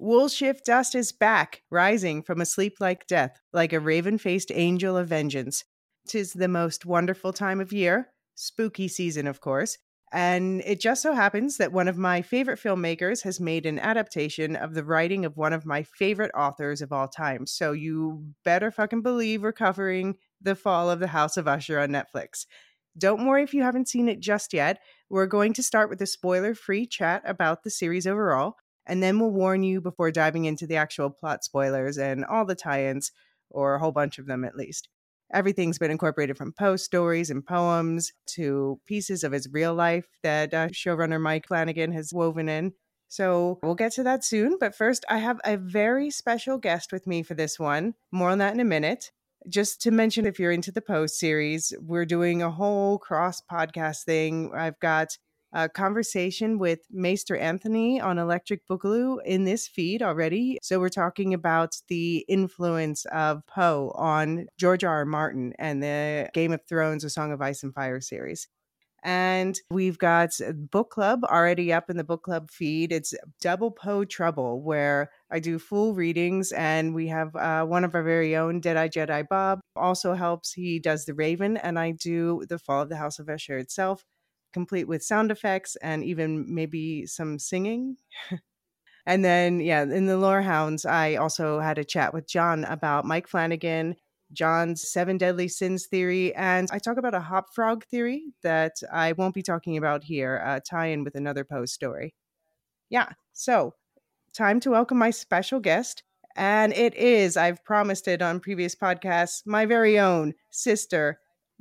Woolshift dust is back, rising from a sleep like death, like a raven faced angel of vengeance. Tis the most wonderful time of year, spooky season, of course, and it just so happens that one of my favorite filmmakers has made an adaptation of the writing of one of my favorite authors of all time. So you better fucking believe we're covering The Fall of the House of Usher on Netflix. Don't worry if you haven't seen it just yet. We're going to start with a spoiler free chat about the series overall, and then we'll warn you before diving into the actual plot spoilers and all the tie ins, or a whole bunch of them at least. Everything's been incorporated from Poe's stories and poems to pieces of his real life that uh, showrunner Mike Flanagan has woven in. So we'll get to that soon. But first, I have a very special guest with me for this one. More on that in a minute. Just to mention, if you're into the Poe series, we're doing a whole cross podcast thing. I've got a conversation with Maester Anthony on Electric Boogaloo in this feed already. So we're talking about the influence of Poe on George R. R. Martin and the Game of Thrones, A Song of Ice and Fire series. And we've got book club already up in the book club feed. It's Double Poe Trouble, where I do full readings, and we have uh, one of our very own Deadeye Jedi Bob also helps. He does the Raven, and I do the Fall of the House of Usher itself complete with sound effects and even maybe some singing. and then, yeah, in the Lore Hounds, I also had a chat with John about Mike Flanagan, John's seven deadly sins theory, and I talk about a hop frog theory that I won't be talking about here, uh, tie in with another Poe story. Yeah, so time to welcome my special guest. And it is, I've promised it on previous podcasts, my very own sister.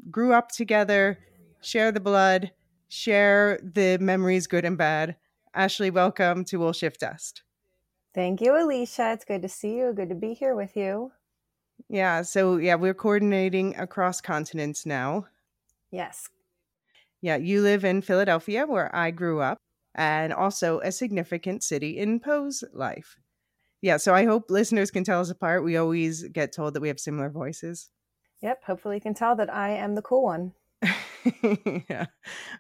Grew up together, share the blood, share the memories, good and bad. Ashley, welcome to Will Woolshift Dust. Thank you, Elysia. It's good to see you. Good to be here with you. Yeah, so yeah, we're coordinating across continents now. Yes. Yeah, you live in Philadelphia, where I grew up, and also a significant city in Poe's life. Yeah, so I hope listeners can tell us apart. We always get told that we have similar voices. Yep, hopefully you can tell that I am the cool one. yeah.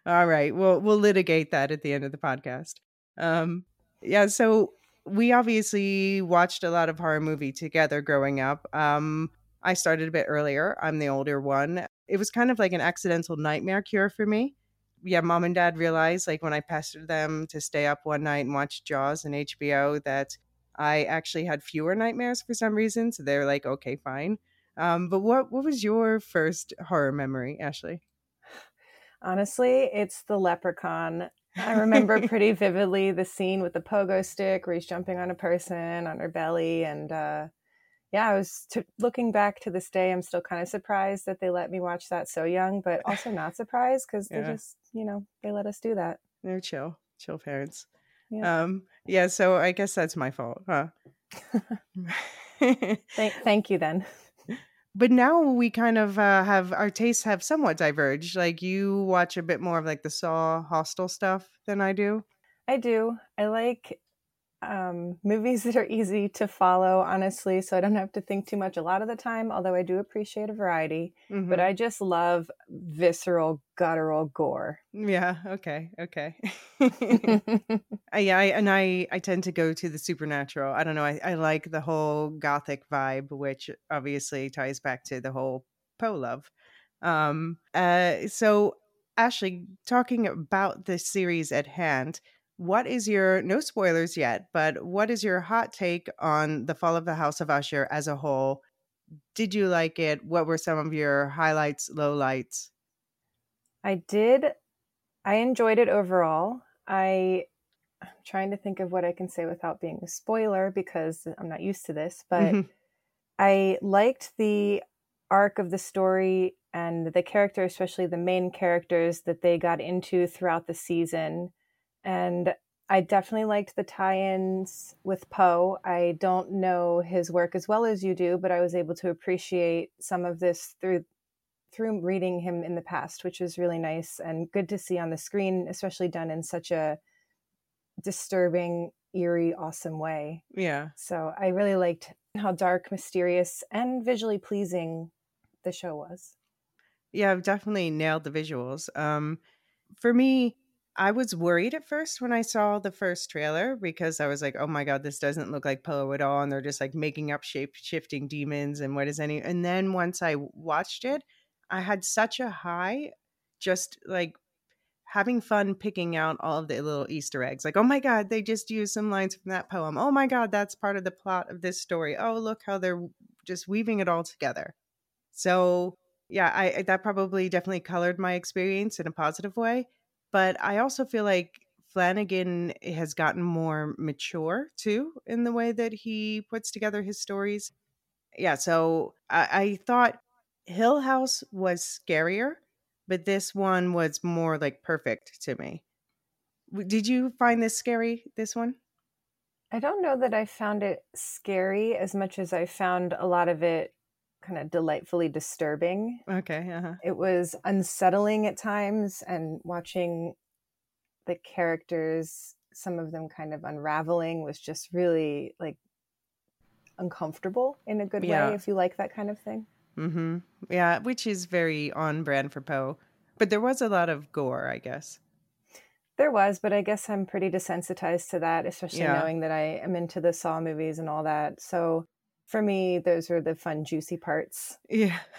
All right. Well, we'll litigate that at the end of the podcast. Um, yeah. So we obviously watched a lot of horror movie together growing up. Um, I started a bit earlier. I'm the older one. It was kind of like an accidental nightmare cure for me. Yeah, mom and dad realized, like when I pestered them to stay up one night and watch Jaws and HBO, that I actually had fewer nightmares for some reason. So they're like, okay, fine. Um, but what what was your first horror memory, Ashley? Honestly, it's the leprechaun. I remember pretty vividly the scene with the pogo stick where he's jumping on a person on her belly. And uh, yeah, I was t- looking back to this day, I'm still kind of surprised that they let me watch that so young, but also not surprised because yeah. they just, you know, they let us do that. They're chill, chill parents. Yeah. Um, yeah, so I guess that's my fault, huh? thank, thank you then but now we kind of uh, have our tastes have somewhat diverged. Like you watch a bit more of like the Saw Hostel stuff than I do. I do. I like um, movies that are easy to follow, honestly, so I don't have to think too much a lot of the time, although I do appreciate a variety. Mm-hmm. But I just love visceral, guttural gore. Yeah, okay, okay. Uh, yeah, I, and I, I tend to go to the supernatural. I don't know, I, I like the whole gothic vibe, which obviously ties back to the whole Poe love. Um, uh, so, Ashley, talking about the series at hand, what is your no spoilers yet, but what is your hot take on the fall of the House of Usher as a whole? Did you like it? What were some of your highlights, lowlights? I did. I enjoyed it overall. I I'm trying to think of what I can say without being a spoiler because I'm not used to this, but mm-hmm. I liked the arc of the story and the character, especially the main characters that they got into throughout the season and I definitely liked the tie-ins with Poe. I don't know his work as well as you do, but I was able to appreciate some of this through through reading him in the past, which was really nice and good to see on the screen, especially done in such a disturbing, eerie, awesome way. Yeah. So I really liked how dark, mysterious, and visually pleasing the show was. Yeah, I've definitely nailed the visuals. Um, for me, I was worried at first when I saw the first trailer because I was like, "Oh my god, this doesn't look like Poe at all," and they're just like making up shape shifting demons and what is any. And then once I watched it, I had such a high, just like having fun picking out all of the little Easter eggs. Like, oh my god, they just used some lines from that poem. Oh my god, that's part of the plot of this story. Oh look how they're just weaving it all together. So yeah, I that probably definitely colored my experience in a positive way but I also feel like Flanagan eh, has gotten more mature too in the way that he puts together his stories. Yeah, so I, I thought Hill House was scarier, but this one was more like perfect to me. Did you find this scary, this one? I don't know that I found it scary as much as I found a lot of it kind of delightfully disturbing. Okay. Uh-huh. It was unsettling at times, and watching the characters, some of them kind of unraveling, was just really like uncomfortable in a good yeah. way. If you like that kind of thing. Mm-hmm. Yeah, which is very on brand for Poe. But there was a lot of gore, I guess. There was, but I guess I'm pretty desensitized to that, especially yeah. knowing that I am into the Saw movies and all that. So for me, those are the fun, juicy parts. Yeah.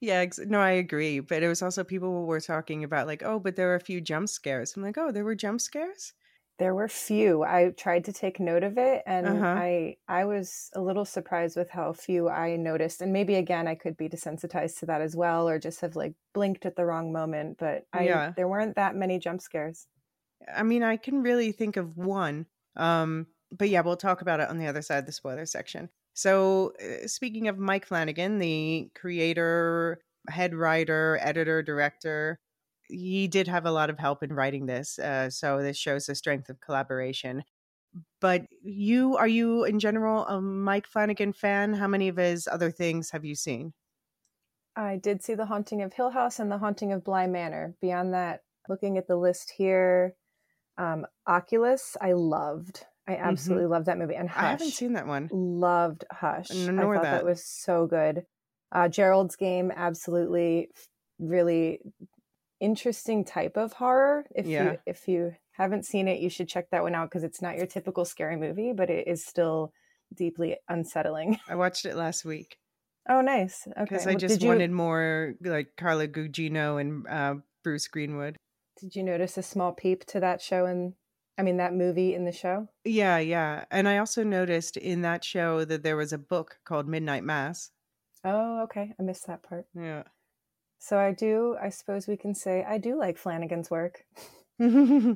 Yeah. No, I agree. But it was also people were talking about, like, oh, but there were a few jump scares. I'm like, oh, there were jump scares? There were few. I tried to take note of it and uh-huh. I I was a little surprised with how few I noticed. And maybe again I could be desensitized to that as well or just have like blinked at the wrong moment. But I yeah. there weren't that many jump scares. I mean, I can really think of one. Um, but yeah, we'll talk about it on the other side of the spoiler section. So, uh, speaking of Mike Flanagan, the creator, head writer, editor, director, he did have a lot of help in writing this. Uh, so, this shows the strength of collaboration. But you, are you in general a Mike Flanagan fan? How many of his other things have you seen? I did see The Haunting of Hill House and The Haunting of Bly Manor. Beyond that, looking at the list here, um, Oculus, I loved. I mm-hmm. absolutely mm-hmm. love that movie. And Hush, I haven't seen that one. Loved Hush. Nor I thought that. that was so good. Uh, Gerald's Game, absolutely, really interesting type of horror. If yeah. you if you haven't seen it, you should check that one out because it's not your typical scary movie, but it is still deeply unsettling. I watched it last week. Oh, nice. Okay. Because I just wanted you... more like Carla Gugino and uh, Bruce Greenwood. Did you notice a small peep to that show in I mean, that movie in the show? Yeah, yeah. And I also noticed in that show that there was a book called Midnight Mass. Oh, okay. I missed that part. Yeah. So I do, I suppose we can say I do like Flanagan's work. yeah,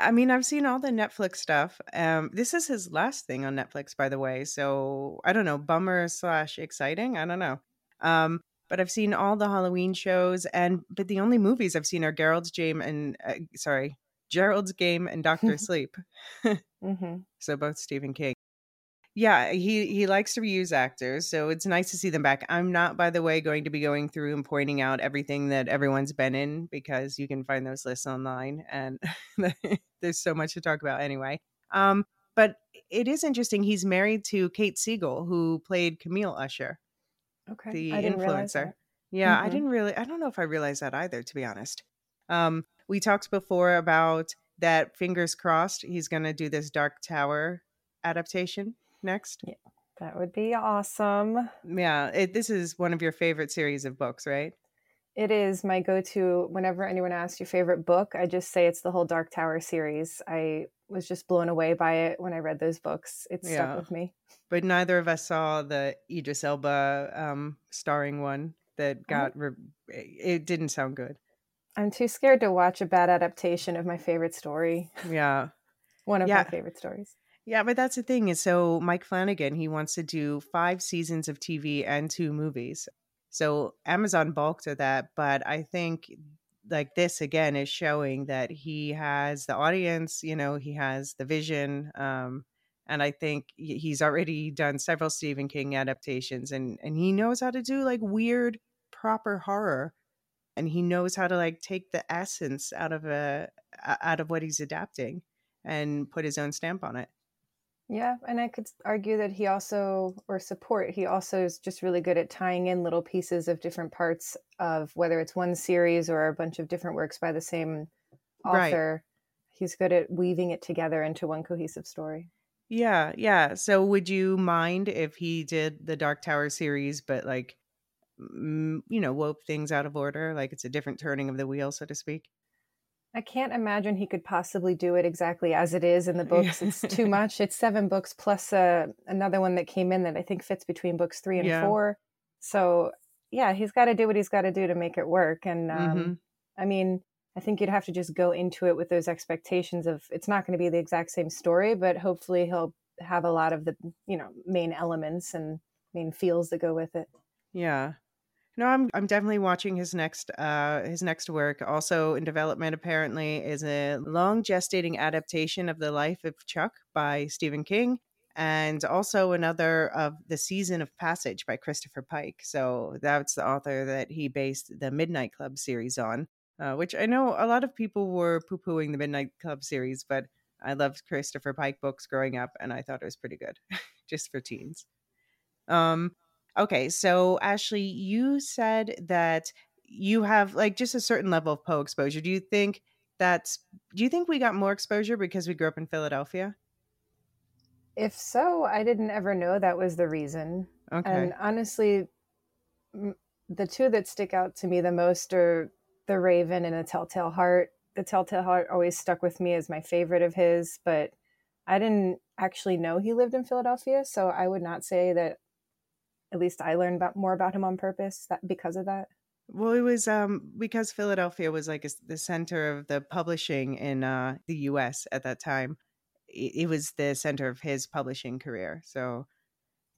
I mean, I've seen all the Netflix stuff. Um, this is his last thing on Netflix, by the way. So I don't know, bummer slash exciting. I don't know. Um, but I've seen all the Halloween shows, and but the only movies I've seen are Gerald's Game and uh, sorry, Gerald's Game and Doctor Sleep. mm-hmm. So both Stephen King. Yeah, he he likes to reuse actors, so it's nice to see them back. I'm not, by the way, going to be going through and pointing out everything that everyone's been in because you can find those lists online, and there's so much to talk about anyway. Um, but it is interesting. He's married to Kate Siegel, who played Camille Usher, okay, the influencer. Yeah, mm-hmm. I didn't really. I don't know if I realized that either, to be honest. Um, we talked before about that fingers crossed he's going to do this dark tower adaptation next. Yeah that would be awesome. Yeah it, this is one of your favorite series of books right? It is my go-to whenever anyone asks your favorite book? I just say it's the whole dark tower series. I was just blown away by it when i read those books. It yeah. stuck with me. but neither of us saw the idris elba um, starring one that got re- it didn't sound good I'm too scared to watch a bad adaptation of my favorite story. Yeah. One of yeah. my favorite stories. Yeah, but that's the thing is so Mike Flanagan, he wants to do five seasons of TV and two movies. So Amazon balked at that, but I think like this again is showing that he has the audience, you know, he has the vision. Um, and I think he's already done several Stephen King adaptations and and he knows how to do like weird proper horror and he knows how to like take the essence out of a out of what he's adapting and put his own stamp on it yeah and i could argue that he also or support he also is just really good at tying in little pieces of different parts of whether it's one series or a bunch of different works by the same author. Right. He's good at weaving it together into one cohesive story. Yeah, yeah. So would you mind if he did the Dark Tower series, but like, you know, woke things out of order? Like it's a different turning of the wheel, so to speak? I can't imagine he could possibly do it exactly as it is in the books. It's too much. It's seven books plus uh, another one that came in that I think fits between books three and yeah. four. So yeah, he's got to do what he's got to do to make it work. And um, mm-hmm. I mean, I think you'd have to just go into it with those expectations of it's not going to be the exact same story, but hopefully he'll have a lot of the you know main elements and main feels that go with it. Yeah. No, I'm I'm definitely watching his next uh his next work. Also in development apparently is a long gestating adaptation of the life of Chuck by Stephen King and also another of The Season of Passage by Christopher Pike. So that's the author that he based the Midnight Club series on uh, which I know a lot of people were poo pooing the Midnight Club series, but I loved Christopher Pike books growing up, and I thought it was pretty good, just for teens. Um, okay, so Ashley, you said that you have like just a certain level of Poe exposure. Do you think that's? Do you think we got more exposure because we grew up in Philadelphia? If so, I didn't ever know that was the reason. Okay. And honestly, the two that stick out to me the most are the Raven and the Telltale Heart. The Telltale Heart always stuck with me as my favorite of his, but I didn't actually know he lived in Philadelphia, so I would not say that. At least I learned about more about him on purpose that because of that. Well, it was um, because Philadelphia was like a, the center of the publishing in uh, the U.S. at that time. It, it was the center of his publishing career, so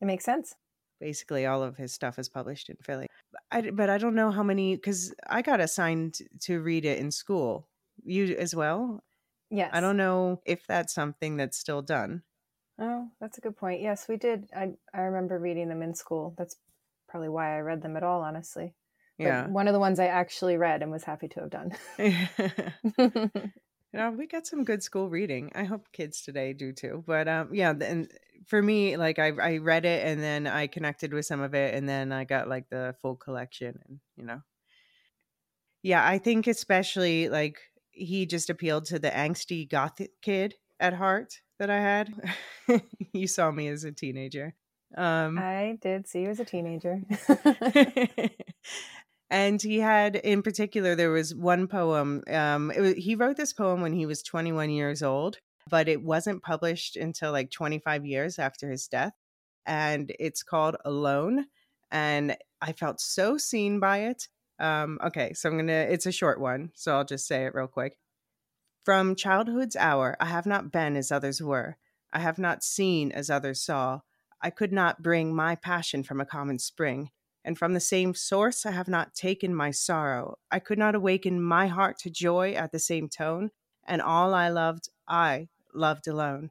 it makes sense basically all of his stuff is published in Philly. I, but I don't know how many because I got assigned to read it in school. You as well? Yes. I don't know if that's something that's still done. Oh, that's a good point. Yes, we did. I I remember reading them in school. That's probably why I read them at all, honestly. But yeah. One of the ones I actually read and was happy to have done. you know, we got some good school reading. I hope kids today do too. But um, yeah, and for me, like I I read it and then I connected with some of it and then I got like the full collection and you know. Yeah, I think especially like he just appealed to the angsty goth kid at heart that I had. you saw me as a teenager. Um I did see you as a teenager. and he had in particular there was one poem um was, he wrote this poem when he was 21 years old but it wasn't published until like 25 years after his death. And it's called Alone. And I felt so seen by it. Um, okay, so I'm gonna, it's a short one, so I'll just say it real quick. From childhood's hour, I have not been as others were. I have not seen as others saw. I could not bring my passion from a common spring. And from the same source, I have not taken my sorrow. I could not awaken my heart to joy at the same tone. And all I loved, I loved alone.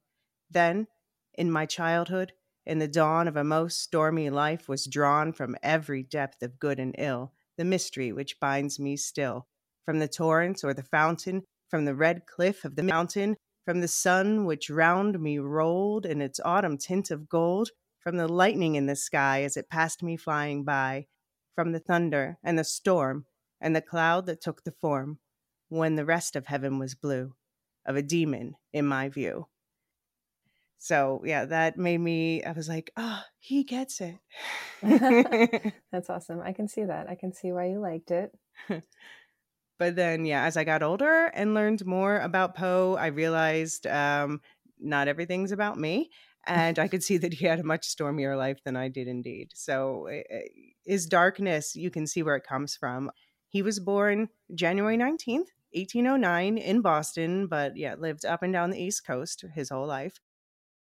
Then, in my childhood, in the dawn of a most stormy life, was drawn from every depth of good and ill the mystery which binds me still. From the torrent or the fountain, from the red cliff of the mountain, from the sun which round me rolled in its autumn tint of gold, from the lightning in the sky as it passed me flying by, from the thunder and the storm and the cloud that took the form, when the rest of heaven was blue of a demon, in my view. So yeah, that made me. I was like, oh, he gets it. That's awesome. I can see that. I can see why you liked it. but then, yeah, as I got older and learned more about Poe, I realized um, not everything's about me. And I could see that he had a much stormier life than I did, indeed. So, uh, his darkness, you can see where it comes from. He was born January 19th, 1809 in Boston, but yeah, lived up and down the East Coast his whole life.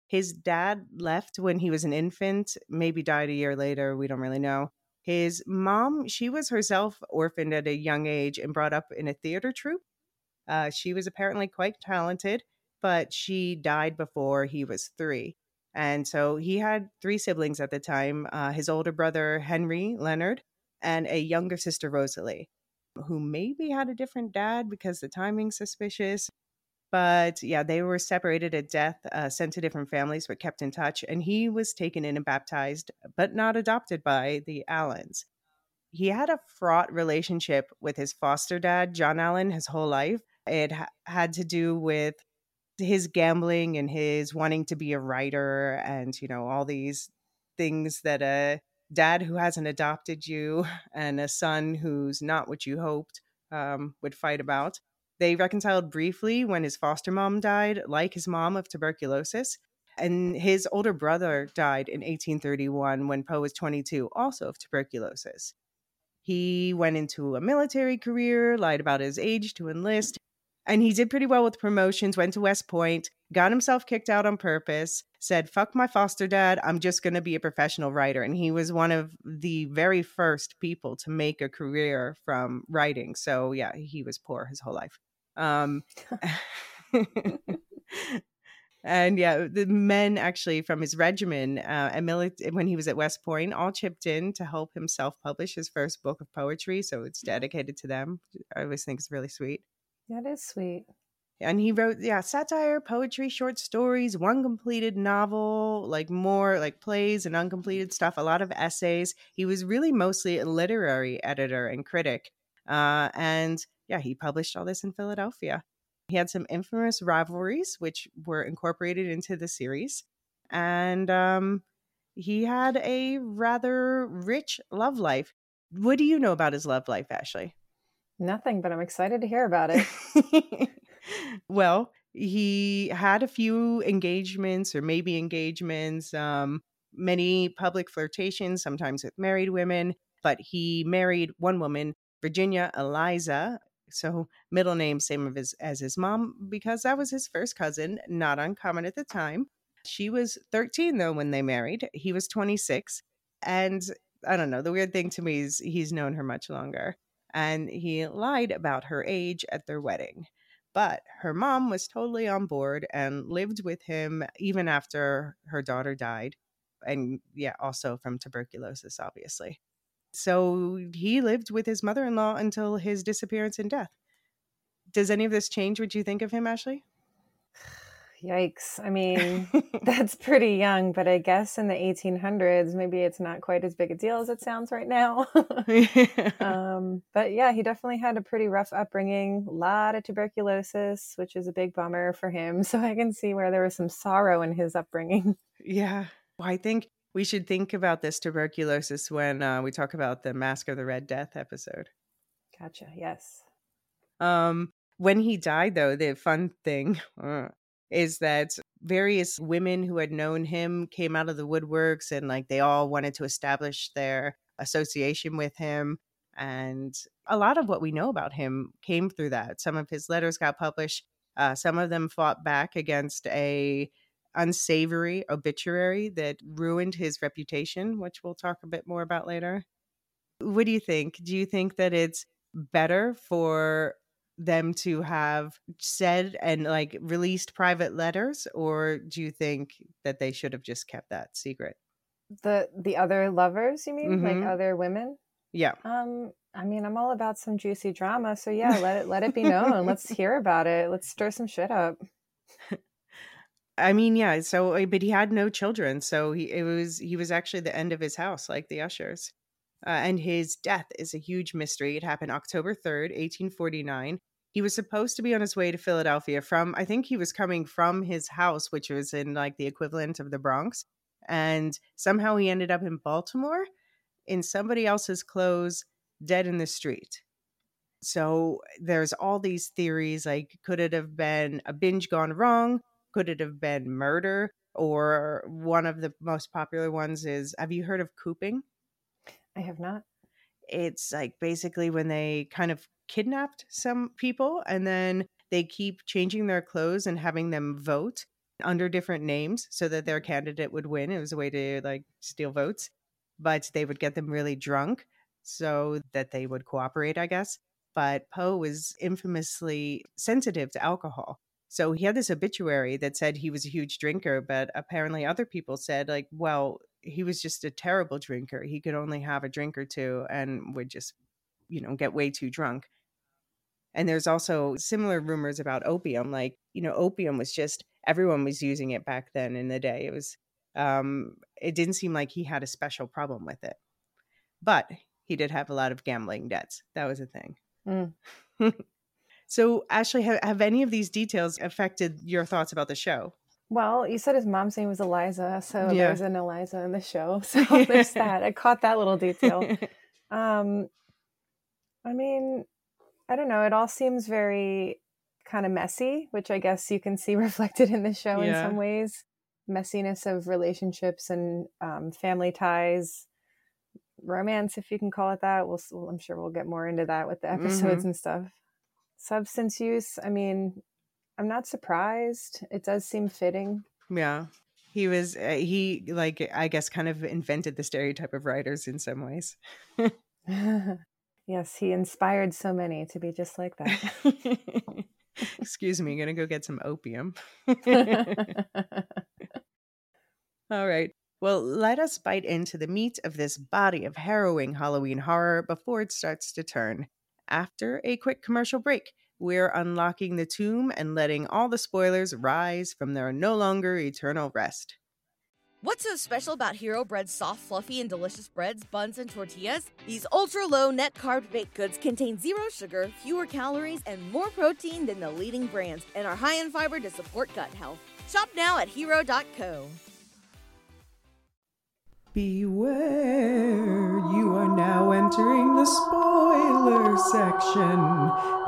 His dad left when he was an infant, maybe died a year later. We don't really know. His mom, she was herself orphaned at a young age and brought up in a theater troupe. Uh, she was apparently quite talented, but she died before he was three. And so he had three siblings at the time uh, his older brother, Henry Leonard, and a younger sister, Rosalie who maybe had a different dad because the timing's suspicious. But yeah, they were separated at death, uh, sent to different families, but kept in touch. And he was taken in and baptized, but not adopted by the Allans. He had a fraught relationship with his foster dad, John Allan, his whole life. It ha- had to do with his gambling and his wanting to be a writer and, you know, all these things that a dad who hasn't adopted you and a son who's not what you hoped um, would fight about. They reconciled briefly when his foster mom died, like his mom, of tuberculosis. And his older brother died in 1831 when Poe was 22, also of tuberculosis. He went into a military career, lied about his age to enlist, and he did pretty well with promotions, went to West Point, got himself kicked out on purpose, said, fuck my foster dad, I'm just going to be a professional writer. And he was one of the very first people to make a career from writing. So, yeah, he was poor his whole life. Um, and yeah, the men actually from his regiment uh, mili- when he was at West Point all chipped in to help him self publish his first book of poetry. So it's dedicated to them. I always think it's really sweet. That is sweet. And he wrote, yeah, satire, poetry, short stories, one completed novel, like more like plays and uncompleted stuff, a lot of essays. He was really mostly a literary editor and critic. Uh, and yeah, he published all this in Philadelphia. He had some infamous rivalries, which were incorporated into the series. And um, he had a rather rich love life. What do you know about his love life, Ashley? Nothing, but I'm excited to hear about it. well, he had a few engagements or maybe engagements, um, many public flirtations, sometimes with married women, but he married one woman, Virginia Eliza. So middle name same his as his mom because that was his first cousin, not uncommon at the time. She was 13 though when they married. He was 26. And I don't know, the weird thing to me is he's known her much longer and he lied about her age at their wedding. But her mom was totally on board and lived with him even after her daughter died. And yeah, also from tuberculosis, obviously. So he lived with his mother in law until his disappearance and death. Does any of this change what you think of him, Ashley? Yikes. I mean, that's pretty young, but I guess in the 1800s, maybe it's not quite as big a deal as it sounds right now. um, but yeah, he definitely had a pretty rough upbringing, a lot of tuberculosis, which is a big bummer for him. So I can see where there was some sorrow in his upbringing. Yeah. I think we should think about this tuberculosis when uh, we talk about the Mask of the Red Death episode. Gotcha. Yes. Um, when he died, though, the fun thing, uh, is that various women who had known him came out of the woodworks and like they all wanted to establish their association with him and a lot of what we know about him came through that some of his letters got published uh, some of them fought back against a unsavory obituary that ruined his reputation which we'll talk a bit more about later. What do you think? Do you think that it's better for them to have said and like released private letters or do you think that they should have just kept that secret? The the other lovers you mean? Mm-hmm. like other women? Yeah. Um i mean i'm all about some juicy drama so yeah let it let it be known. Let's hear about it. Let's stir some shit up i mean yeah so eh, but he had no children so he it was he was actually the end of his house like the ushers uh, and his death is a huge mystery. It happened October 3rd, 1849. He was supposed to be on his way to Philadelphia from, I think he was coming from his house, which was in like the equivalent of the Bronx. And somehow he ended up in Baltimore in somebody else's clothes, dead in the street. So there's all these theories like, could it have been a binge gone wrong? Could it have been murder? Or one of the most popular ones is have you heard of cooping? I have not. It's like basically when they kind of kidnapped some people and then they keep changing their clothes and having them vote under different names so that their candidate would win. It was a way to like steal votes, but they would get them really drunk so that they would cooperate, I guess. But Poe was infamously sensitive to alcohol. So he had this obituary that said he was a huge drinker, but apparently other people said, like, well, he was just a terrible drinker. He could only have a drink or two and would just, you know, get way too drunk. And there's also similar rumors about opium. Like, you know, opium was just everyone was using it back then in the day. It was, um, it didn't seem like he had a special problem with it. But he did have a lot of gambling debts. That was a thing. Mm. So, Ashley, have, have any of these details affected your thoughts about the show? Well, you said his mom's name was Eliza, so yeah. there's an Eliza in the show. So there's that. I caught that little detail. Um, I mean, I don't know. It all seems very kind of messy, which I guess you can see reflected in the show yeah. in some ways. Messiness of relationships and um, family ties, romance, if you can call it that. We'll, I'm sure we'll get more into that with the episodes mm-hmm. and stuff. Substance use. I mean, I'm not surprised. It does seem fitting. Yeah. He was, uh, he, like, I guess, kind of invented the stereotype of writers in some ways. yes, he inspired so many to be just like that. Excuse me, gonna go get some opium. All right. Well, let us bite into the meat of this body of harrowing Halloween horror before it starts to turn. After a quick commercial break, we're unlocking the tomb and letting all the spoilers rise from their no longer eternal rest. What's so special about Hero Bread's soft, fluffy, and delicious breads, buns, and tortillas? These ultra low net carb baked goods contain zero sugar, fewer calories, and more protein than the leading brands, and are high in fiber to support gut health. Shop now at hero.co. Beware, you are now entering the spoiler section.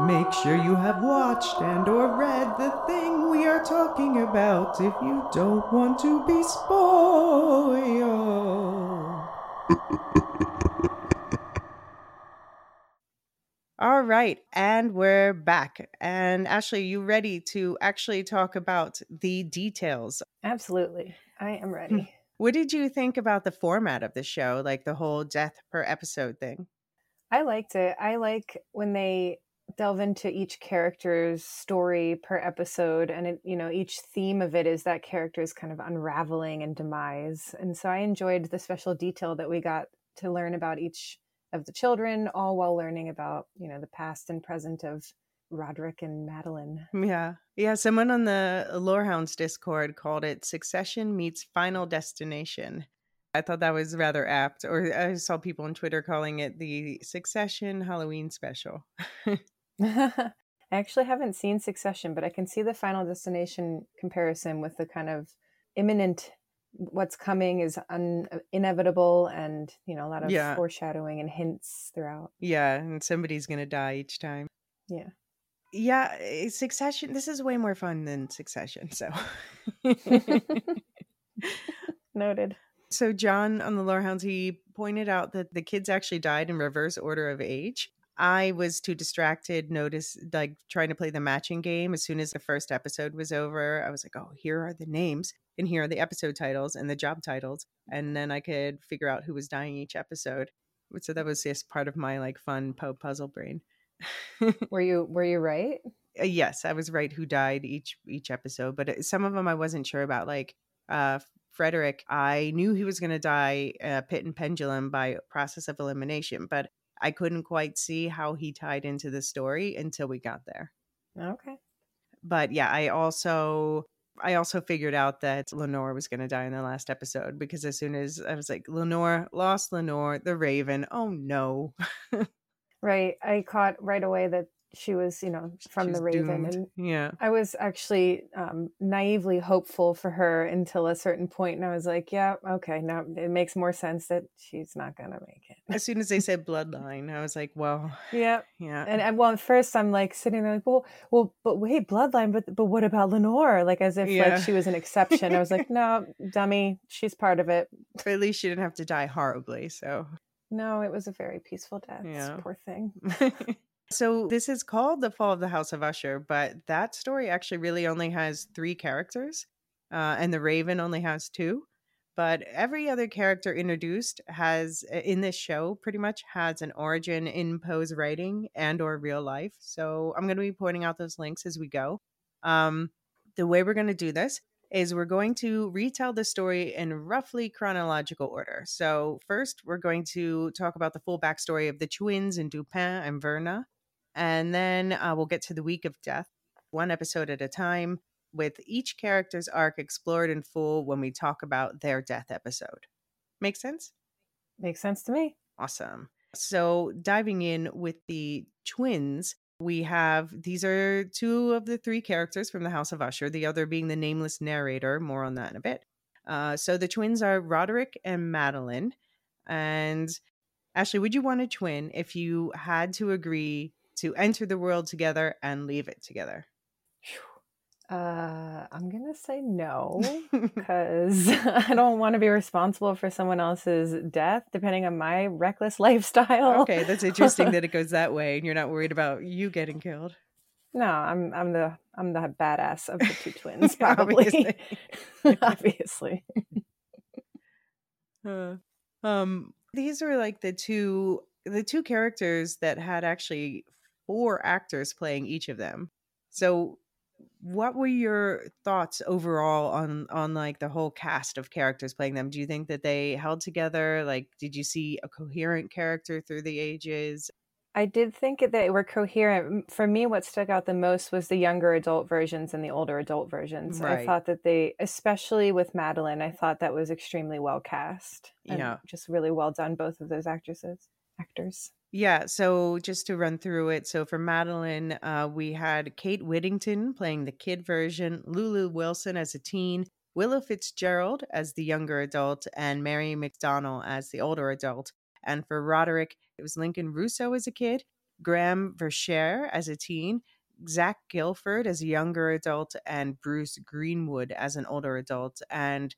Make sure you have watched and or read the thing we are talking about if you don't want to be spoiled. All right, and we're back. And Ashley, you ready to actually talk about the details? Absolutely. I am hmm. ready. What did you think about the format of the show, like the whole death per episode thing? I liked it. I like when they delve into each character's story per episode and it, you know each theme of it is that character's kind of unraveling and demise and so i enjoyed the special detail that we got to learn about each of the children all while learning about you know the past and present of Roderick and Madeline. Yeah. Yeah. Someone on the Lorehounds Discord called it Succession meets Final Destination. I thought that was rather apt. Or I saw people on Twitter calling it the Succession Halloween special. I actually haven't seen Succession, but I can see the Final Destination comparison with the kind of imminent what's coming is un- uh, inevitable and you know a lot of yeah. foreshadowing and hints throughout yeah and somebody's gonna die each time yeah yeah, eh, Succession. This is way more fun than Succession. So noted. So John on the Lorehounds, he pointed out that the kids actually died in reverse order of age. I was too distracted, notice like trying to play the matching game. As soon as the first episode was over, I was like, "Oh, here are the names, and here are the episode titles and the job titles," and then I could figure out who was dying each episode. So that was just part of my like fun Poe puzzle brain were you were you right? Uh, yes, I was right. Who died each each episode, but uh, some of them I wasn't sure about. Like uh, Frederick, I knew he was going to die uh, pit and pendulum by process of elimination, but I couldn't quite see how he tied into the story until we got there. Okay. But yeah, I also I also figured out that Lenore was going to die in the last episode because as soon as I was like, Lenore lost Lenore, the Raven. Oh no. Right. I caught right away that she was, you know, from She's the Raven. Doomed. And yeah. I was actually um, naively hopeful for her until a certain point, and I was like, yeah, okay, now it makes more sense that she's not gonna make it. As soon as they said bloodline, I was like, well, yeah, yeah. And, and well, at first I'm like sitting there like, well, well, but wait, bloodline, but but what about Lenore? Like as if yeah. like she was an exception. I was like, no, dummy, she's part of it. But at least she didn't have to die horribly. So no, it was a very peaceful death. Yeah. Poor thing. so this is called The Fall of the House of Usher, but that story actually really only has three characters, uh, and the Raven only has two. But every other character introduced has in this show pretty much has an origin in Poe's writing and or real life. So I'm going to be pointing out those links as we go. Um, the way we're going to do this is we're going to retell the story in roughly chronological order. So, first, we're going to talk about the full backstory of the twins and Dupin and Verna. And then uh, we'll get to the week of death, one episode at a time, with each character's arc explored in full when we talk about their death episode. Make sense? Makes sense to me. Awesome. So, diving in with the twins, we have these are two of the three characters from the House of Usher, the other being the nameless narrator. More on that in a bit. Uh, so the twins are Roderick and Madeline. And Ashley, would you want a twin if you had to agree to enter the world together and leave it together? Uh, I'm gonna say no because I don't want to be responsible for someone else's death, depending on my reckless lifestyle. Okay, that's interesting that it goes that way, and you're not worried about you getting killed. No, I'm I'm the I'm the badass of the two twins, probably. Obviously. Obviously. Uh, um, these are like the two the two characters that had actually four actors playing each of them. So what were your thoughts overall on on like the whole cast of characters playing them? Do you think that they held together? Like did you see a coherent character through the ages? I did think that they were coherent. For me what stuck out the most was the younger adult versions and the older adult versions. Right. i thought that they especially with madeline i thought that was extremely well cast yeah. just really well done both of those actresses actors yeah, so just to run through it. So for Madeline, uh, we had Kate Whittington playing the kid version, Lulu Wilson as a teen, Willa Fitzgerald as the younger adult, and Mary McDonnell as the older adult. And for Roderick, it was Lincoln Russo as a kid, Graham Verchere as a teen, Zach Gilford as a younger adult, and Bruce Greenwood as an older adult. And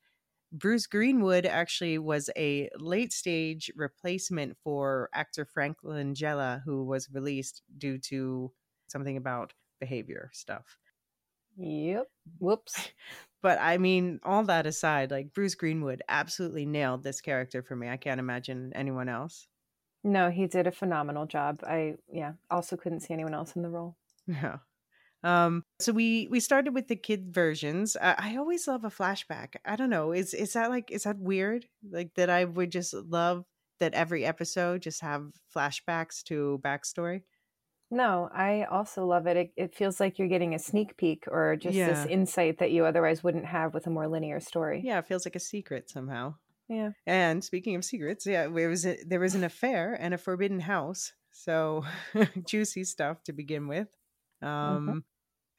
Bruce Greenwood actually was a late stage replacement for actor Frank Langella, who was released due to something about behavior stuff. Yep. Whoops. But I mean, all that aside, like Bruce Greenwood absolutely nailed this character for me. I can't imagine anyone else. No, he did a phenomenal job. I, yeah, also couldn't see anyone else in the role. Yeah. Um, so we we started with the kid versions. I, I always love a flashback. I don't know. Is is that like is that weird? Like that I would just love that every episode just have flashbacks to backstory. No, I also love it. it. It, feels like you're getting a sneak peek or just yeah. this insight that you otherwise wouldn't have with a more linear story. Yeah, it feels like a secret somehow. Yeah. And speaking of secrets, yeah, there was a, there was an affair and a forbidden house. So juicy stuff to begin with. Mm-hmm. Um.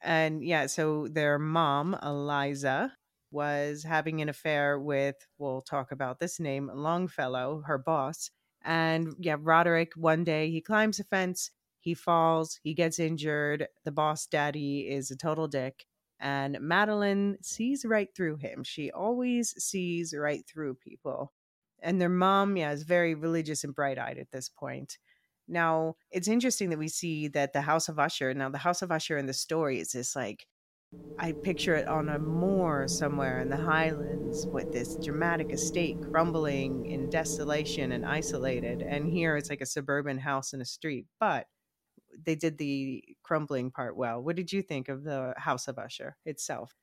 And yeah, so their mom, Eliza, was having an affair with, we'll talk about this name, Longfellow, her boss. And yeah, Roderick, one day he climbs a fence, he falls, he gets injured. The boss daddy is a total dick. And Madeline sees right through him. She always sees right through people. And their mom, yeah, is very religious and bright eyed at this point. Now, it's interesting that we see that the House of Usher, now the House of Usher in the story is this like, I picture it on a moor somewhere in the highlands with this dramatic estate crumbling in desolation and isolated. And here it's like a suburban house in a street. But they did the crumbling part well. What did you think of the House of Usher itself?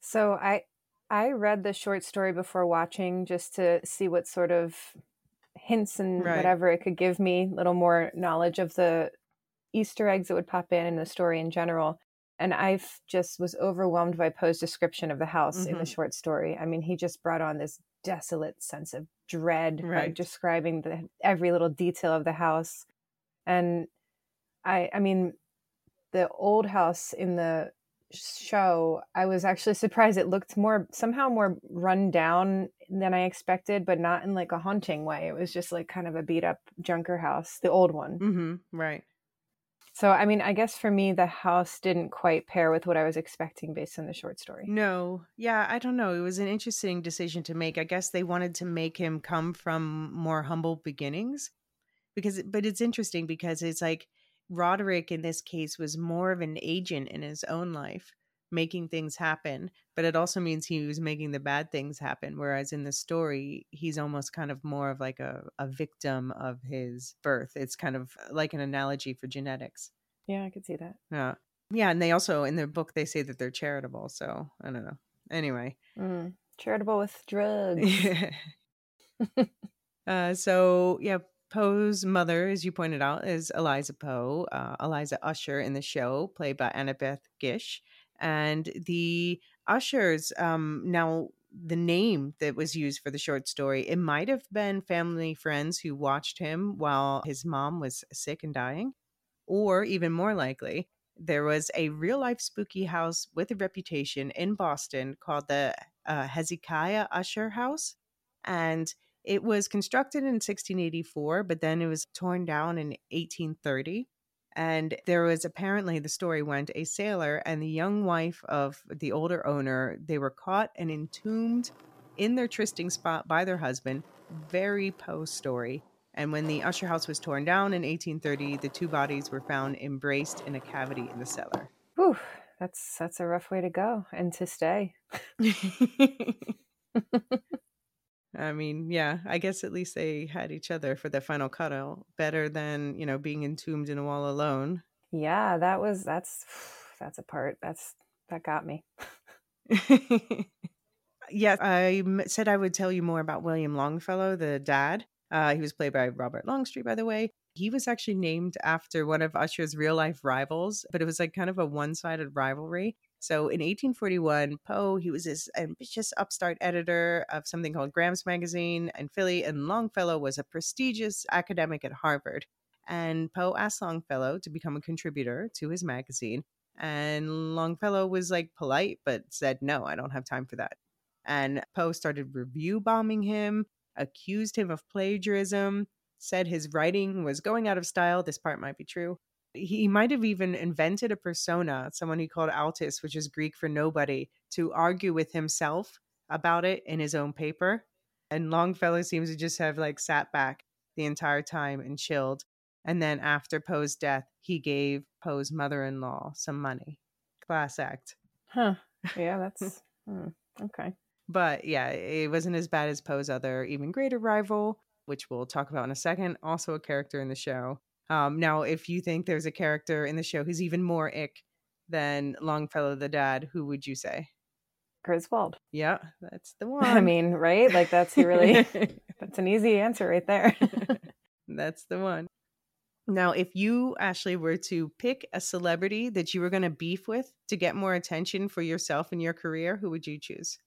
So I I read the short story before watching just to see what sort of hints and right. whatever it could give me, a little more knowledge of the Easter eggs that would pop in in the story in general. And I just was overwhelmed by Poe's description of the house mm-hmm. in the mm-hmm. short story. I mean, he just brought on this desolate sense of dread right. by describing the every little detail of the house. And I, I mean, the old house in the show, I was actually surprised it looked more somehow more run down than I expected, but not in like a haunting way. It was just like kind of a beat up junker house, the old one. Mm-hmm, right. So, I mean, I guess for me, the house didn't quite pair with what I was expecting based on the short story. No. Yeah, I don't know. It was an interesting decision to make. I guess they wanted to make him come from more humble beginnings. Because, but it's interesting because it's like Roderick in this case was more of an agent in his own life making things happen, but it also means he was making the bad things happen. Whereas in the story, he's almost kind of more of like a, a victim of his birth. It's kind of like an analogy for genetics. Yeah, I could see that. Yeah. Yeah. And they also, in their book, they say that they're charitable. So I don't know. Anyway. Mm, charitable with drugs. Uh, so, yeah, Poe's mother, as you pointed out, is Eliza Poe, uh, Eliza Usher in the show, played by Annabeth Gish and the ushers um now the name that was used for the short story it might have been family friends who watched him while his mom was sick and dying Or even more likely, there was a real life spooky house with a reputation in Boston called the uh, Hezekiah Usher House. And it was constructed in 1684, but then it was torn down in 1830. And there was apparently, the story went, a sailor and the young wife of the older owner, they were caught and entombed in their trysting spot by their husband. Very Poe story. And when the Usher house was torn down in 1830, the two bodies were found embraced in a cavity in the cellar. Whew, that's that's a rough way to go and to stay. I mean, yeah, I guess at least they had each other for the final cuddle. Better than, you know, being entombed in a wall alone. Yeah, that was that's that's a part. That's that got me. yeah, I said I would tell you more about William Longfellow, the dad. Uh, he was played by Robert Longstreet, by the way. He was actually named after one of Usher's real life rivals, but it was like kind of a one sided rivalry. So in 1841, Poe, he was this ambitious upstart editor of something called Graham's Magazine in Philly, and Longfellow was a prestigious academic at Harvard. And Poe asked Longfellow to become a contributor to his magazine. And Longfellow was like polite, but said, no, I don't have time for that. And Poe started review bombing him, accused him of plagiarism, said his writing was going out of style. This part might be true he might have even invented a persona, someone he called Outis, which is Greek for nobody, to argue with himself about it in his own paper. And Longfellow seems to just have like sat back the entire time and chilled. And then after Poe's death, he gave Poe's mother in law some money. Class act. Huh. Yeah, that's hmm, okay. But yeah, it wasn't as bad as Poe's other, even greater rival, which we'll talk about in a second. Also, a character in the show. Um, now, if you think there's a character in the show who's even more ick than Longfellow the dad, who would you say? Griswold. Yeah, that's the one. I mean, right? Like that's really that's an easy answer right there. that's the one. Now, if you actually were to pick a celebrity that you were going to beef with to get more attention for yourself and your career, who would you choose?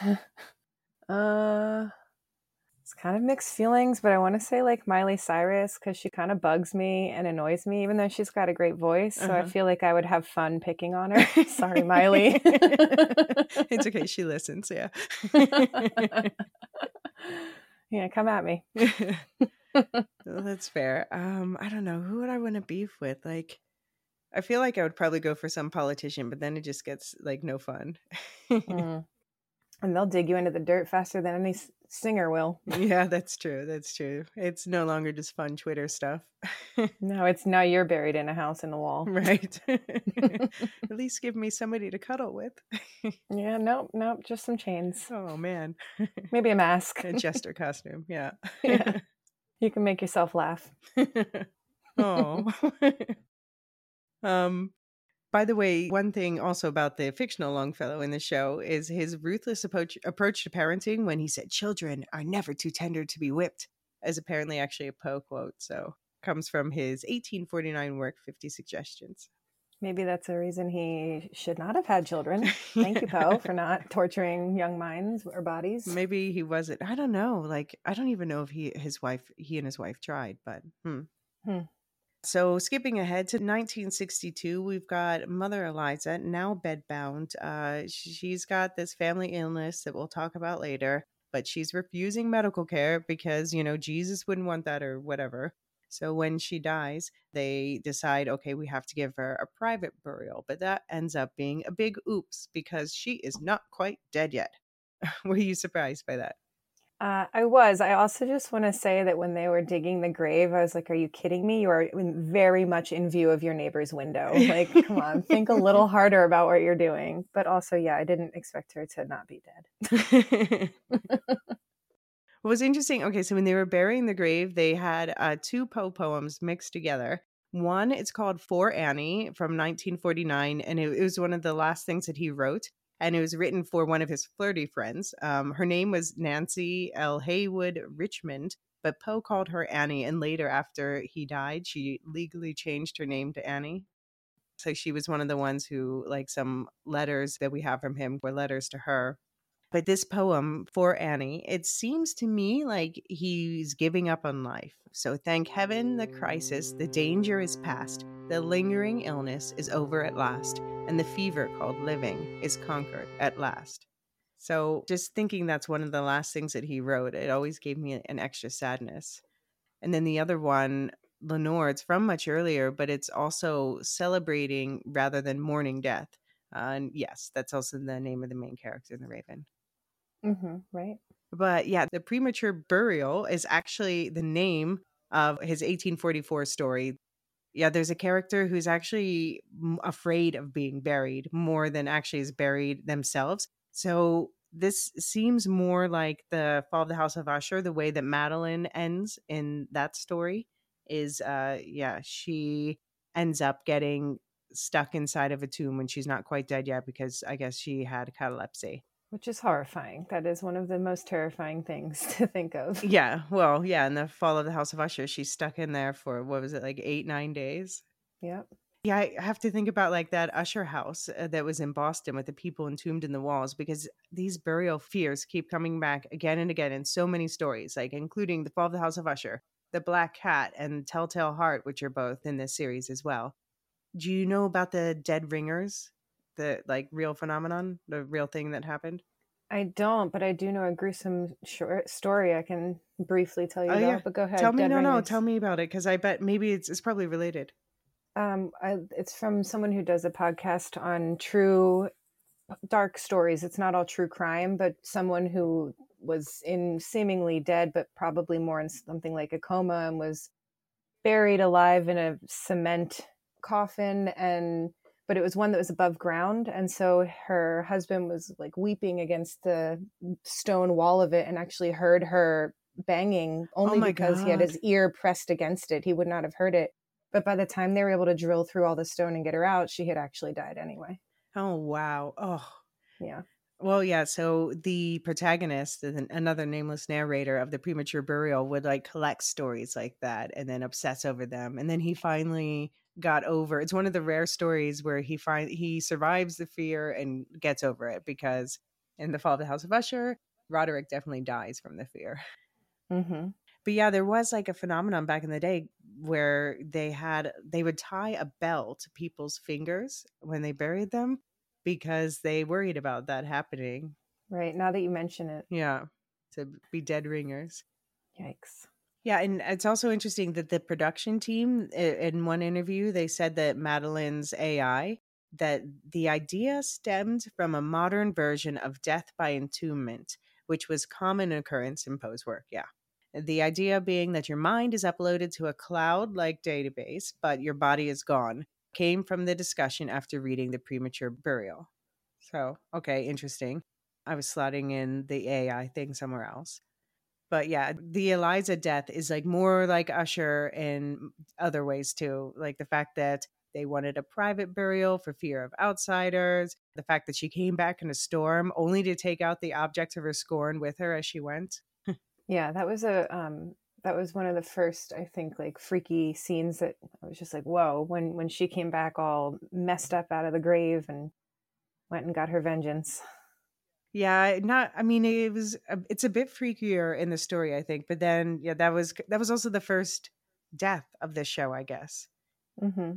uh it's kind of mixed feelings, but I want to say like Miley Cyrus because she kind of bugs me and annoys me, even though she's got a great voice. So uh-huh. I feel like I would have fun picking on her. Sorry, Miley. it's okay. She listens. Yeah. yeah, come at me. that's fair. Um, I don't know. Who would I want to beef with? Like, I feel like I would probably go for some politician, but then it just gets like no fun. mm and they'll dig you into the dirt faster than any singer will. yeah, that's true. That's true. It's no longer just fun Twitter stuff. no, it's now you're buried in a house in the wall. Right. At least give me somebody to cuddle with. yeah, nope, nope, just some chains. Oh man. Maybe a mask. a jester costume. Yeah. yeah. You can make yourself laugh. oh. um by the way, one thing also about the fictional Longfellow in the show is his ruthless approach, approach to parenting when he said, Children are never too tender to be whipped, is apparently actually a Poe quote. So comes from his 1849 work, 50 Suggestions. Maybe that's a reason he should not have had children. Thank you, Poe, for not torturing young minds or bodies. Maybe he wasn't. I don't know. Like, I don't even know if he, his wife, he and his wife tried, but hmm. Hmm. So, skipping ahead to 1962, we've got Mother Eliza, now bedbound. Uh, she's got this family illness that we'll talk about later, but she's refusing medical care because, you know, Jesus wouldn't want that or whatever. So, when she dies, they decide, okay, we have to give her a private burial. But that ends up being a big oops because she is not quite dead yet. Were you surprised by that? Uh, I was. I also just want to say that when they were digging the grave, I was like, "Are you kidding me? You are in, very much in view of your neighbor's window. Like, come on, think a little harder about what you're doing." But also, yeah, I didn't expect her to not be dead. what was interesting? Okay, so when they were burying the grave, they had uh, two Poe poems mixed together. One, it's called "For Annie" from 1949, and it, it was one of the last things that he wrote and it was written for one of his flirty friends. Um, her name was Nancy L. Heywood Richmond, but Poe called her Annie, and later, after he died, she legally changed her name to Annie. So she was one of the ones who, like, some letters that we have from him were letters to her. But this poem for Annie, it seems to me like he's giving up on life. So thank heaven the crisis, the danger is past, the lingering illness is over at last, and the fever called living is conquered at last. So just thinking that's one of the last things that he wrote, it always gave me an extra sadness. And then the other one, Lenore, it's from much earlier, but it's also celebrating rather than mourning death. Uh, and yes, that's also the name of the main character in The Raven. Mm-hmm, right. But yeah, the premature burial is actually the name of his 1844 story. Yeah, there's a character who's actually afraid of being buried more than actually is buried themselves. So this seems more like the fall of the house of usher the way that madeline ends in that story is uh yeah she ends up getting stuck inside of a tomb when she's not quite dead yet because i guess she had catalepsy which is horrifying. That is one of the most terrifying things to think of. Yeah, well, yeah, in the fall of the House of Usher, she's stuck in there for what was it, like eight, nine days? Yep. Yeah, I have to think about like that Usher house uh, that was in Boston with the people entombed in the walls because these burial fears keep coming back again and again in so many stories, like including the fall of the House of Usher, the Black Cat, and Telltale Heart, which are both in this series as well. Do you know about the dead ringers? The like real phenomenon, the real thing that happened? I don't, but I do know a gruesome short story I can briefly tell you oh, about. Yeah. But go ahead. Tell me, Dead no, no, tell me about it because I bet maybe it's it's probably related. Um, I, it's from someone who does a podcast on true dark stories. It's not all true crime, but someone who was in seemingly dead, but probably more in something like a coma and was buried alive in a cement coffin and but it was one that was above ground and so her husband was like weeping against the stone wall of it and actually heard her banging oh only oh because God. he had his ear pressed against it he would not have heard it but by the time they were able to drill through all the stone and get her out she had actually died anyway oh wow oh yeah well, yeah. So the protagonist, another nameless narrator of the premature burial, would like collect stories like that and then obsess over them. And then he finally got over. It's one of the rare stories where he find he survives the fear and gets over it because in the fall of the House of Usher, Roderick definitely dies from the fear. Mm-hmm. But yeah, there was like a phenomenon back in the day where they had they would tie a bell to people's fingers when they buried them because they worried about that happening. Right now that you mention it, yeah, to be dead ringers. Yikes. Yeah, and it's also interesting that the production team in one interview they said that Madeline's AI that the idea stemmed from a modern version of death by entombment, which was common occurrence in Poe's work. Yeah. The idea being that your mind is uploaded to a cloud like database, but your body is gone, came from the discussion after reading The Premature Burial. So, okay, interesting. I was slotting in the AI thing somewhere else. But yeah, the Eliza death is like more like Usher in other ways too. Like the fact that they wanted a private burial for fear of outsiders, the fact that she came back in a storm only to take out the object of her scorn with her as she went. yeah, that was a um that was one of the first I think like freaky scenes that I was just like, whoa, when when she came back all messed up out of the grave and went and got her vengeance. Yeah, not. I mean, it was. It's a bit freakier in the story, I think. But then, yeah, that was that was also the first death of this show, I guess. Hmm.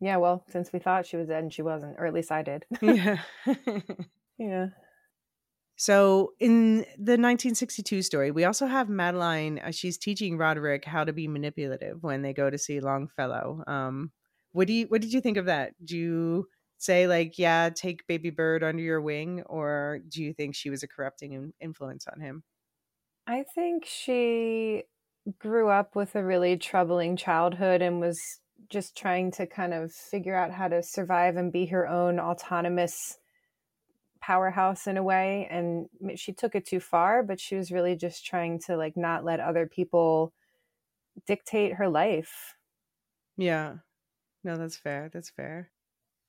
Yeah. Well, since we thought she was dead and she wasn't, or at least I did. yeah. yeah. So in the 1962 story, we also have Madeline. Uh, she's teaching Roderick how to be manipulative when they go to see Longfellow. Um, what do you what did you think of that? Do you say like yeah take baby bird under your wing or do you think she was a corrupting influence on him? I think she grew up with a really troubling childhood and was just trying to kind of figure out how to survive and be her own autonomous powerhouse in a way and she took it too far but she was really just trying to like not let other people dictate her life. Yeah. No that's fair that's fair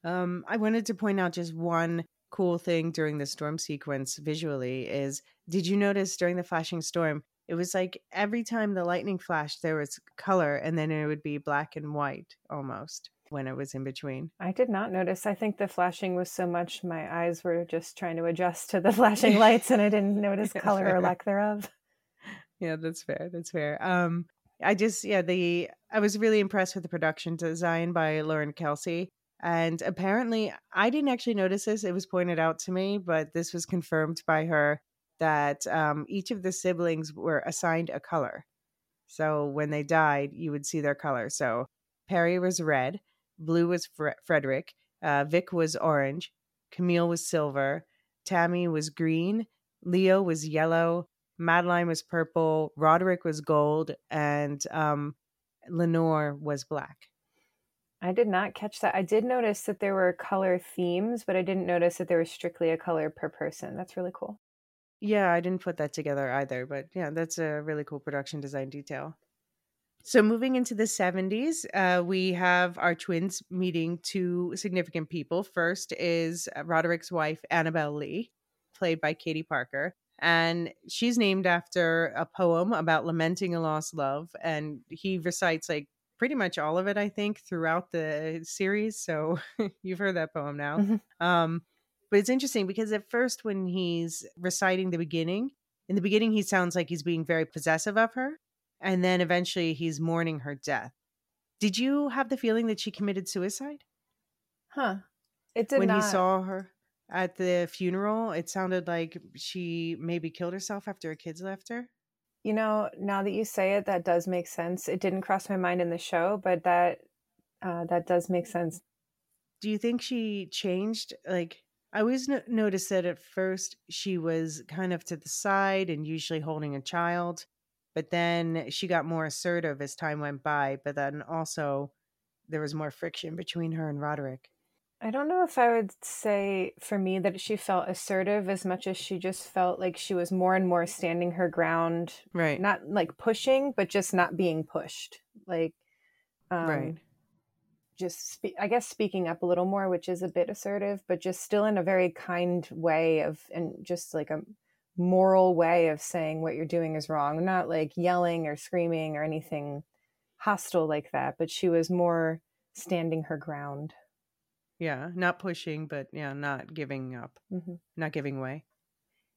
um, I wanted to point out just one cool thing during the storm sequence visually is did you notice during the flashing storm it was like every time the lightning flashed there was color and then it would be black and white almost when it was in between. I did not notice. I think the flashing was so much, my eyes were just trying to adjust to the flashing lights and I didn't notice color or lack thereof. Yeah, that's fair. That's fair. Um, I just yeah the I was really impressed with the production design by Lauren Kelsey. And apparently, I didn't actually notice this. It was pointed out to me, but this was confirmed by her that um, each of the siblings were assigned a color. So when they died, you would see their color. So Perry was red, blue was Fre- Frederick, uh, Vic was orange, Camille was silver, Tammy was green, Leo was yellow, Madeline was purple, Roderick was gold, and um, Lenore was black. I did not catch that. I did notice that there were color themes, but I didn't notice that there was strictly a color per person. That's really cool. Yeah, I didn't put that together either, but yeah, that's a really cool production design detail. So moving into the 70s, uh, we have our twins meeting two significant people. First is Roderick's wife, Annabel Lee, played by Katie Parker. And she's named after a poem about lamenting a lost love. And he recites like pretty much all of it, I think, throughout the series. So you've heard that poem now. Mhm. Um, but it's interesting because at first, when he's reciting the beginning, in the beginning, he sounds like he's being very possessive of her. And then eventually he's mourning her death. Did you have the feeling that she committed suicide? Huh. It did when not. he saw her at the funeral, it sounded like she maybe killed herself after her kids left her. You know, now that you say it, that does make sense. It didn't cross my mind in the show, but that uh, that does make sense. Do you think she changed? Like, I always no- noticed that at first she was kind of to the side and usually holding a child, but then she got more assertive as time went by. But then also there was more friction between her and Roderick. I don't know if I would say for me that she felt assertive as much as she just felt like she was more and more standing her ground, Right. not like pushing, but just not being pushed. Like, um, right. just spe- I guess speaking up a little more, which is a bit assertive, but just still in a very kind way of and just like a moral way of saying what you're doing is wrong, not like yelling or screaming or anything hostile like that, but she was more standing her ground. Yeah. Not pushing, but yeah, not giving up, hmm not giving way.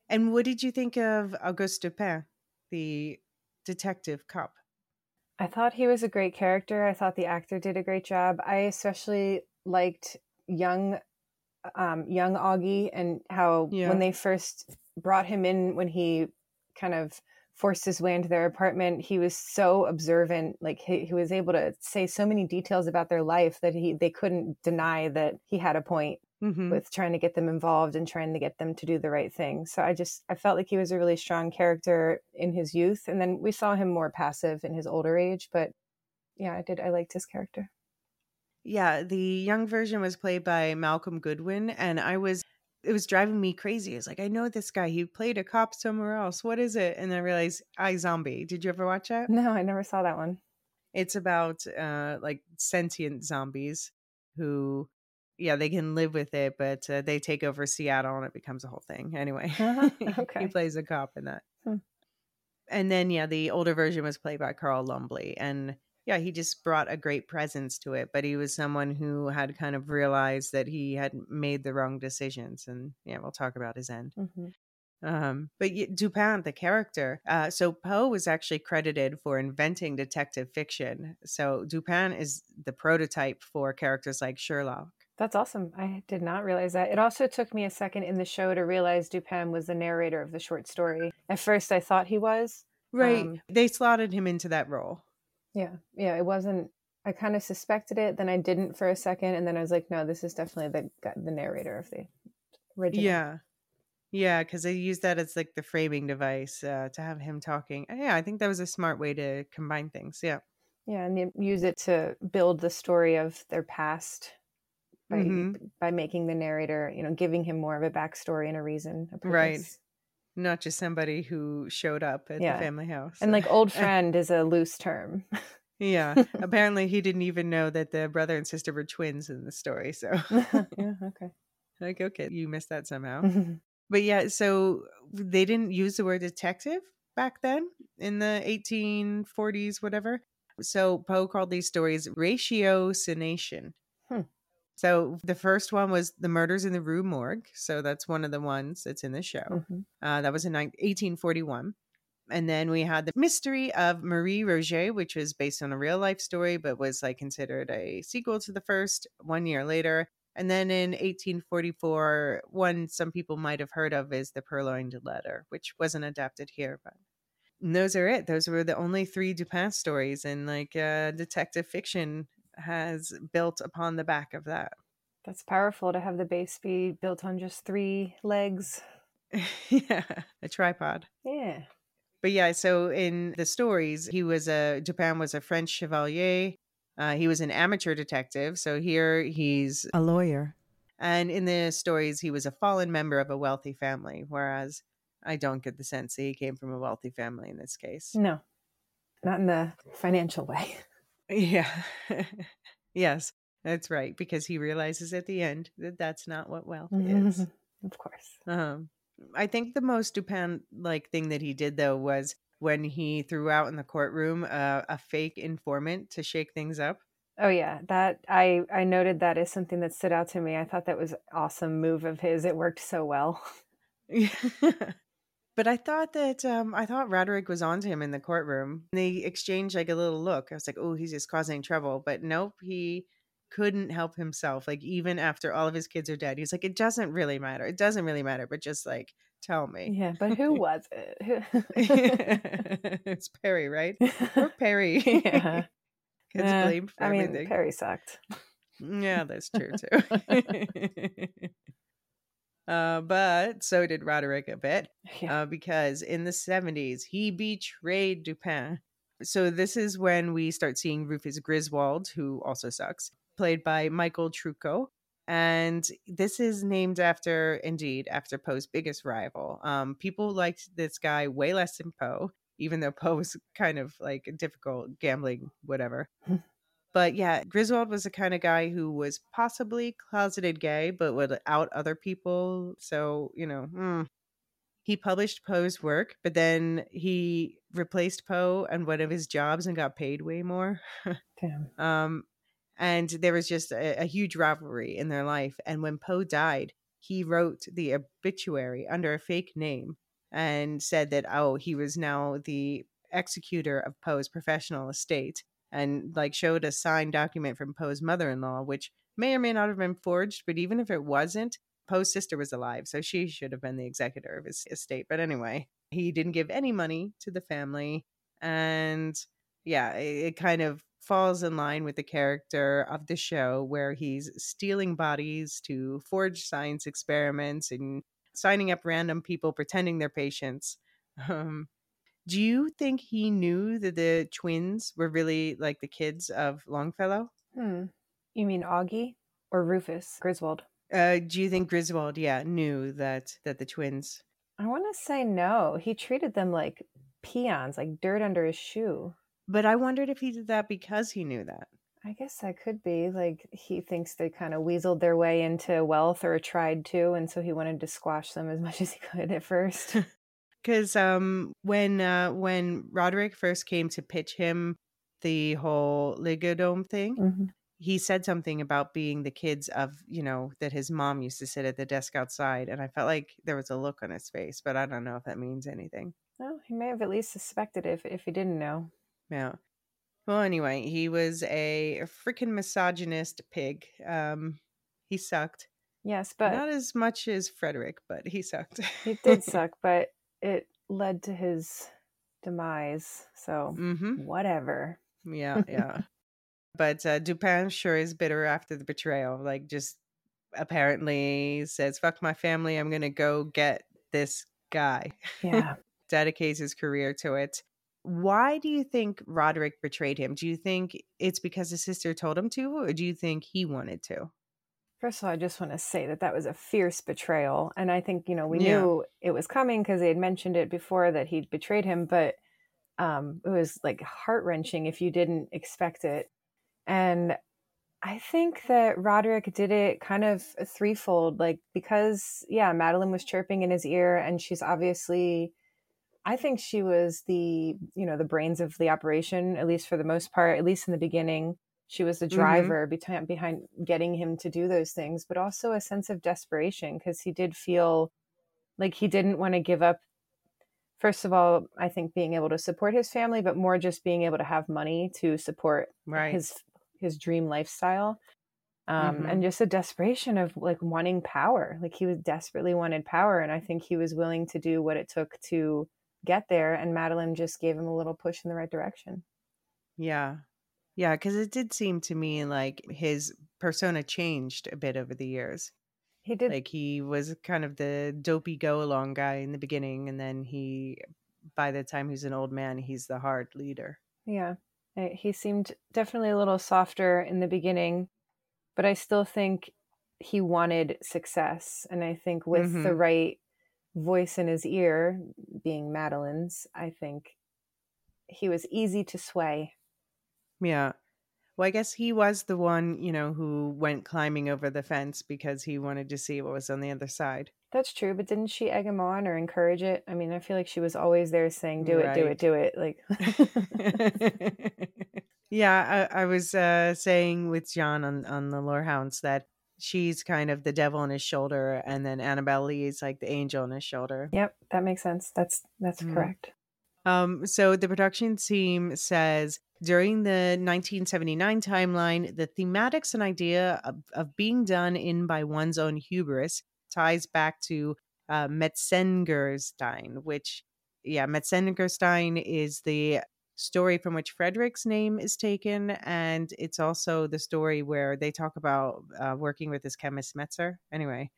And what did you think of Auguste Dupin, the detective cop? I thought he was a great character. I thought the actor did a great job. I especially liked young um young Augie and how Yeah. when they first brought him in when he kind of forced his way into their apartment, he was so observant. Like he, he was able to say so many details about their life that he they couldn't deny that he had a point Mm-hmm. with trying to get them involved and trying to get them to do the right thing. So I just I felt like he was a really strong character in his youth and then we saw him more passive in his older age, but yeah, I did I liked his character. Yeah, the young version was played by Malcolm Goodwin, and I was it was driving me crazy. It's like I know this guy. He played a cop somewhere else. What is it? And I realized iZombie. Did you ever watch that? No, I never saw that one. It's about uh like sentient zombies who yeah, they can live with it, but uh, they take over Seattle and it becomes a whole thing. Anyway, Uh-huh, he plays a cop in that. Hmm. And then yeah, the older version was played by Carl Lumbly and yeah, he just brought a great presence to it, but he was someone who had kind of realized that he had made the wrong decisions and yeah, we'll talk about his end. hmm Um, but Dupin, the character, uh, so Poe was actually credited for inventing detective fiction. So Dupin is the prototype for characters like Sherlock. That's awesome. I did not realize that. It also took me a second in the show to realize Dupin was the narrator of the short story. At first, I thought he was. Right. Um, they slotted him into that role. Yeah, yeah. It wasn't. I kind of suspected it, then I didn't for a second, and then I was like, no, this is definitely the the narrator of the original. Yeah. Yeah, because they used that as like the framing device uh, to have him talking. Yeah, I think that was a smart way to combine things. Yeah. Yeah, and they use it to build the story of their past by Mhm. by making the narrator, you know, giving him more of a backstory and a reason, a Right. Not just somebody who showed up at Yeah. the family house. And like old friend is a loose term. yeah. Apparently, he didn't even know that the brother and sister were twins in the story. So, yeah, okay. like, okay, you missed that somehow. But yeah, so they didn't use the word detective back then in the 1840s, whatever. So Poe called these stories ratiocination, So the first one was the murders in the Rue Morgue. So that's one of the ones that's in the show. Mhm. Uh, that was in 1841. And then we had the mystery of Marie Roget, which was based on a real life story, but was like considered a sequel to the first one year later. And then in 1844, one some people might have heard of is the Purloined Letter, which wasn't adapted here. But and those are it. Those were the only three Dupin stories, in like uh, detective fiction has built upon the back of that. That's powerful to have the base be built on just three legs. yeah, a tripod. Yeah. But yeah, so in the stories, he was a Dupin was a French chevalier. Uh, he was an amateur detective. So here he's a lawyer. And in the stories, he was a fallen member of a wealthy family. Whereas I don't get the sense that he came from a wealthy family in this case. No, not in the financial way. Yeah. yes, that's right. Because he realizes at the end that that's not what wealth is. of course. Um, I think the most Dupin like thing that he did though was when he threw out in the courtroom uh, a fake informant to shake things up. Oh yeah, that I I noted that as something that stood out to me. I thought that was awesome move of his. It worked so well. but I thought that um, I thought Roderick was onto him in the courtroom. They exchanged like a little look. I was like, oh, he's just causing trouble. But nope, he couldn't help himself. Like even after all of his kids are dead, he's like, it doesn't really matter. It doesn't really matter. But just like tell me. Yeah, but who was it? Who- it's Perry, right? Or Perry. yeah. Gets Eh, blamed for I mean, everything. Perry sucked. Yeah, that's true too. Uh, but so did Roderick a bit Yeah. uh, because in the 70s he betrayed Dupin. So this is when we start seeing Rufus Griswold, who also sucks, played by Michael Trucco. And this is named after, indeed, after Poe's biggest rival. Um, people liked this guy way less than Poe, even though Poe was kind of like a difficult gambling, whatever. But yeah, Griswold was the kind of guy who was possibly closeted gay, but would out other people. So, you know, mm. he published Poe's work, but then he replaced Poe on one of his jobs and got paid way more. Damn. Um, and there was just a, a huge rivalry in their life. And when Poe died, he wrote the obituary under a fake name and said that, oh, he was now the executor of Poe's professional estate and like showed a signed document from Poe's mother in law, which may or may not have been forged. But even if it wasn't, Poe's sister was alive, so she should have been the executor of his estate. But anyway, he didn't give any money to the family. And yeah, it, it kind of falls in line with the character of the show where he's stealing bodies to forge science experiments and signing up random people pretending they're patients. Um, do you think he knew that the twins were really like the kids of Longfellow? Hmm. You mean Augie or Rufus Griswold? Uh, do you think Griswold, yeah, knew that that the twins? I want to say no. He treated them like peons, like dirt under his shoe. But I wondered if he did that because he knew that. I guess that could be like he thinks they kind of weaseled their way into wealth or tried to, and so he wanted to squash them as much as he could at first. Because um, when uh, when Roderick first came to pitch him the whole Ligodone thing, Mhm. he said something about being the kids of you know that his mom used to sit at the desk outside, and I felt like there was a look on his face, but I don't know if that means anything. Well, he may have at least suspected if if he didn't know. Yeah. Well, anyway, he was a freaking misogynist pig. Um, he sucked. Yes, but Not as much as Frederick, but he sucked. he did suck. But it led to his demise. So mm-hmm. whatever. Yeah, yeah. but uh, Dupin sure is bitter after the betrayal. Like, just apparently says, "Fuck my family. I'm gonna go get this guy." Yeah. Dedicates his career to it. Why do you think Roderick betrayed him? Do you think it's because his sister told him to, or do you think he wanted to? First of all, I just want to say that that was a fierce betrayal. And I think, you know, we Yeah. knew it was coming because they had mentioned it before that he'd betrayed him, but um, it was like heart wrenching if you didn't expect it. And I think that Roderick did it kind of threefold, like because, yeah, Madeline was chirping in his ear and she's obviously. I think she was the, you know, the brains of the operation, at least for the most part, at least in the beginning. She was the Mm-hmm. driver behind behind getting him to do those things, but also a sense of desperation because he did feel like he didn't want to give up. First of all, I think being able to support his family, but more just being able to have money to support Right. his his dream lifestyle. Um, Mhm. and just a desperation of like wanting power. Like he was desperately wanted power, and I think he was willing to do what it took to get there. And Madeline just gave him a little push in the right direction. Yeah. Yeah, because it did seem to me like his persona changed a bit over the years. He did Like he was kind of the dopey go along guy in the beginning, and then he, by the time he's an old man, he's the hard leader. Yeah. Uh, He seemed definitely a little softer in the beginning, but I still think he wanted success. And I think with the Mhm. right voice in his ear, being Madeline's, I think he was easy to sway. Yeah. Well, I guess he was the one, you know, who went climbing over the fence because he wanted to see what was on the other side. That's true, but didn't she egg him on or encourage it? I mean, I feel like she was always there saying, do it, do it, do it. Like, yeah, I, I was uh, saying with John on on the Lorehounds that she's kind of the devil on his shoulder, and then Annabel Lee is like the angel on his shoulder. yep, that makes sense. That's that's Mm. correct. Um, so the production team says during the 1979 timeline, the thematics and idea of, of being done in by one's own hubris ties back to uh, Metzengerstein, which, yeah, Metzengerstein is the story from which Frederick's name is taken, and it's also the story where they talk about uh, working with this chemist Metzer. Anyway,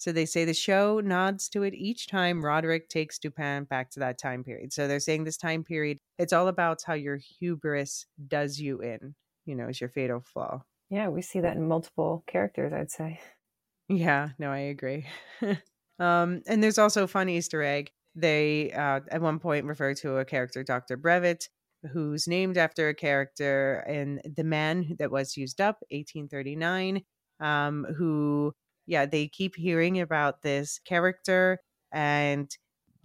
so they say the show nods to it each time Roderick takes Dupin back to that time period. So they're saying this time period, it's all about how your hubris does you in, you know, is your fatal flaw. Yeah, we see that in multiple characters, I'd say. Yeah, no, I agree. um, and there's also a fun Easter egg. They uh, at one point refer to a character, Dr. Brevet, who's named after a character in The Man That Was Used Up, 1839, um, who, yeah, they keep hearing about this character and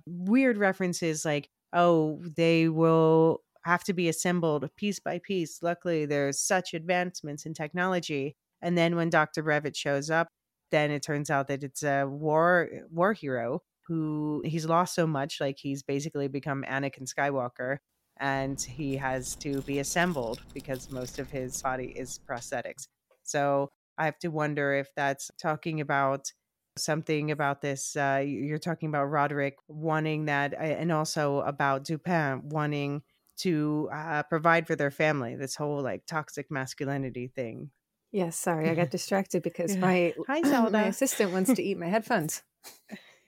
weird references like, oh, they will have to be assembled piece by piece. Luckily, there's such advancements in technology. And then when Dr. Brevet shows up, then it turns out that it's a war war hero who he's lost so much, like he's basically become Anakin Skywalker, and he has to be assembled because most of his body is prosthetics. So I have to wonder if that's talking about something about this. Uh, you're talking about Roderick wanting that, and also about Dupin wanting to uh, provide for their family. This whole like toxic masculinity thing. Yes, sorry, I got distracted because my Hi, my assistant wants to eat my headphones.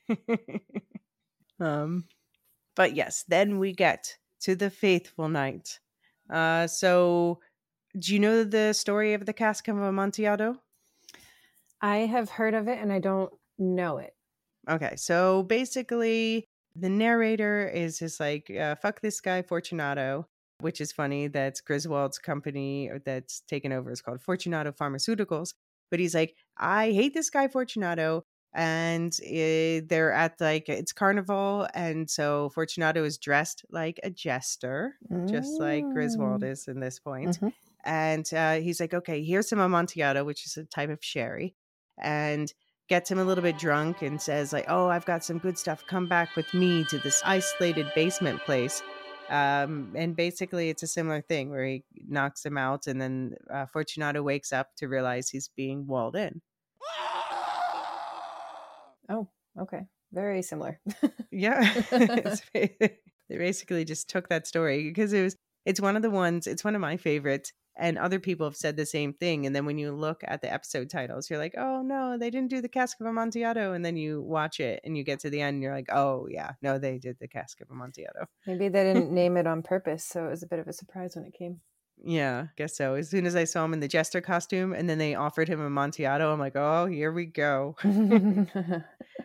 um, but yes, then we get to the faithful night. Uh, so do you know the story of the cask of Amontillado? I have heard of it and I don't know it. Okay, so basically, the narrator is just like, uh, fuck this guy, Fortunato, which is funny. That's Griswold's company that's taken over is called Fortunato Pharmaceuticals. But he's like, I hate this guy, Fortunato. And eh, they're at like, it's carnival. And so Fortunato is dressed like a jester, just like Griswold Mm. is in this point. Mhm. And uh, he's like, okay, here's some Amontillado, which is a type of sherry. And gets him a little bit drunk and says like oh i've got some good stuff come back with me to this isolated basement place um, and basically it's a similar thing where he knocks him out and then uh, fortunato wakes up to realize he's being walled in Oh, okay. Very similar. yeah they basically just took that story because it was it's one of the ones it's one of my favorites and other people have said the same thing and then when you look at the episode titles you're like oh no they didn't do the cask of amontillado and then you watch it and you get to the end and you're like oh yeah no they did the cask of amontillado. Maybe they didn't name it on purpose, so it was a bit of a surprise when it came. yeah I guess so. As soon as i saw him in the jester costume and then they offered him a amontillado i'm like oh here we go.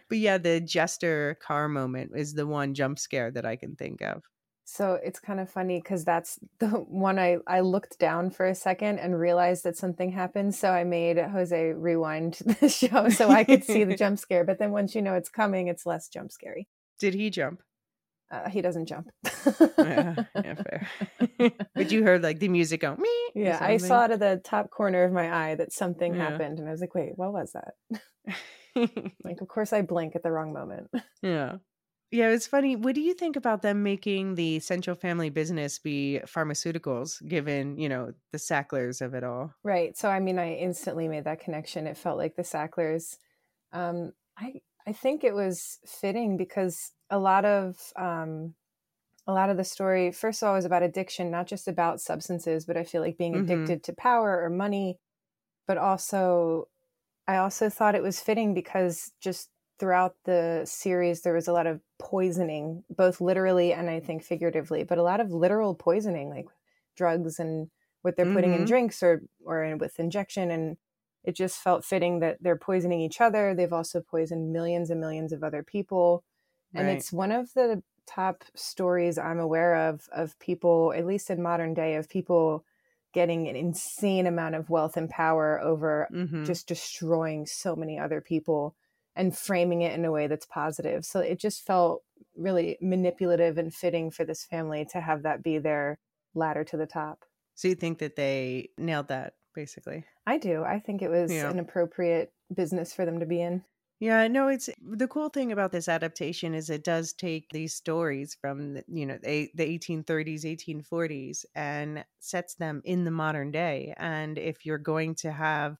But yeah the jester car moment is the one jump scare that i can think of so it's kind of funny because that's the one I, I looked down for a second and realized that something happened. So I made Jose rewind the show so I could see the jump scare. But then once you know it's coming, it's less jump scary. did he jump Uh, he doesn't jump. yeah, yeah, fair. but you heard like the music go me. Yeah, I saw it at the top corner of my eye that something yeah. happened, and I was like, "Wait, what was that?" like, of course, I blink at the wrong moment. Yeah. Yeah, it's funny. What do you think about them making the central family business be pharmaceuticals, given, you know, the Sacklers of it all? Right. So, I mean, I instantly made that connection. It felt like the Sacklers. Um, I, I think it was fitting because a lot of, um, a lot of the story, first of all, was about addiction, not just about substances, but I feel like being mm-hmm. addicted to power or money, but also, I also thought it was fitting because just throughout the series there was a lot of poisoning both literally and i think figuratively but a lot of literal poisoning like drugs and what they're putting mm-hmm. in drinks or or in, with injection and it just felt fitting that they're poisoning each other they've also poisoned millions and millions of other people and it's one of the top stories i'm aware of of people at least in modern day of people getting an insane amount of wealth and power over mm-hmm. just destroying so many other people and framing it in a way that's positive. So it just felt really manipulative and fitting for this family to have that be their ladder to the top. So you think that they nailed that basically? I do. I think it was yeah. an appropriate business for them to be in. Yeah, no, it's the cool thing about this adaptation is it does take these stories from the, you know the, the 1830s, 1840s and sets them in the modern day. And if you're going to have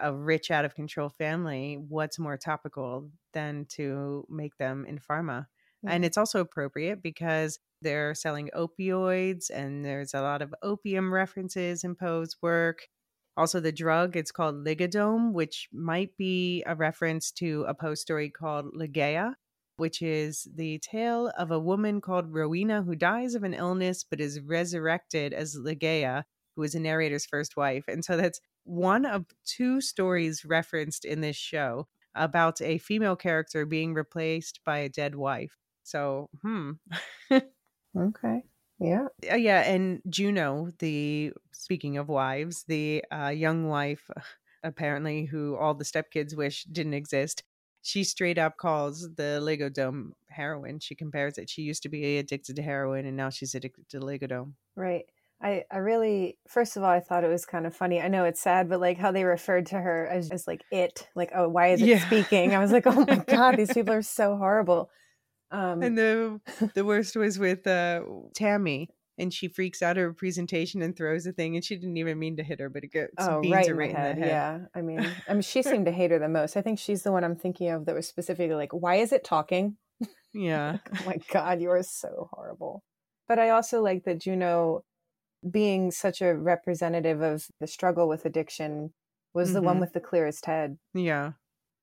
a rich out of control family what's more topical than to make them in pharma? Mm-hmm. and it's also appropriate because they're selling opioids and there's a lot of opium references in poe's work. Also the drug it's called Ligodone, which might be a reference to a poe story called ligeia which is the tale of a woman called rowena who dies of an illness but is resurrected as ligeia who is a narrator's first wife. And so that's one of two stories referenced in this show about a female character being replaced by a dead wife. So, hmm. okay. Yeah. Uh, yeah. And Juno, the speaking of wives, the uh, young wife, apparently, who all the stepkids wish didn't exist, she straight up calls the Ligodone heroin. She compares it. She used to be addicted to heroin and now she's addicted to Ligodone. Right. I, I really first of all I thought it was kind of funny. I know it's sad, but like how they referred to her as, as like it, like oh why is it yeah. speaking? I was like oh my god, these people are so horrible. Um, and the the worst was with uh, Tammy, and she freaks out her presentation and throws a thing, and she didn't even mean to hit her, but it goes oh, right, in, right in the head. Yeah, I mean, I mean, she seemed to hate her the most. I think she's the one I'm thinking of that was specifically like, why is it talking? Yeah. oh my god, you are so horrible. But I also like that Juno being such a representative of the struggle with addiction was mm-hmm. the one mm-hmm. with the clearest head. Yeah.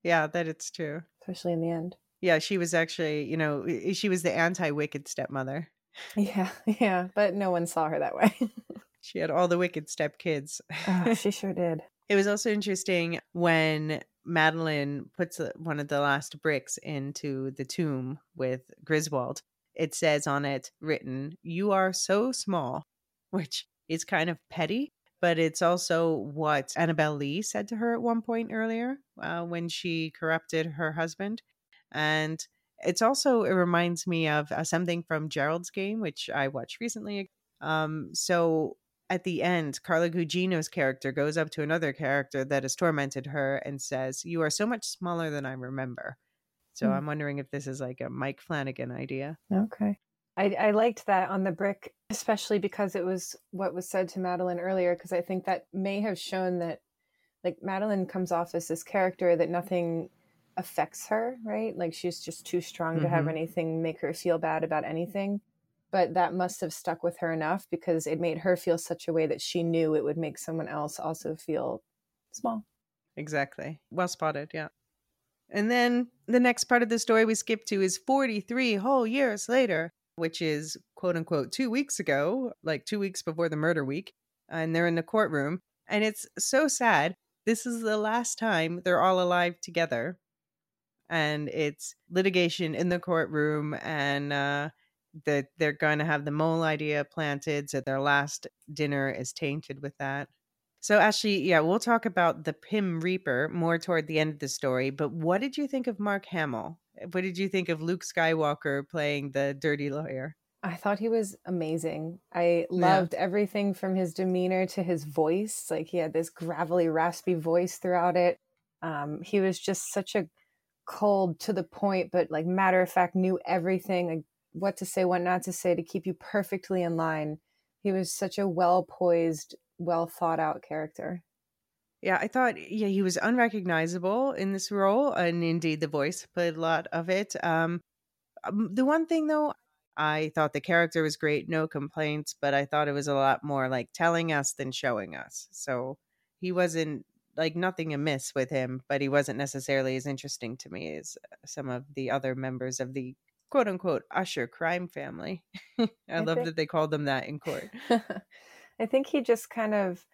Yeah, that it's true. Especially in the end. Yeah, she was actually, you know, she was the anti wicked stepmother. Yeah, yeah, but no one saw her that way. she had all the wicked step kids. oh, she sure did. It was also interesting when Madeline puts one of the last bricks into the tomb with Griswold. It says on it, written, You are so small which is kind of petty, but it's also what Annabel Lee said to her at one point earlier uh, when she corrupted her husband. And it's also, it reminds me of uh, something from Gerald's game, which I watched recently. Um, so at the end, Carla Gugino's character goes up to another character that has tormented her and says, You are so much smaller than I remember. So mm. I'm wondering if this is like a Mike Flanagan idea. Okay. I, I liked that on the brick, especially because it was what was said to Madeline earlier, because I think that may have shown that like Madeline comes off as this character that nothing affects her, right? Like she's just too strong mm-hmm. to have mm-hmm. anything make her feel bad about anything. But that must have stuck with her enough because it made her feel such a way that she knew it would make someone else also feel small. Exactly. Well spotted. Yeah. And then the next part of the story we skip to is 43 whole years later which is quote unquote two weeks ago, like two weeks before the murder week. And they're in the courtroom. And it's so sad. This is the last time they're all alive together. And it's litigation in the courtroom, and uh, that they're going to have the mole idea planted. So their last dinner is tainted with that. So, Ashley, yeah, we'll talk about the Pym Reaper more toward the end of the story. But what did you think of Mark Hamill What did you think of Luke Skywalker playing the dirty lawyer? I thought he was amazing. I loved yeah. everything from his demeanor to his voice. Like he had this gravelly, raspy voice throughout it. Um, he was just such a cold, to the point, but like matter of fact, knew everything, like what to say, what not to say, to keep you perfectly in line. He was such a well poised, well thought out character. Yeah, I thought yeah he was unrecognizable in this role, and indeed the voice played a lot of it. Um, um, the one thing though, I thought the character was great, no complaints, but I thought it was a lot more like telling us than showing us. So he wasn't like nothing amiss with him, but he wasn't necessarily as interesting to me as some of the other members of the quote unquote Usher crime family. I, I love think... that they called them that in court. I think he just kind of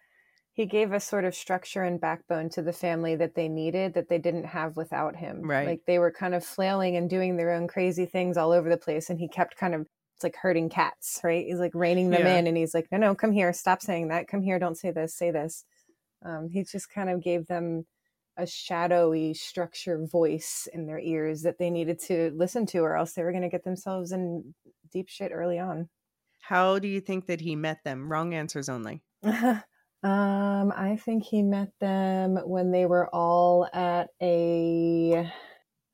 he gave a sort of structure and backbone to the family that they needed that they didn't have without him. Right. Like they were kind of flailing and doing their own crazy things all over the place. And he kept kind of, it's like herding cats, right? He's like reining them yeah. in and he's like, no, no, come here. Stop saying that. Come here. Don't say this. Say this. Um, he just kind of gave them a shadowy structure voice in their ears that they needed to listen to or else they were going to get themselves in deep shit early on. How do you think that he met them? Wrong answers only. Um, I think he met them when they were all at a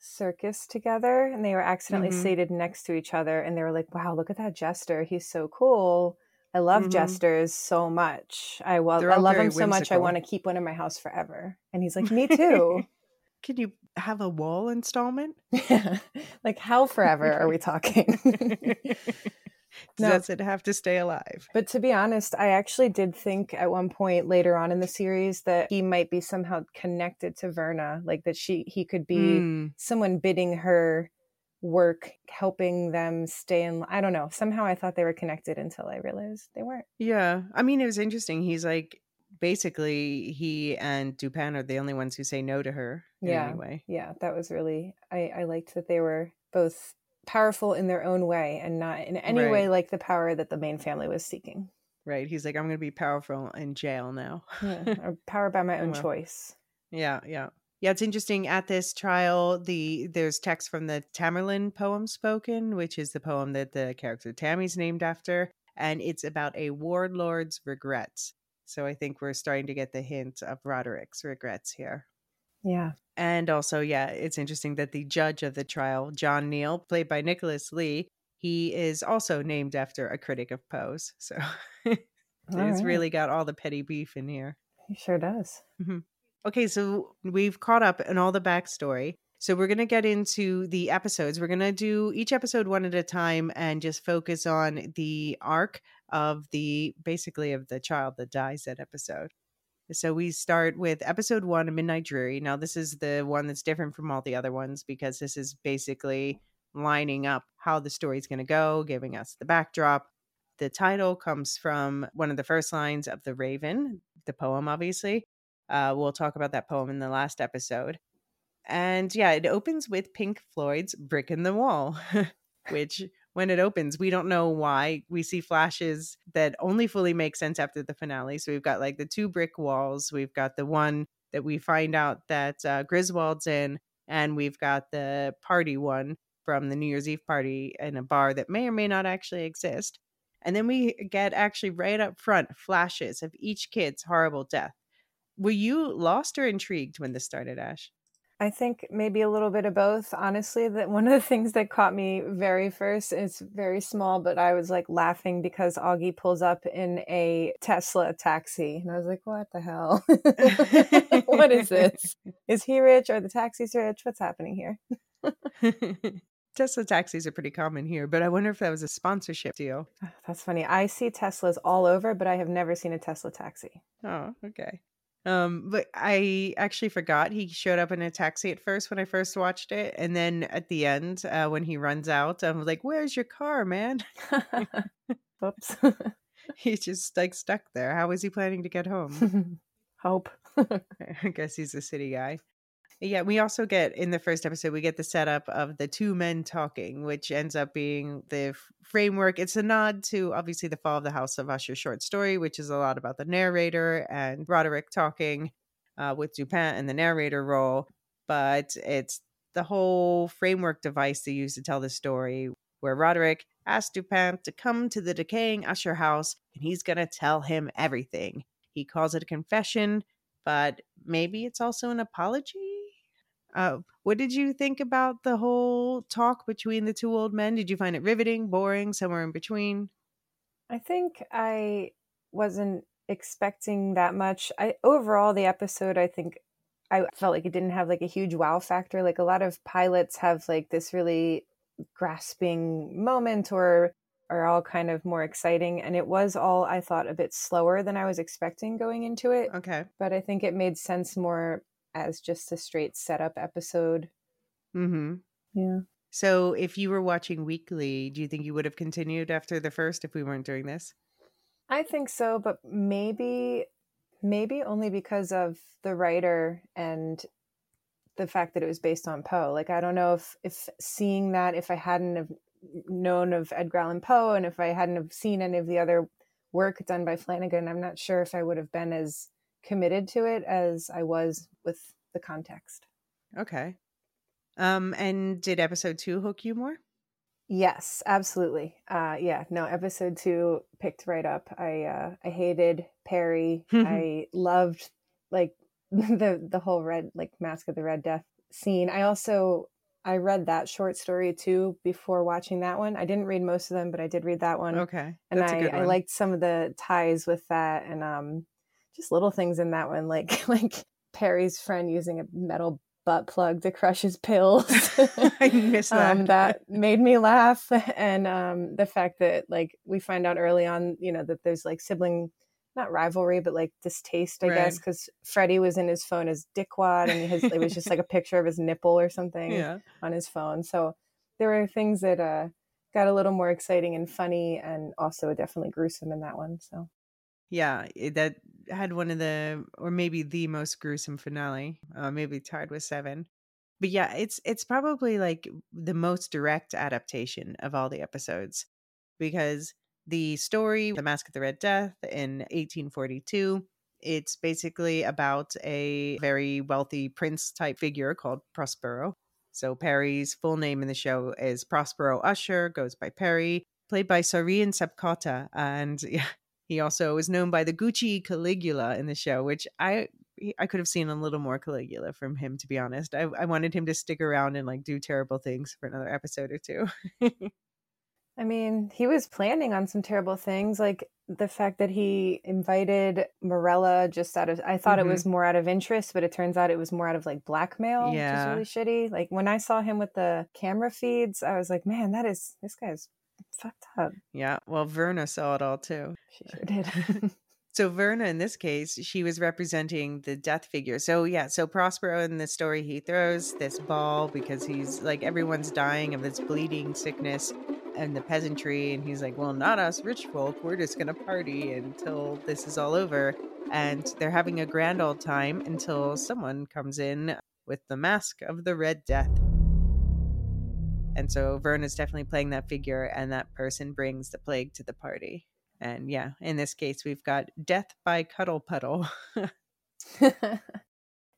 circus together and they were accidentally mm-hmm. seated next to each other and they were like, "Wow, look at that jester. He's so cool." I love mm-hmm. jesters so much. I, well, I love him so much. I want to keep one in my house forever. And he's like, "Me too." Can you have a wall installment? Yeah. like how forever are we talking? Does it have to stay alive? But to be honest, I actually did think at one point later on in the series that he might be somehow connected to Verna, like that she he could be mm. someone bidding her work, helping them stay in. I don't know. Somehow I thought they were connected until I realized they weren't. Yeah, I mean it was interesting. He's like basically he and Dupin are the only ones who say no to her. Yeah, anyway. yeah, that was really. I I liked that they were both powerful in their own way and not in any right. way like the power that the main family was seeking. Right. He's like, I'm going to be powerful in jail now. yeah, or power by my own well, choice. Yeah, yeah. Yeah, it's interesting. At this trial, the there's text from the Tamerlane poem spoken, which is the poem that the character Tammy's named after, and it's about a warlord's regrets. So I think we're starting to get the hint of Roderick's regrets here. Yeah. And also, yeah, it's interesting that the judge of the trial, John Neal, played by Nicholas Lee, he is also named after a critic of Poe's. So it's right. really got all the petty beef in here. He sure does. Mm-hmm. Okay, so we've caught up in all the backstory. So we're going to get into the episodes. We're going to do each episode one at a time and just focus on the arc of the basically of the child that dies that episode. So we start with episode one of Midnight Dreary. Now, this is the one that's different from all the other ones because this is basically lining up how the story's going to go, giving us the backdrop. The title comes from one of the first lines of The Raven, the poem, obviously. Uh, we'll talk about that poem in the last episode. And yeah, it opens with Pink Floyd's Brick in the Wall, which when it opens. We don't know why. We see flashes that only fully make sense after the finale. So we've got like the two brick walls, we've got the one that we find out that uh, Griswold's in, and we've got the party one from the New Year's Eve party in a bar that may or may not actually exist. And then we get actually right up front flashes of each kid's horrible death. Were you lost or intrigued when this started, Ash? I think maybe a little bit of both. Honestly, that one of the things that caught me very first is very small, but I was like laughing because Augie pulls up in a Tesla taxi, and I was like, "What the hell? what is this? Is he rich? Are the taxis rich? What's happening here?" Tesla taxis are pretty common here, but I wonder if that was a sponsorship deal. Ah, that's funny. I see Teslas all over, but I have never seen a Tesla taxi. Oh, okay. Um, but I actually forgot he showed up in a taxi at first when I first watched it, and then at the end, uh, when he runs out, I'm like, "Where's your car, man?" Oops. he's just like stuck there. How is he planning to get home? Hope. I guess he's a city guy. Yeah, we also get in the first episode, we get the setup of the two men talking, which ends up being the framework. It's a nod to obviously the Fall of the House of Usher short story, which is a lot about the narrator and Roderick talking uh, with Dupin in the narrator role. But it's the whole framework device they use to tell the story, where Roderick asks Dupin to come to the decaying Usher house and he's going to tell him everything. He calls it a confession, but maybe it's also an apology? Uh, what did you think about the whole talk between the two old men? Did you find it riveting, boring, somewhere in between? I think I wasn't expecting that much. I overall the episode I think I felt like it didn't have like a huge wow factor. Like a lot of pilots have like this really grasping moment or are all kind of more exciting and it was all I thought a bit slower than I was expecting going into it. Okay. But I think it made sense more as just a straight setup episode. Mhm. Yeah. So, if you were watching weekly, do you think you would have continued after the first if we weren't doing this? I think so, but maybe maybe only because of the writer and the fact that it was based on Poe. Like I don't know if if seeing that if I hadn't have known of Edgar Allan Poe and if I hadn't have seen any of the other work done by Flanagan, I'm not sure if I would have been as committed to it as I was with the context. Okay. Um and did episode 2 hook you more? Yes, absolutely. Uh, yeah, no, episode two picked right up. I uh, I hated Perry. I loved like the the whole red like Mask of the Red Death scene. I also I read that short story too before watching that one. I didn't read most of them, but I did read that one. Okay. and I, I liked some of the ties with that and um just little things in that one like like Perry's friend using a metal butt plug to crush his pills. I missed that. um, that made me laugh and um the fact that like we find out early on you know that there's like sibling not rivalry but like distaste i guess because freddie was in his phone as dickwad and his it was just like a picture of his nipple or something yeah. on his phone so there were things that uh got a little more exciting and funny and also definitely gruesome in that one so Yeah, it, that had one of the, or maybe the most gruesome finale. Uh, maybe tied with seven. But yeah, it's it's probably like the most direct adaptation of all the episodes, because the story, "The Mask of the Red Death" in 1842, it's basically about a very wealthy prince type figure called Prospero. So Perry's full name in the show is Prospero Usher, goes by Perry, played by Sauriyan Sapkota, and yeah, he also is known by the Gucci Caligula in the show, which I I could have seen a little more Caligula from him, to be honest. I, I wanted him to stick around and like do terrible things for another episode or two. I mean, he was planning on some terrible things, like the fact that he invited Morella just out of. I thought Mhm. it was more out of interest, but it turns out it was more out of like blackmail, Yeah. which is really shitty. Like when I saw him with the camera feeds, I was like, man, that is this guy's fucked up. yeah, well, Verna saw it all too. She sure did. So Verna, in this case, she was representing the death figure. So yeah, so Prospero in the story, he throws this ball because he's like everyone's dying of this bleeding sickness and the peasantry, and he's like, "Well, not us rich folk. We're just gonna party until this is all over." And they're having a grand old time until someone comes in with the mask of the Red Death. And so Vern is definitely playing that figure, and that person brings the plague to the party. And yeah, in this case, we've got death by cuddle puddle.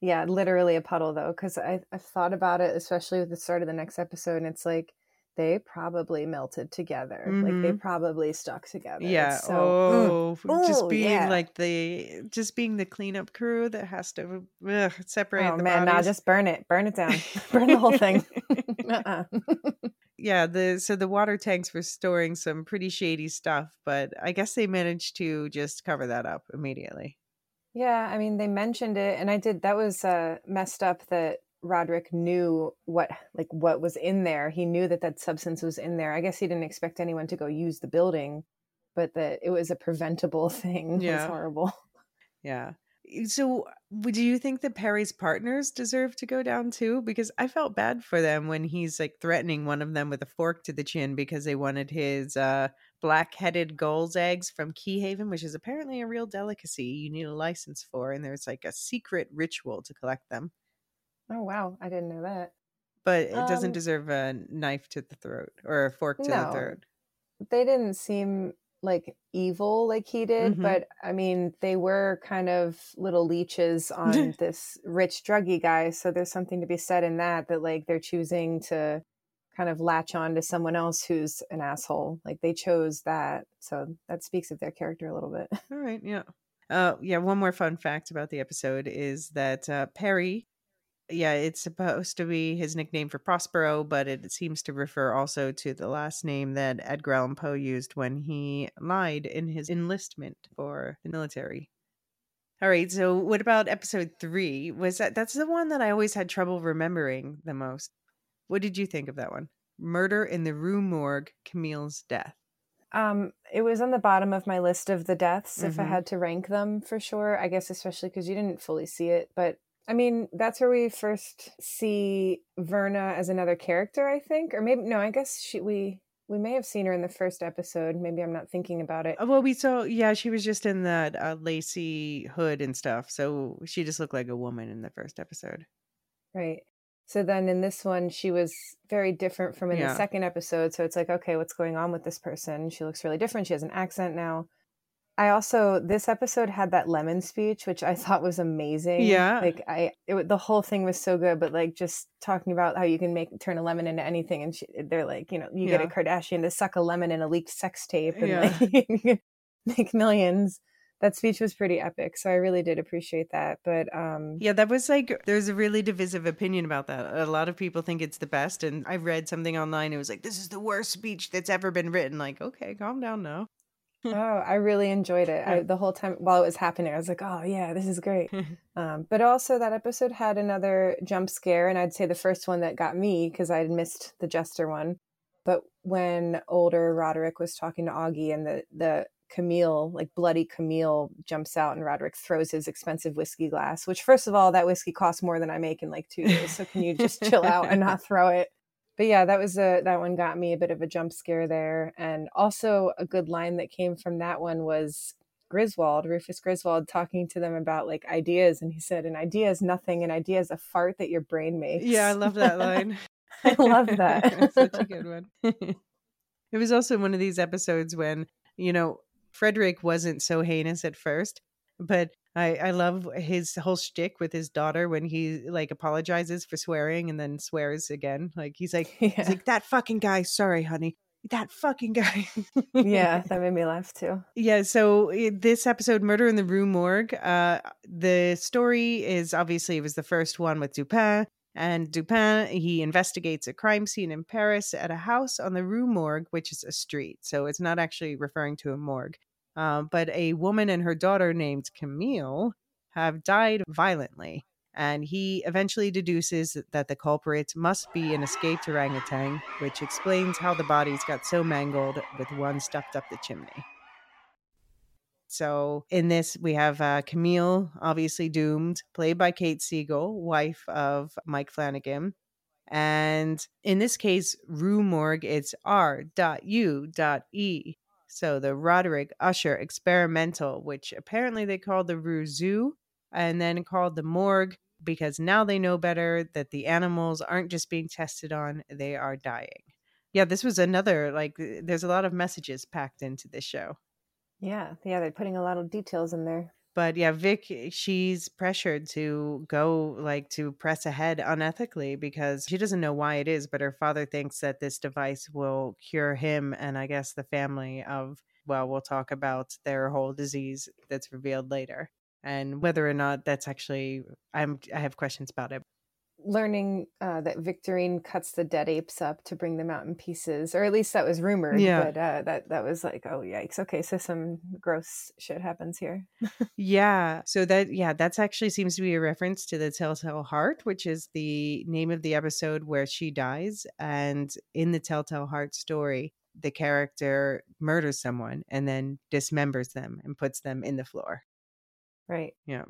yeah, literally a puddle though, because I I thought about it, especially with the start of the next episode, and it's like they probably melted together, like they Mhm. probably stuck together. yeah. So, mm. oh, just being yeah. like the just being the cleanup crew that has to ugh, separate. oh the man, nah, just burn it, burn it down, burn the whole thing. uh-uh. yeah. The so the water tanks were storing some pretty shady stuff, but I guess they managed to just cover that up immediately. Yeah, I mean they mentioned it, and I did. That was uh, messed up that Roderick knew what like what was in there. He knew that that substance was in there. I guess he didn't expect anyone to go use the building, but that it was a preventable thing. It was Yeah. horrible. Yeah. So, do you think that Perry's partners deserve to go down too? Because I felt bad for them when he's like threatening one of them with a fork to the chin because they wanted his uh, black-headed gull's eggs from Keyhaven, which is apparently a real delicacy you need a license for, and there's like a secret ritual to collect them. Oh wow, I didn't know that. But it doesn't Um, deserve a knife to the throat or a fork to the no. throat. They didn't seem like evil like he did, Mhm. but I mean, they were kind of little leeches on this rich druggy guy. So there's something to be said in that, that like they're choosing to kind of latch on to someone else who's an asshole. Like they chose that. So that speaks of their character a little bit. All right, yeah. Uh, yeah, one more fun fact about the episode is that uh, Perry, yeah, it's supposed to be his nickname for Prospero, but it seems to refer also to the last name that Edgar Allan Poe used when he lied in his enlistment for the military. All right, so what about episode three? Was that that's the one that I always had trouble remembering the most? What did you think of that one? Murder in the Rue Morgue, Camille's death. Um, it was on the bottom of my list of the deaths if I Mhm. had to rank them for sure. I guess especially because you didn't fully see it, but I mean that's where we first see Verna as another character. I think, or maybe no. I guess she we we may have seen her in the first episode. Maybe I'm not thinking about it. Uh, Well, we saw, yeah, she was just in that uh, lacy hood and stuff. So she just looked like a woman in the first episode. Right. So then in this one, she was very different from in Yeah. the second episode. So it's like, okay, what's going on with this person? She looks really different. She has an accent now. I also this episode had that lemon speech, which I thought was amazing. Yeah. like I, it, the whole thing was so good. But like just talking about how you can make turn a lemon into anything, and she, they're like, you know, you get a Kardashian to suck a lemon in a leaked sex tape, and Yeah. like, you can make millions. That speech was pretty epic, so I really did appreciate that. But um, Yeah, that was like, there's a really divisive opinion about that. A lot of people think it's the best. And I read something online. It was like, this is the worst speech that's ever been written. Like, okay, calm down now. Oh, I really enjoyed it. I, the whole time while it was happening, I was like, "Oh yeah, this is great." Um, but also, that episode had another jump scare, and I'd say the first one that got me because I had missed the jester one. But when older Roderick was talking to Augie, and the the Camille, like bloody Camille, jumps out, and Roderick throws his expensive whiskey glass. Which, first of all, that whiskey costs more than I make in like two years. So can you just chill out and not throw it? But yeah, that was a that one got me a bit of a jump scare there, and also a good line that came from that one was Griswold, Rufus Griswold, talking to them about like ideas, and he said, "An idea is nothing. An idea is a fart that your brain makes." Yeah, I love that line. I love that. Such a good one. it was also one of these episodes when, you know, Frederick wasn't so heinous at first, but I, I love his whole shtick with his daughter when he like apologizes for swearing and then swears again. Like he's like, yeah, he's like that fucking guy. Sorry, honey. That fucking guy. yeah, that made me laugh too. Yeah, so this episode, Murder in the Rue Morgue, uh, the story is obviously it was the first one with Dupin. And Dupin, he investigates a crime scene in Paris at a house on the Rue Morgue, which is a street. So it's not actually referring to a morgue. Um, but a woman and her daughter named Camille have died violently. And he eventually deduces that the culprit must be an escaped orangutan, which explains how the bodies got so mangled with one stuffed up the chimney. So in this, we have uh, Camille, obviously doomed, played by Kate Siegel, wife of Mike Flanagan. And in this case, Rue Morgue, it's R.U.E. So the Roderick Usher Experimental, which apparently they called the Rue Zoo and then called the Morgue because now they know better that the animals aren't just being tested on, they are dying. Yeah, this was another, like, there's a lot of messages packed into this show. Yeah, yeah, they're putting a lot of details in there. But yeah, Vic, eh, she's pressured to go like to press ahead unethically because she doesn't know why it is, but her father thinks that this device will cure him and I guess the family of, well, we'll talk about their whole disease that's revealed later. And whether or not that's actually, I'm, I have questions about it. Learning uh, that Victorine cuts the dead apes up to bring them out in pieces, or at least that was rumored. Yeah. But uh, that that was like, oh yikes! Okay, so some gross shit happens here. Yeah. So that yeah, that's actually seems to be a reference to the Telltale Heart, which is the name of the episode where she dies. And in the Telltale Heart story, the character murders someone and then dismembers them and puts them in the floor. Right. Yeah.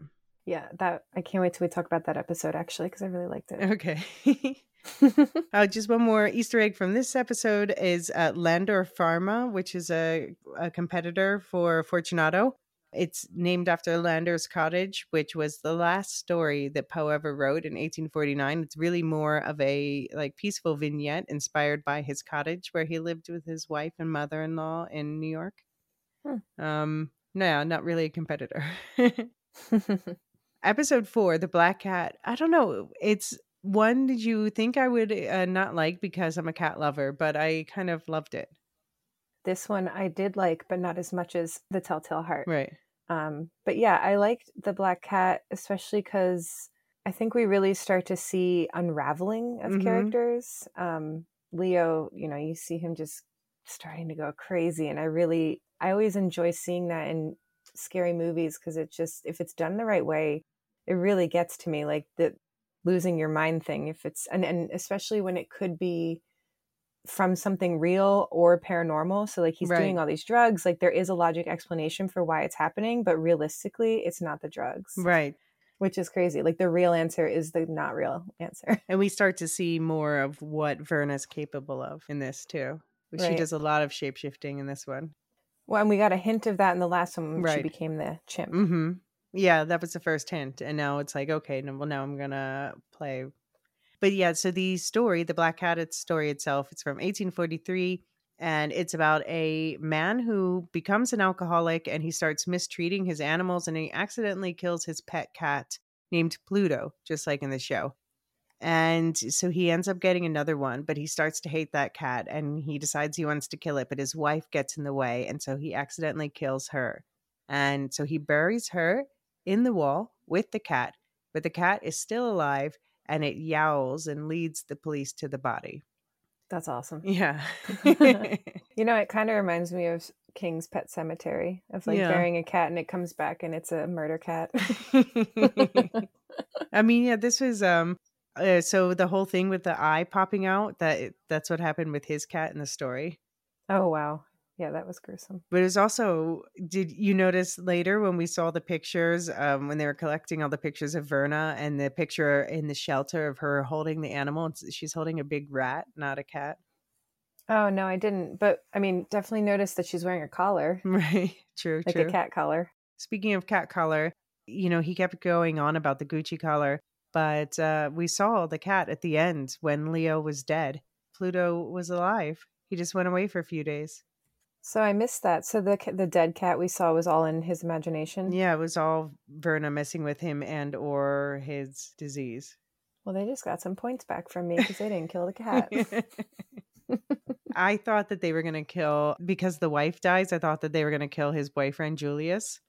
Yeah. That I can't wait till we talk about that episode actually because I really liked it. Okay. uh, just one more Easter egg from this episode is uh, Landor Pharma, which is a, a competitor for Fortunato. It's named after Landor's cottage, which was the last story that Poe ever wrote in 1849. It's really more of a like peaceful vignette inspired by his cottage where he lived with his wife and mother-in-law in New York. Hmm. Um, no, not really a competitor. Episode four, The Black Cat. I don't know. It's one did you think I would uh, not like because I'm a cat lover, but I kind of loved it. This one I did like, but not as much as The Telltale Heart. Right. Um, but yeah, I liked The Black Cat, especially because I think we really start to see unraveling of Mhm. characters. Um, Leo, you know, you see him just starting to go crazy. And I really, I always enjoy seeing that in scary movies because it just, if it's done the right way, it really gets to me. Like the losing your mind thing, if it's, and, and especially when it could be from something real or paranormal. So, like, he's Right. doing all these drugs. Like, there is a logic explanation for why it's happening, but realistically, it's not the drugs Right. which is crazy. Like the real answer is the not real answer. And we start to see more of what Verna's capable of in this too. She Right. does a lot of shapeshifting in this one. Well, and we got a hint of that in the last one when she became the chimp. Mm-hmm. Yeah, that was the first hint. And now it's like, okay, no, well, now I'm going to play. But yeah, so the story, the Black Cat it's story itself, it's from 1843. And it's about a man who becomes an alcoholic and he starts mistreating his animals and he accidentally kills his pet cat named Pluto, just like in the show. And so he ends up getting another one, but he starts to hate that cat and he decides he wants to kill it, but his wife gets in the way. And so he accidentally kills her. And so he buries her in the wall with the cat, but the cat is still alive and it yowls and leads the police to the body. That's awesome. Yeah. You know, it kind of reminds me of King's Pet Sematary of like Yeah. burying a cat and it comes back and it's a murder cat. I mean, yeah, this was um uh, so the whole thing with the eye popping out that that's what happened with his cat in the story. oh wow, yeah, that was gruesome. But it was also did you notice later when we saw the pictures um when they were collecting all the pictures of Verna and the picture in the shelter of her holding the animal she's holding a big rat, not a cat. Oh no, I didn't. But I mean, definitely noticed that she's wearing a collar, Right. True, like true. a cat collar. Speaking of cat collar, you know, he kept going on about the Gucci collar, but uh, we saw the cat at the end when Leo was dead. Pluto was alive. He just went away for a few days. So I missed that. So the the dead cat we saw was all in his imagination. Yeah, it was all Verna messing with him and or his disease. Well, they just got some points back from me because they didn't kill the cat. I thought that they were going to kill because the wife dies. I thought that they were going to kill his boyfriend Julius.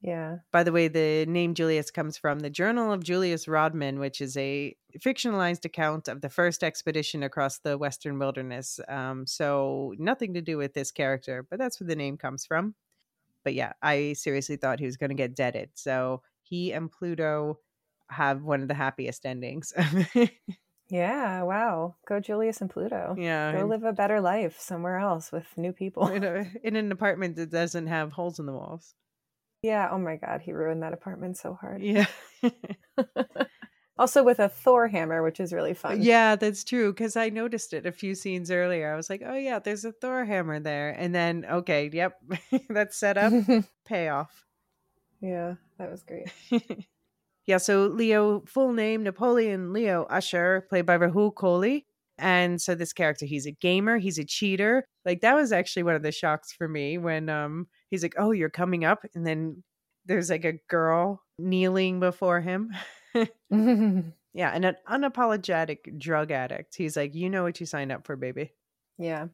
Yeah. By the way, the name Julius comes from the Journal of Julius Rodman, which is a fictionalized account of the first expedition across the Western wilderness. Um, so nothing to do with this character, but that's where the name comes from. But yeah, I seriously thought he was going to get deaded. So he and Pluto have one of the happiest endings. Yeah. Wow. Go Julius and Pluto. yeah, Go live a better life somewhere else with new people. in, a, in an apartment that doesn't have holes in the walls. Yeah. Oh my God. He ruined that apartment so hard. Yeah. Also with a Thor hammer, which is really fun. Yeah, that's true. Because I noticed it a few scenes earlier. I was like, oh, yeah, there's a Thor hammer there. And then, okay, yep, that's set up, payoff. yeah. That was great. yeah, so Leo, full name Napoleon Leo Usher, played by Rahul Kohli. And so this character, he's a gamer, he's a cheater. Like that was actually one of the shocks for me when um he's like, "Oh, you're coming up," and then there's like a girl kneeling before him. Yeah, and an unapologetic drug addict. He's like, you know what you signed up for, baby. yeah.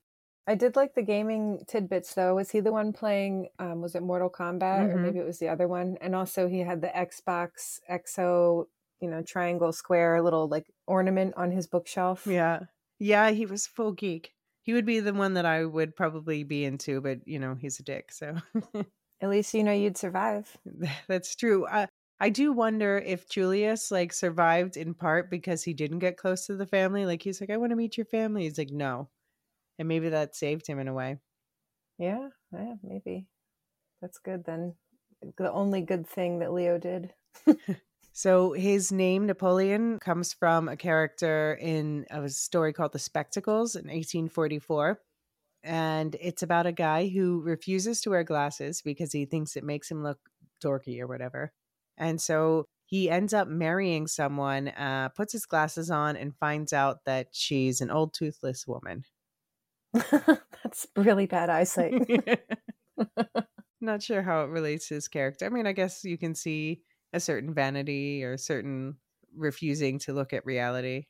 I did like the gaming tidbits though. Was he the one playing um was it Mortal Kombat or Mhm. maybe it was the other one? And also he had the Xbox XO, you know, triangle square little like ornament on his bookshelf. Yeah. Yeah, he was full geek. He would be the one that I would probably be into, but you know, he's a dick. So At least you know you'd survive. that's true. I, I do wonder if Julius like survived in part because he didn't get close to the family. Like he's like, I want to meet your family. He's like, no. And maybe that saved him in a way. Yeah, yeah, maybe. That's good then. The only good thing that Leo did. So his name Napoleon comes from a character in a story called The Spectacles in 1844. And it's about a guy who refuses to wear glasses because he thinks it makes him look dorky or whatever. And so he ends up marrying someone, uh, puts his glasses on, and finds out that she's an old toothless woman. That's really bad eyesight. Not sure how it relates to his character. I mean, I guess you can see a certain vanity or certain refusing to look at reality.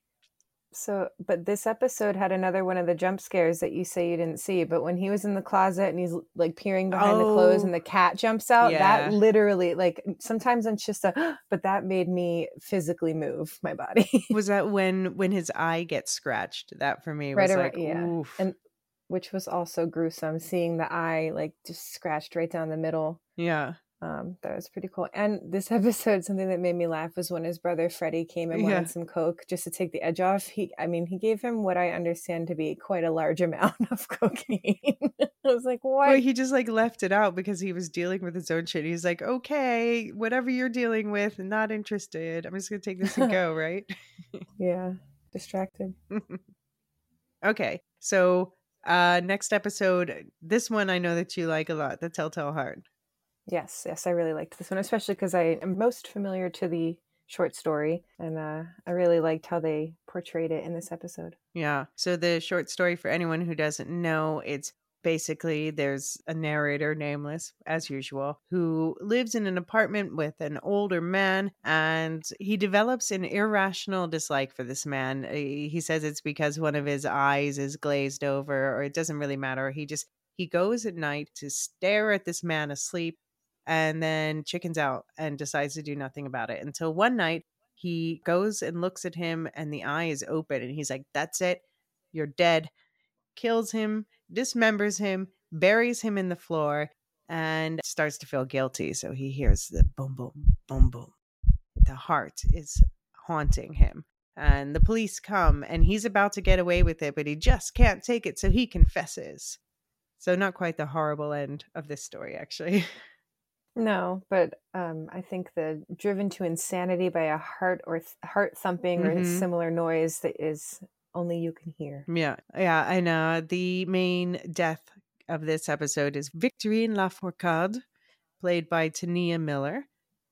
So, but this episode had another one of the jump scares that you say you didn't see. But when he was in the closet and he's like peering behind the clothes and oh. the Oh, cat jumps out, yeah. that literally, like, sometimes it's just a, but that made me physically move my body. Was that when when his eye gets scratched? That for me was around- like, yeah. oof. And which was also gruesome, seeing the eye like just scratched right down the middle. yeah. Um, that was pretty cool. And this episode, something that made me laugh was when his brother Freddie came and wanted Yeah. some coke just to take the edge off. He, I mean, he gave him what I understand to be quite a large amount of cocaine. I was like, what? Well, he just like left it out because he was dealing with his own shit. He's like, okay, whatever you're dealing with, not interested. I'm just gonna take this and go, right? yeah, distracted. okay. So uh next episode, this one I know that you like a lot, the Telltale Heart. Yes, yes, I really liked this one, especially because I am most familiar to the short story, and uh, I really liked how they portrayed it in this episode. Yeah. So the short story for anyone who doesn't know, it's basically there's a narrator, nameless as usual, who lives in an apartment with an older man and he develops an irrational dislike for this man. He says it's because one of his eyes is glazed over or it doesn't really matter. He just he goes at night to stare at this man asleep and then chickens out and decides to do nothing about it until one night he goes and looks at him and the eye is open and he's like that's it. You're dead. Kills him dismembers him buries him in the floor and starts to feel guilty. So he hears the boom boom boom boom. The heart is haunting him and the police come and he's about to get away with it but he just can't take it so he confesses. So not quite the horrible end of this story actually No, but um, I think the driven to insanity by a heart or th- heart thumping or Mhm. similar noise that is only you can hear. Yeah, yeah, and uh, the main death of this episode is Victorine Lafourcade, played by T'Nia Miller.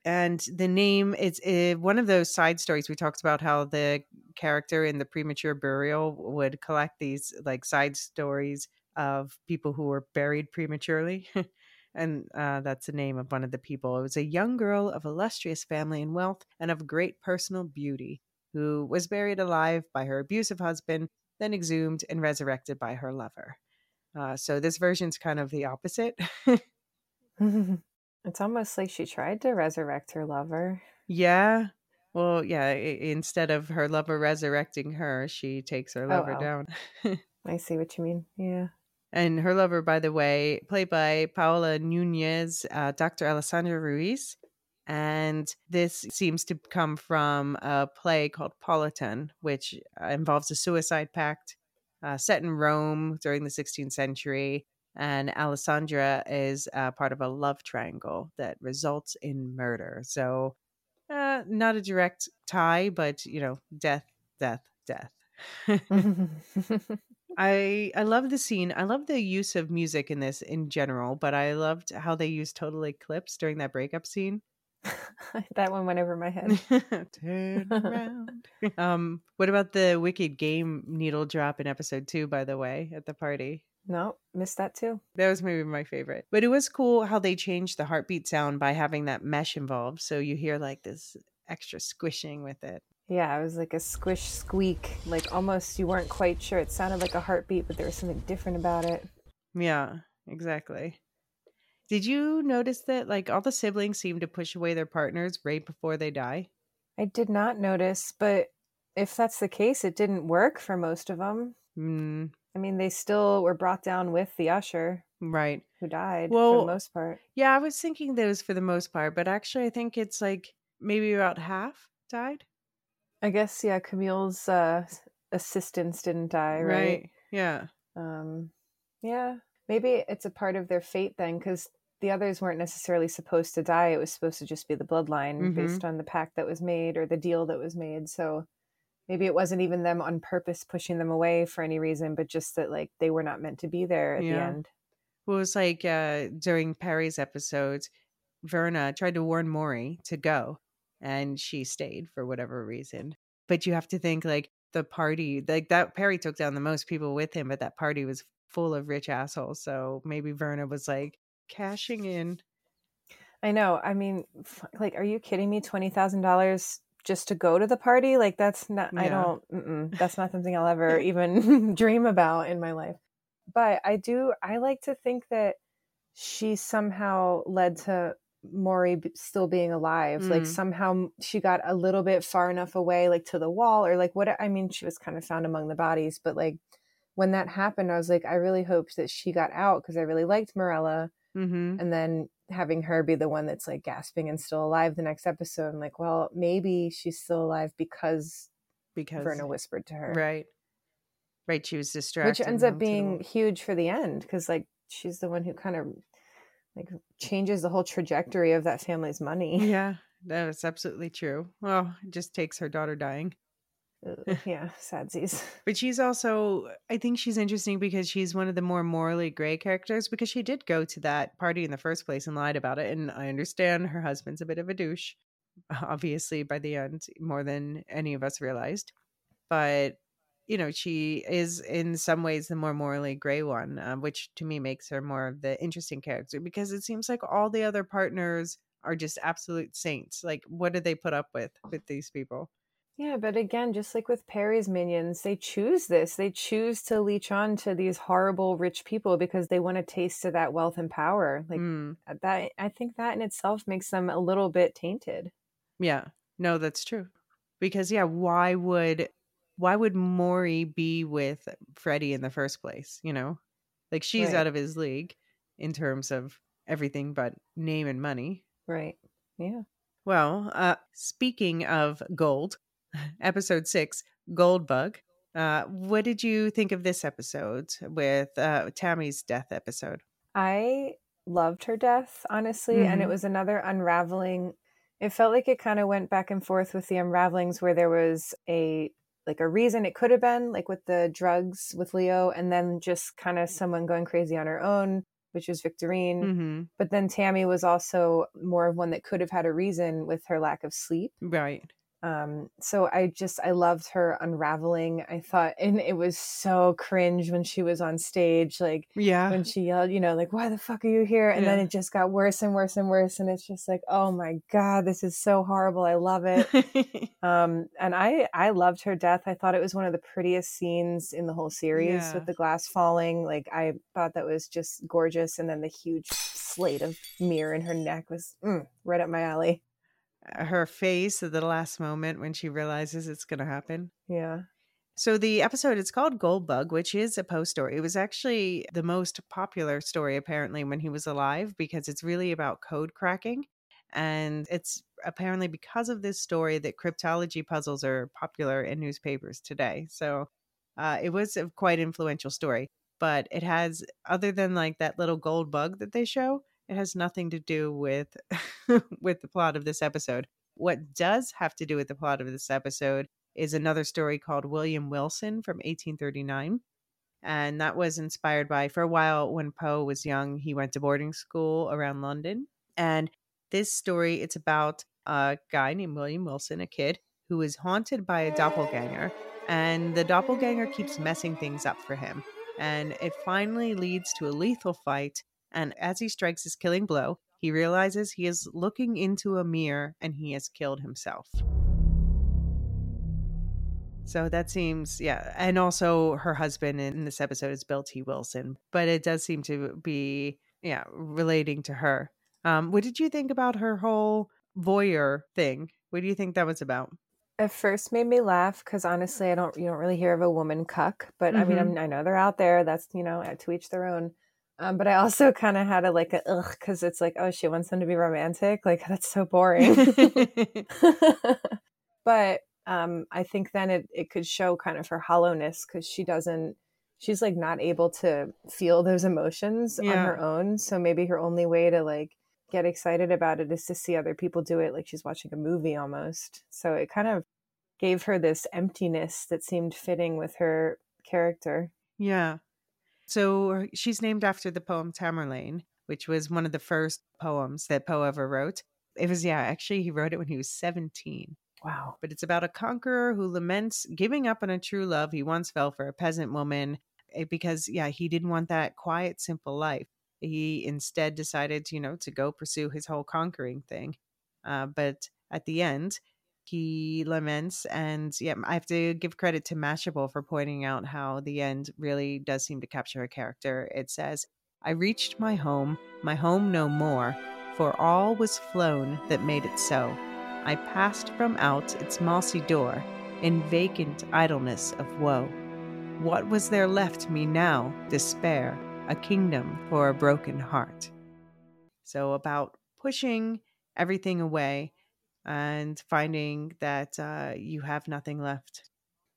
And the name it's uh, one of those side stories we talked about how the character in the premature burial would collect these like side stories of people who were buried prematurely. and uh, that's the name of one of the people. It was a young girl of illustrious family and wealth and of great personal beauty who was buried alive by her abusive husband, then exhumed and resurrected by her lover. Uh, so this version's kind of the opposite. it's almost like she tried to resurrect her lover. yeah. Well, yeah, i- instead of her lover resurrecting her, she takes her Oh, lover wow. down. I see what you mean. Yeah. And her lover, by the way, played by Paola Nunez, uh, Dr. Alessandra Ruiz. And this seems to come from a play called Politian, which uh, involves a suicide pact uh, set in Rome during the 16th century. And Alessandra is uh, part of a love triangle that results in murder. So, uh, not a direct tie, but, you know, death, death, death. I I love the scene. I love the use of music in this in general, but I loved how they used Total Eclipse during that breakup scene. that one went over my head. Turn around. um, what about the Wicked Game needle drop in episode two? By the way, at the party, No, missed that too. that was maybe my favorite. But it was cool how they changed the heartbeat sound by having that mesh involved, so you hear like this extra squishing with it. Yeah, it was like a squish squeak. Like almost you weren't quite sure. It sounded like a heartbeat, but there was something different about it. Yeah, exactly. Did you notice that like all the siblings seem to push away their partners right before they die? I did not notice, but if that's the case, it didn't work for most of them. Mm, I mean, they still were brought down with the usher right. who died for the most part. Yeah, I was thinking those for the most part, but actually I think it's like maybe about half died. I guess yeah, Camille's uh, assistants didn't die, right? right? Yeah. Um, yeah, maybe it's a part of their fate then, because the others weren't necessarily supposed to die. It was supposed to just be the bloodline Mhm. based on the pact that was made or the deal that was made. So maybe it wasn't even them on purpose pushing them away for any reason, but just that like they were not meant to be there at the end. Well, it was like uh, during Perry's episodes, Verna tried to warn Maury to go, and she stayed for whatever reason. But you have to think like the party, like that Perry took down the most people with him, but that party was full of rich assholes. So maybe Verna was like, cashing in. I know. I mean, like, are you kidding me? Twenty thousand dollars just to go to the party? Like, that's not. Yeah. I don't. that's not something I'll ever even dream about in my life. But I do. I like to think that she somehow led to Maury still being alive. Mm. Like somehow she got a little bit far enough away, like to the wall, or like what? I mean, she was kind of found among the bodies, but like when that happened, I was like, I really hoped that she got out because I really liked Morella. Mm-hmm. And then having her be the one that's like gasping and still alive the next episode, I'm like, well, maybe she's still alive because because Verna whispered to her, right? Right, she was distracted, which ends up being huge for the end because like she's the one who kind of like changes the whole trajectory of that family's money. Yeah, that's absolutely true. Well, it just takes her daughter dying. yeah, sadsies. But she's also, I think she's interesting because she's one of the more morally gray characters because she did go to that party in the first place and lied about it. And I understand her husband's a bit of a douche, obviously, by the end, more than any of us realized. But, you know, she is in some ways the more morally gray one, uh, which to me makes her more of the interesting character because it seems like all the other partners are just absolute saints. Like, what do they put up with with these people? Yeah, but again, just like with Perry's minions, they choose this. They choose to leech on to these horrible rich people because they want a taste of that wealth and power. Like mm. that I think that in itself makes them a little bit tainted. Yeah. No, that's true. Because yeah, why would why would Maury be with Freddie in the first place, you know? Like she's right. out of his league in terms of everything but name and money. Right. Yeah. Well, uh, speaking of gold, episode six, Goldbug. Uh, what did you think of this episode with uh, Tammy's death episode? I loved her death, honestly, mm-hmm. and it mm-hmm. was another unraveling. It felt like it kind of went back and forth with the unravelings where there was a like a reason it could have been like with the drugs with Leo and then just kind of someone going crazy on her own which was Victorine. Mm-hmm. But then Tammy was also more of one that could have had a reason with her lack of sleep. Right. Um, so I just I loved her unraveling. I thought, and it was so cringe when she was on stage, like yeah, when she yelled, you know, like why the fuck are you here? And yeah. then it just got worse and worse and worse, and it's just like, oh my god, this is so horrible. I love it. um, and I I loved her death. I thought it was one of the prettiest scenes in the whole series yeah. with the glass falling. Like I thought that was just gorgeous, and then the huge slate of mirror in her neck was mm, right up my alley her face at the last moment when she realizes it's going to happen. Yeah. So the episode it's called Goldbug, which is a Poe story. It was actually the most popular story apparently when he was alive because it's really about code cracking. And it's apparently because of this story that cryptology puzzles are popular in newspapers today. So uh, it was a quite influential story. But it has, other than like that little gold bug that they show, it has nothing to do with with the plot of this episode. What does have to do with the plot of this episode is another story called William Wilson from 1839. And that was inspired by, for a while when Poe was young, he went to boarding school around London. And this story, it's about a guy named William Wilson, a kid who is haunted by a doppelganger. And the doppelganger keeps messing things up for him. And it finally leads to a lethal fight and as he strikes his killing blow, he realizes he is looking into a mirror and he has killed himself. So that seems, yeah. And also, her husband in this episode is Bill T. Wilson, but it does seem to be, yeah, relating to her. Um, what did you think about her whole voyeur thing? What do you think that was about? At first, made me laugh because honestly, I don't, you don't really hear of a woman cuck, but mm-hmm. I mean, I'm, i know they're out there. That's you know, to each their own. Um, but I also kind of had a like a ugh because it's like, oh, she wants them to be romantic. Like that's so boring. but um, I think then it it could show kind of her hollowness because she doesn't. She's like not able to feel those emotions yeah. on her own. So maybe her only way to like get excited about it is to see other people do it, like she's watching a movie almost. So it kind of gave her this emptiness that seemed fitting with her character. Yeah. So she's named after the poem Tamerlane, which was one of the first poems that Poe ever wrote. It was, yeah, actually, he wrote it when he was 17. Wow. But it's about a conqueror who laments giving up on a true love he once fell for a peasant woman eh, because, yeah, he didn't want that quiet, simple life. he instead decided, you know, to go pursue his whole conquering thing. Uh, but at the end, he laments, and yeah, I have to give credit to Mashable for pointing out how the end really does seem to capture a character. It says, I reached my home, my home no more, for all was flown that made it so. I passed from out its mossy door in vacant idleness of woe. What was there left me now? Despair, a kingdom for a broken heart. So, about pushing everything away and finding that uh, you have nothing left.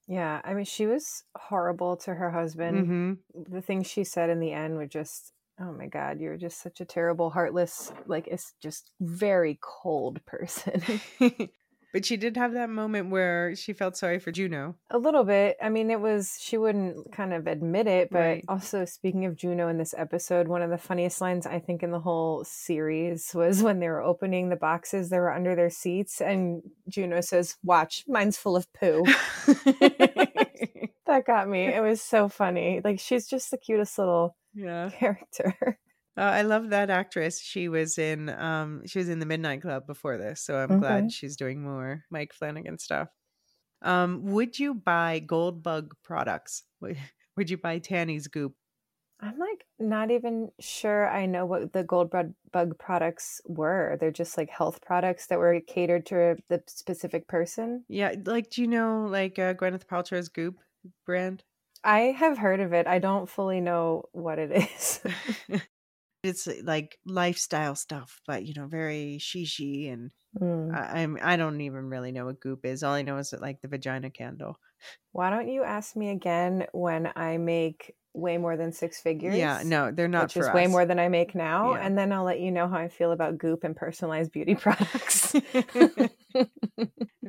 Yeah, I mean, she was horrible to her husband. Mm-hmm. The things she said in the end were just, oh my God, you're just such a terrible, heartless, like, it's just very cold person. But she did have that moment where she felt sorry for Juno. A little bit. I mean, it was, she wouldn't kind of admit it, but Right. also speaking of Juno in this episode, one of the funniest lines I think in the whole series was when they were opening the boxes that were under their seats, and Juno says, Watch, mine's full of poo. that got me. It was so funny. Like, she's just the cutest little yeah. character. Uh, I love that actress. She was in um she was in the Midnight Club before this, so I'm Okay. glad she's doing more Mike Flanagan stuff. Um would you buy Goldbug products? Would, you buy Tammy's goop? I'm like not even sure I know what the gold bug bug products were. They're just like health products that were catered to the specific person. Yeah, like do you know like uh, Gwyneth Paltrow's goop brand? I have heard of it. I don't fully know what it is. it's uh, like lifestyle stuff, but you know, very shishi and Mm. I, I'm I don't even really know what goop is. All I know is that like the vagina candle. Why don't you ask me again when I make way more than six figures? Yeah, no, they're not which for is us. way more than I make now, Yeah. and then I'll let you know how I feel about Goop and personalized beauty products.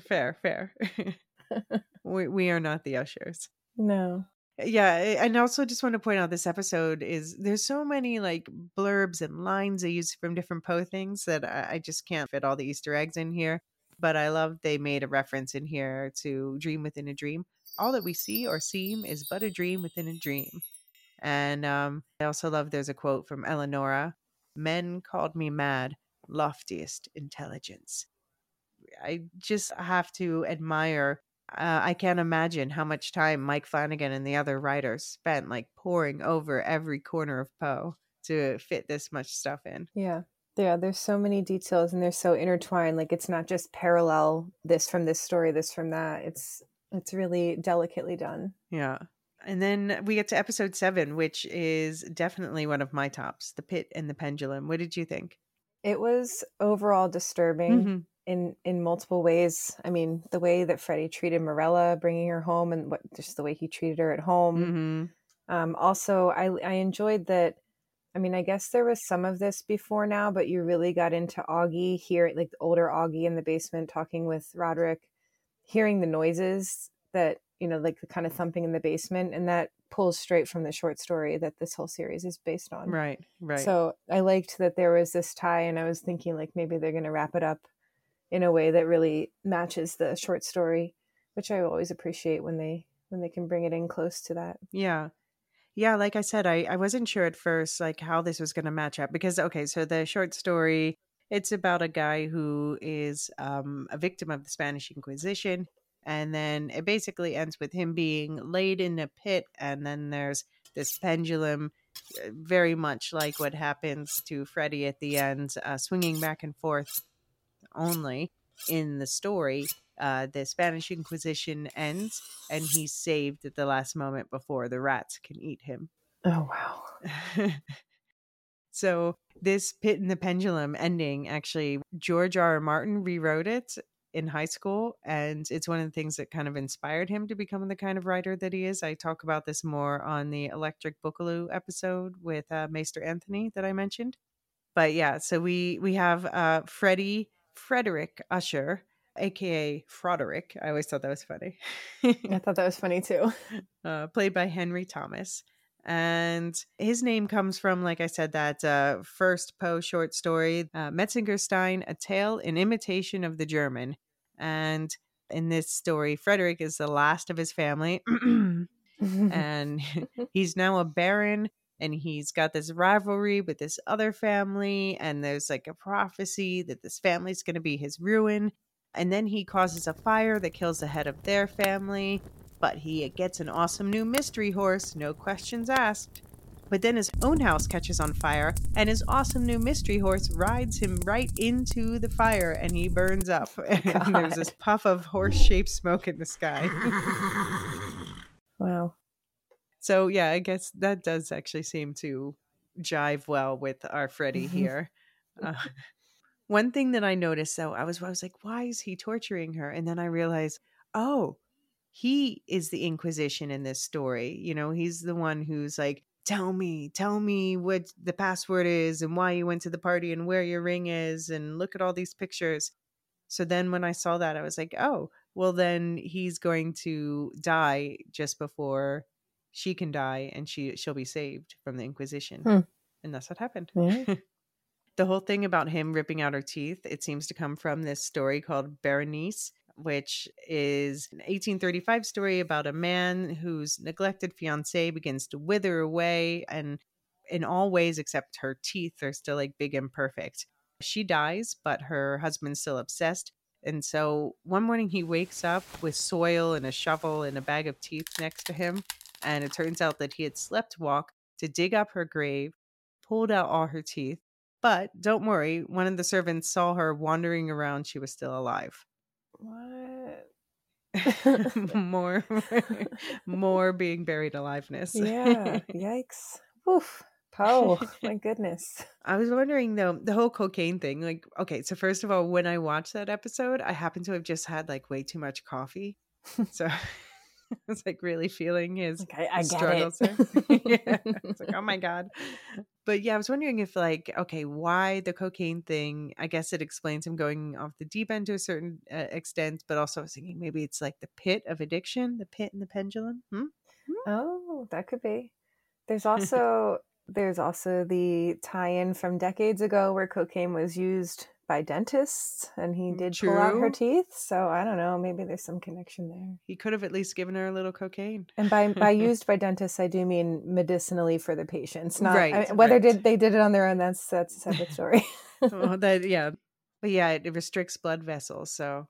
fair, fair. we we are not the ushers. no. Yeah, and also just want to point out this episode is there's so many like blurbs and lines they use from different Poe things that I, I just can't fit all the Easter eggs in here. But I love they made a reference in here to Dream Within a Dream. All that we see or seem is but a dream within a dream. And um, I also love there's a quote from Eleonora Men called me mad, loftiest intelligence. I just have to admire. Uh, I can't imagine how much time Mike Flanagan and the other writers spent like poring over every corner of Poe to fit this much stuff in. Yeah. Yeah, there's so many details and they're so intertwined. Like it's not just parallel this from this story, this from that. It's it's really delicately done. Yeah. And then we get to episode seven, which is definitely one of my tops The Pit and the Pendulum. What did you think? It was overall disturbing Mhm. In in multiple ways. I mean, the way that Freddie treated Morella, bringing her home, and what just the way he treated her at home. Mhm. Um, also, I I enjoyed that. I mean, I guess there was some of this before now, but you really got into Augie here, like the older Augie in the basement talking with Roderick, hearing the noises that you know, like the kind of thumping in the basement, and that pulls straight from the short story that this whole series is based on. Right, right. So I liked that there was this tie, and I was thinking like maybe they're going to wrap it up in a way that really matches the short story, which I always appreciate when they when they can bring it in close to that. Yeah. Yeah, like I said, I, I wasn't sure at first like how this was gonna match up because okay, so the short story it's about a guy who is um, a victim of the Spanish Inquisition, and then it basically ends with him being laid in a pit, and then there's this pendulum, uh, very much like what happens to Freddy at the end, uh, swinging back and forth. Only in the story, uh, the Spanish Inquisition ends, and he's saved at the last moment before the rats can eat him. Oh wow. so this pit in the pendulum ending actually george r. R. martin rewrote it in high school and it's one of the things that kind of inspired him to become the kind of writer that he is i talk about this more on the electric Bookaloo episode with uh, maester anthony that i mentioned but yeah so we we have uh freddie frederick usher aka froderick i always thought that was funny I thought that was funny too. uh, played by Henry Thomas. And his name comes from, like I said, that uh, first Poe short story, uh, Metzengerstein, A Tale in Imitation of the German. And in this story, Frederick is the last of his family. and he's now a baron and he's got this rivalry with this other family and there's like a prophecy that this family's going to be his ruin and then he causes a fire that kills the head of their family but he gets an awesome new mystery horse no questions asked. But then his own house catches on fire and his awesome new mystery horse rides him right into the fire and he burns up. Oh, and there's this puff of horse-shaped smoke in the sky. Wow so yeah, I guess that does actually seem to jive well with our Freddy Mm-hmm. here. Uh, one thing that I noticed though, I was I was like, why is he torturing her? And then I realized, oh, he is the Inquisition in this story. You know, he's the one who's like, tell me, tell me what the password is and why you went to the party and where your ring is and look at all these pictures. So then when I saw that, I was like, oh, well then he's going to die just before she can die and she she'll be saved from the Inquisition. Hmm. And that's what happened. Yeah. the whole thing about him ripping out her teeth, it seems to come from this story called Berenice, which is an 1835 story about a man whose neglected fiance begins to wither away and in all ways except her teeth are still like big and perfect. She dies, but her husband's still obsessed. And so one morning he wakes up with soil and a shovel and a bag of teeth next to him. And it turns out that he had slept walk to dig up her grave, pulled out all her teeth. But don't worry, one of the servants saw her wandering around. She was still alive. what more, more being buried aliveness. yeah yikes Oof. Poe, my goodness. I was wondering though, the whole cocaine thing. Like, okay, so first of all, when I watched that episode, I happened to have just had like way too much coffee. so I was like really feeling his Okay, I struggles it. yeah. It's like, oh my God. But yeah, I was wondering if like, okay, why the cocaine thing? I guess it explains him going off the deep end to a certain uh, extent, but also I was thinking maybe it's like the pit of addiction, the pit and the pendulum. Hmm? Oh, that could be. There's also there's also the tie-in from decades ago where cocaine was used by dentists and he did pull out her Mm, teeth. So I don't know, maybe there's some connection there. He could have at least given her a little cocaine. And by by used by dentists, I do mean medicinally for the patients, not I Right, mean, whether right. did they did it on their own. That's that's a separate story. well, that yeah but yeah it restricts blood vessels so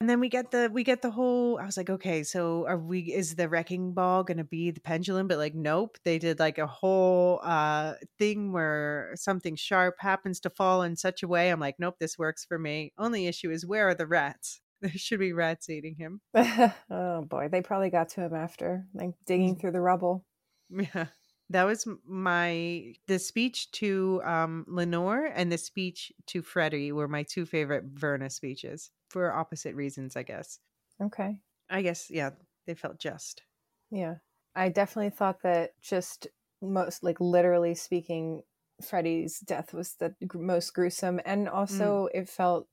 and then we get the we get the whole i was like okay so are we is the wrecking ball gonna be the pendulum? But like nope they did like a whole uh thing where something sharp happens to fall in such a way i'm like nope this works for me. Only issue is where are the rats? There should be rats eating him. Oh boy, they probably got to him after like digging through the rubble. yeah that was my the speech to um lenore and the speech to freddie were my two favorite verna speeches for opposite reasons i guess Okay. I guess, yeah, they felt just. Yeah. I definitely thought that just most like literally speaking Freddie's death was the gr- most gruesome and mm. also it felt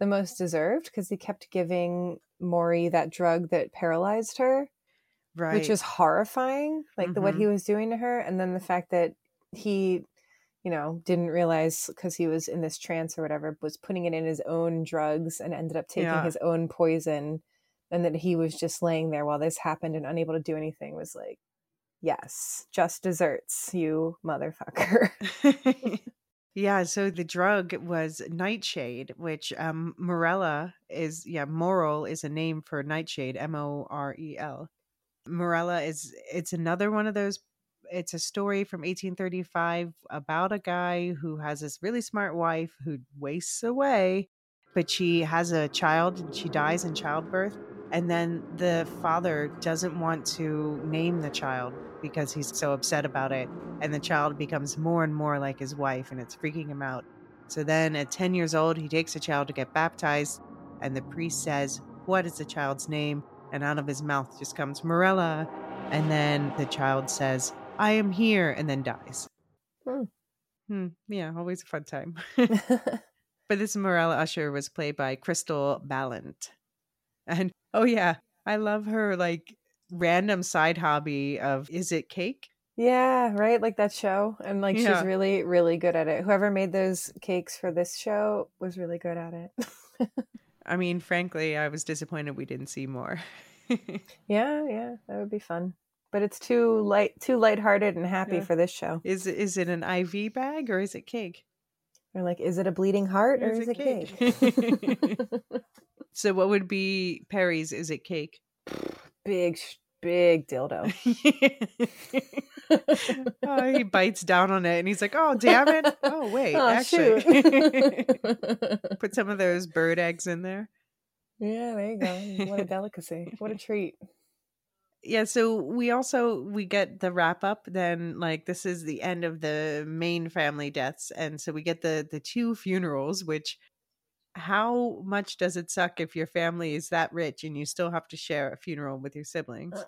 the most deserved because he kept giving Maury that drug that paralyzed her, Right. which was horrifying, like the what he mm-hmm. was doing to her and then the fact that he you know didn't realize because he was in this trance or whatever was putting it in his own drugs and ended up taking Yeah. his own poison and that he was just laying there while this happened and unable to do anything was like yes just desserts you motherfucker yeah, so the drug was nightshade, which um Morella is yeah, Morel is a name for nightshade, M O R E L. Morella is it's another one of those it's a story from 1835 about a guy who has this really smart wife who wastes away, but she has a child and she dies in childbirth. And then the father doesn't want to name the child because he's so upset about it. And the child becomes more and more like his wife, and it's freaking him out. So then at 10 years old, he takes the child to get baptized, and the priest says, What is the child's name? And out of his mouth just comes Morella. And then the child says, I am here, and then dies. Hmm. Hmm, yeah, always a fun time. but this Morella Usher was played by Crystal Balint. And oh, yeah, I love her like random side hobby of is it cake? yeah right like that show and like Yeah. she's really really good at it whoever made those cakes for this show was really good at it I mean, frankly, I was disappointed we didn't see more. yeah yeah that would be fun but it's too light, too lighthearted and happy Yeah. for this show. Is it is it an IV bag or is it cake? Or like, is it a bleeding heart or Is is it it cake? So what would be Perry's? Is it cake? big, sh- big dildo. oh, he bites down on it and he's like, "Oh, damn it! Oh, wait, Oh, actually, put some of those bird eggs in there." yeah, there you go. What a delicacy. What a treat. Yeah, so we also we get the wrap up. Then, like, this is the end of the main family deaths, and so we get the the two funerals. Which, how much does it suck if your family is that rich and you still have to share a funeral with your siblings?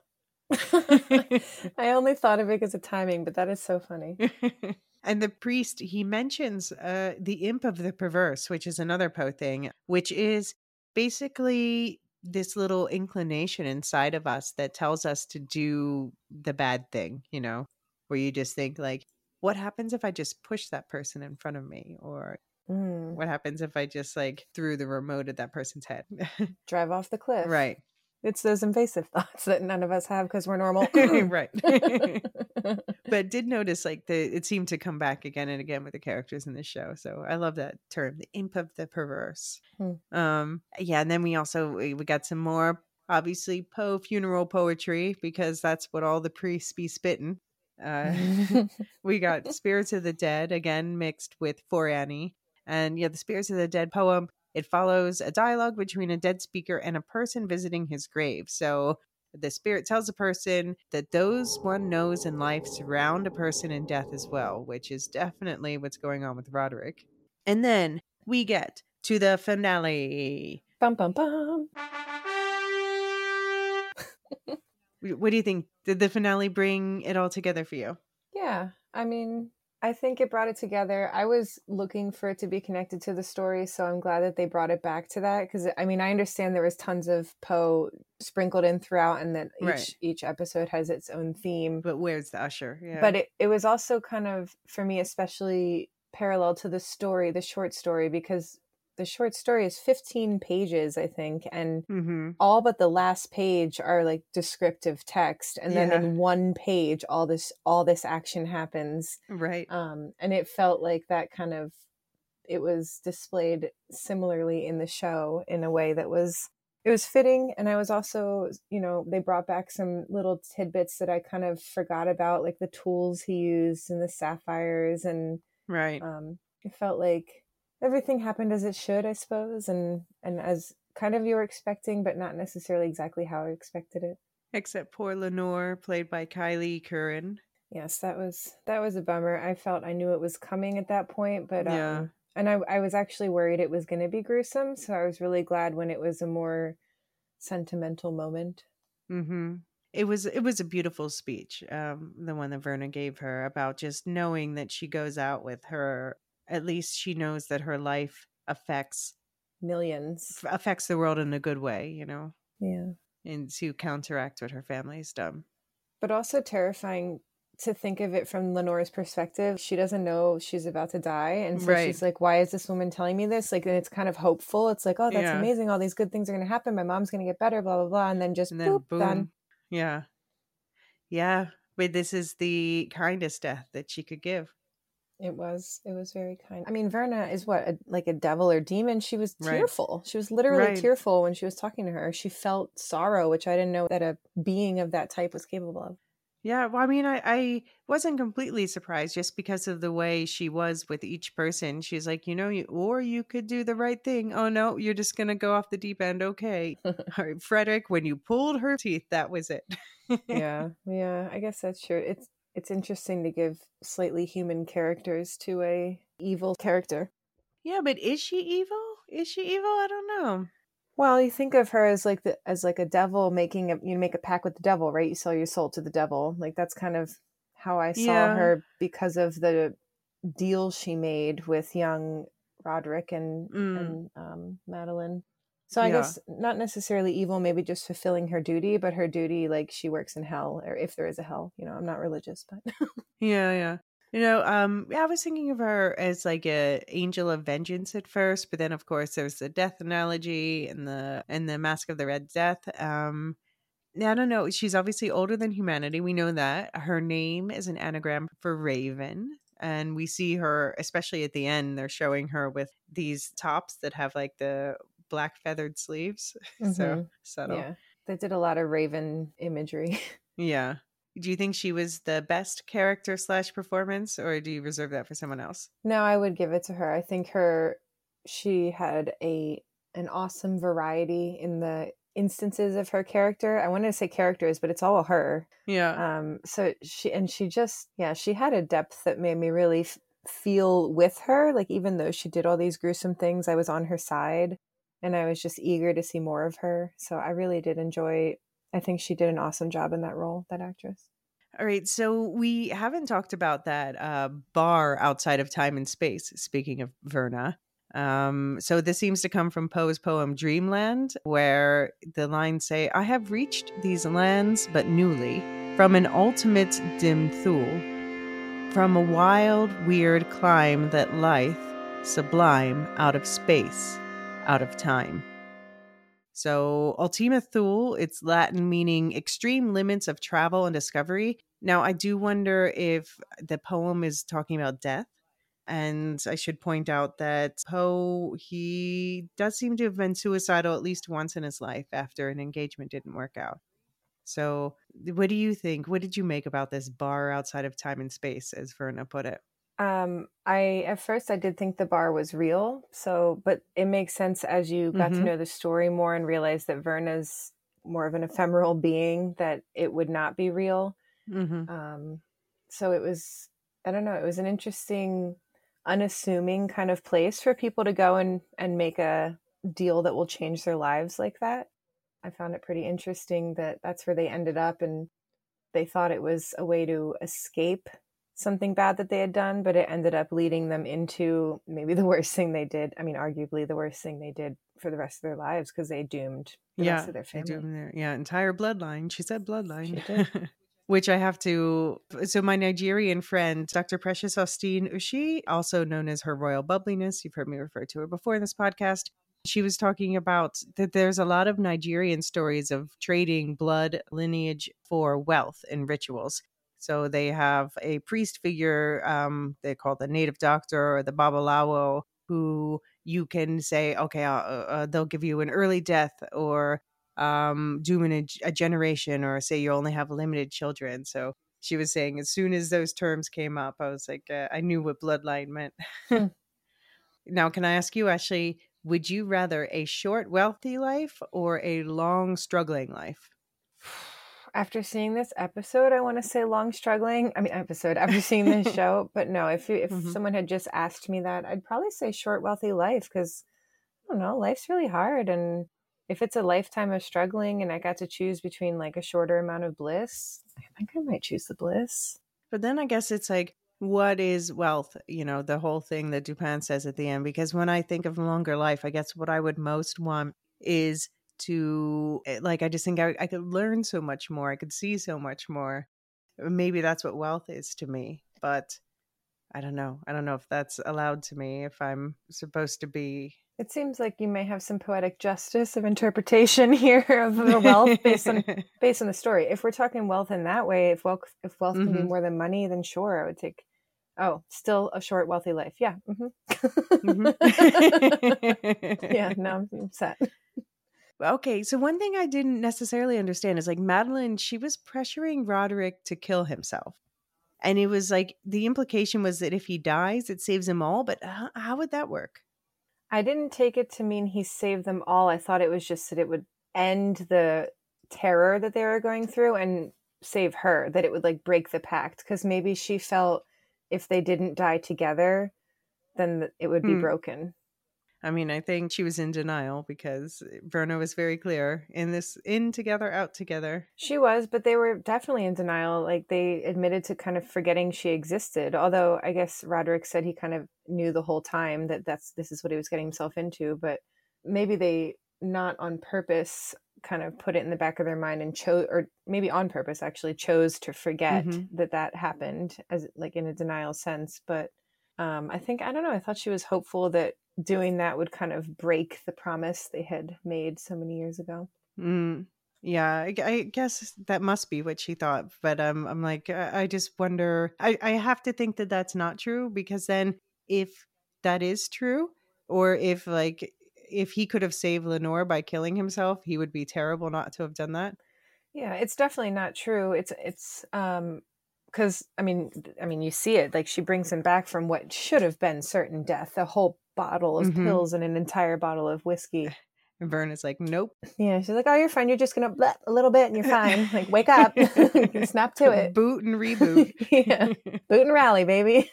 I only thought of it because of timing, but that is so funny. and the priest he mentions uh the imp of the perverse which is another poe thing which is basically this little inclination inside of us that tells us to do the bad thing you know where you just think like what happens if i just push that person in front of me? or Mm, what happens if i just like threw the remote at that person's head? Drive off the cliff. right It's those invasive thoughts that none of us have because we're normal. right but did notice like the it seemed to come back again and again with the characters in this show so i love that term the imp of the perverse Hmm. um yeah and then we also we, we got some more obviously poe funeral poetry because that's what all the priests be spitting uh we got spirits of the dead again mixed with for annie and yeah the spirits of the dead poem it follows a dialogue between a dead speaker and a person visiting his grave so the spirit tells a person that those one knows in life surround a person in death as well, which is definitely what's going on with Roderick. And then we get to the finale. bum bum bum. What do you think? Did the finale bring it all together for you? Yeah, I mean, I think it brought it together. I was looking for it to be connected to the story, so I'm glad that they brought it back to that. Because I mean, I understand there was tons of Poe sprinkled in throughout, and that each Right. each episode has its own theme. But where's the usher? Yeah. But it, it was also kind of for me, especially parallel to the story, the short story, because the short story is 15 pages, I think, and hmm all but the last page are like descriptive text and then Yeah. in one page all this all this action happens right. um and it felt like that kind of it was displayed similarly in the show in a way that was it was fitting and i was also you know they brought back some little tidbits that i kind of forgot about like the tools he used and the sapphires and right. um it felt like everything happened as it should i suppose and and as kind of you were expecting but not necessarily exactly how i expected it Except poor Lenore, played by Kylie Curran. yes that was that was a bummer i felt i knew it was coming at that point but um, Yeah. and I, I was actually worried it was going to be gruesome so i was really glad when it was a more sentimental moment Mm hmm It was it was a beautiful speech, um, the one that Verna gave her about just knowing that she goes out with her. At least she knows that her life affects millions affects the world in a good way, you know, yeah and to counteract what her family's done. but also terrifying to think of it from Lenore's perspective. She doesn't know she's about to die. And so Right. she's like, why is this woman telling me this? Like, and it's kind of hopeful. It's like, oh, that's Yeah. amazing. All these good things are going to happen. My mom's going to get better, blah, blah, blah. And then just And then boop, boom, done. yeah, yeah. But this is the kindest death that she could give. It was, it was very kind. I mean, Verna is what, a, like a devil or demon. She was Right. tearful. She was literally Right. tearful when she was talking to her. She felt sorrow, which I didn't know that a being of that type was capable of. Yeah, well, I mean, I, I wasn't completely surprised just because of the way she was with each person. She's like, you know, you or you could do the right thing. Oh no, you're just gonna go off the deep end. Okay, All right, Frederick, when you pulled her teeth, that was it. yeah yeah i guess that's true it's it's interesting to give slightly human characters to a evil character yeah, but is she evil? Is she evil? I don't know. well you think of her as like the as like a devil making a you make a pact with the devil right you sell your soul to the devil like that's kind of how i saw Yeah. her because of the deal she made with young roderick and Mm. and um madeline so i Yeah. guess not necessarily evil maybe just fulfilling her duty but her duty like she works in hell or if there is a hell you know i'm not religious but Yeah, yeah. You know, um, yeah, I was thinking of her as like a angel of vengeance at first, but then of course there's the death analogy and the and the mask of the red death. Um, I don't know. She's obviously older than humanity. We know that. Her name is an anagram for Raven. And we see her, especially at the end, they're showing her with these tops that have like the black feathered sleeves. Mm-hmm. So subtle. Yeah. They did a lot of Raven imagery. Yeah. Do you think she was the best character slash performance, or do you reserve that for someone else? No, I would give it to her. I think her she had a an awesome variety in the instances of her character. I wanted to say characters, but it's all her. Yeah. Um. So she and she just yeah she had a depth that made me really f- feel with her. Like even though she did all these gruesome things, I was on her side, and I was just eager to see more of her. So I really did enjoy I think she did an awesome job in that role, that actress. All right, so we haven't talked about that uh, bar outside of time and space. Speaking of Verna, um, so this seems to come from Poe's poem Dreamland, where the lines say, "I have reached these lands, but newly, from an ultimate dim thule, from a wild, weird clime that lieth sublime out of space, out of time." So, Ultima Thule, it's Latin meaning extreme limits of travel and discovery. Now, I do wonder if the poem is talking about death. And I should point out that Poe, he does seem to have been suicidal at least once in his life after an engagement didn't work out. So, what do you think? What did you make about this bar outside of time and space, as Verna put it? Um, I at first I did think the bar was real. So, but it makes sense as you got mm-hmm. to know the story more and realize that Verna's more of an ephemeral being that it would not be real. Mm-hmm. Um, so it was I don't know. It was an interesting, unassuming kind of place for people to go and and make a deal that will change their lives like that. I found it pretty interesting that that's where they ended up and they thought it was a way to escape something bad that they had done, but it ended up leading them into maybe the worst thing they did. I mean, arguably the worst thing they did for the rest of their lives because they doomed the yeah, rest of their family. Their, yeah, entire bloodline. She said bloodline. She Which I have to. So, my Nigerian friend, Dr. Precious Austin Ushi, also known as her royal bubbliness, you've heard me refer to her before in this podcast. She was talking about that there's a lot of Nigerian stories of trading blood lineage for wealth and rituals. So they have a priest figure, um, they call the native doctor or the babalawo, who you can say, okay, uh, uh, they'll give you an early death or um, doom in a, a generation, or say you only have limited children. So she was saying, as soon as those terms came up, I was like, uh, I knew what bloodline meant. Hmm. now, can I ask you, Ashley, would you rather a short, wealthy life or a long, struggling life? After seeing this episode, I want to say long struggling. I mean, episode after seeing this show, but no, if if mm-hmm. someone had just asked me that, I'd probably say short, wealthy life because I don't know, life's really hard, and if it's a lifetime of struggling, and I got to choose between like a shorter amount of bliss, I think I might choose the bliss. But then I guess it's like, what is wealth? You know, the whole thing that Dupin says at the end. Because when I think of longer life, I guess what I would most want is to eh, like i just think I, I could learn so much more i could see so much more uh, maybe that's what wealth is to me but i don't know i don't know if that's allowed to me if i'm supposed to be it seems like you may have some poetic justice of interpretation here of the wealth based on based on the story if we're talking wealth in that way if wealth if wealth mm-hmm. can be mm-hmm. more than money then sure i would take oh still a short wealthy life yeah mm-hmm. mm-hmm. yeah no i'm set Okay, so one thing I didn't necessarily understand is like Madeline, she was pressuring Roderick to kill himself. And it was like the implication was that if he dies, it saves them all. But how, how would that work? I didn't take it to mean he saved them all. I thought it was just that it would end the terror that they were going through and save her, that it would like break the pact. Because maybe she felt if they didn't die together, then it would be hmm. broken. I mean, I think she was in denial because Verna was very clear in this in together, out together. She was, but they were definitely in denial. Like they admitted to kind of forgetting she existed. Although I guess Roderick said he kind of knew the whole time that that's this is what he was getting himself into. But maybe they not on purpose kind of put it in the back of their mind and chose or maybe on purpose actually chose to forget mm-hmm. that that happened as like in a denial sense but um i think i don't know i thought she was hopeful that doing that would kind of break the promise they had made so many years ago. Mm. Yeah, I, I guess that must be what she thought. But um, I'm like, I, I just wonder. I, I have to think that that's not true because then if that is true, or if like if he could have saved Lenore by killing himself, he would be terrible not to have done that. Yeah, it's definitely not true. It's it's um because I mean I mean you see it like she brings him back from what should have been certain death, a whole bottle of Mhm. pills and an entire bottle of whiskey. And Verna's like, nope. Yeah, she's like, "Oh, you're fine. You're just gonna bleh a little bit, and you're fine. Like, wake up, snap to it, Boot and reboot. yeah, boot and rally, baby."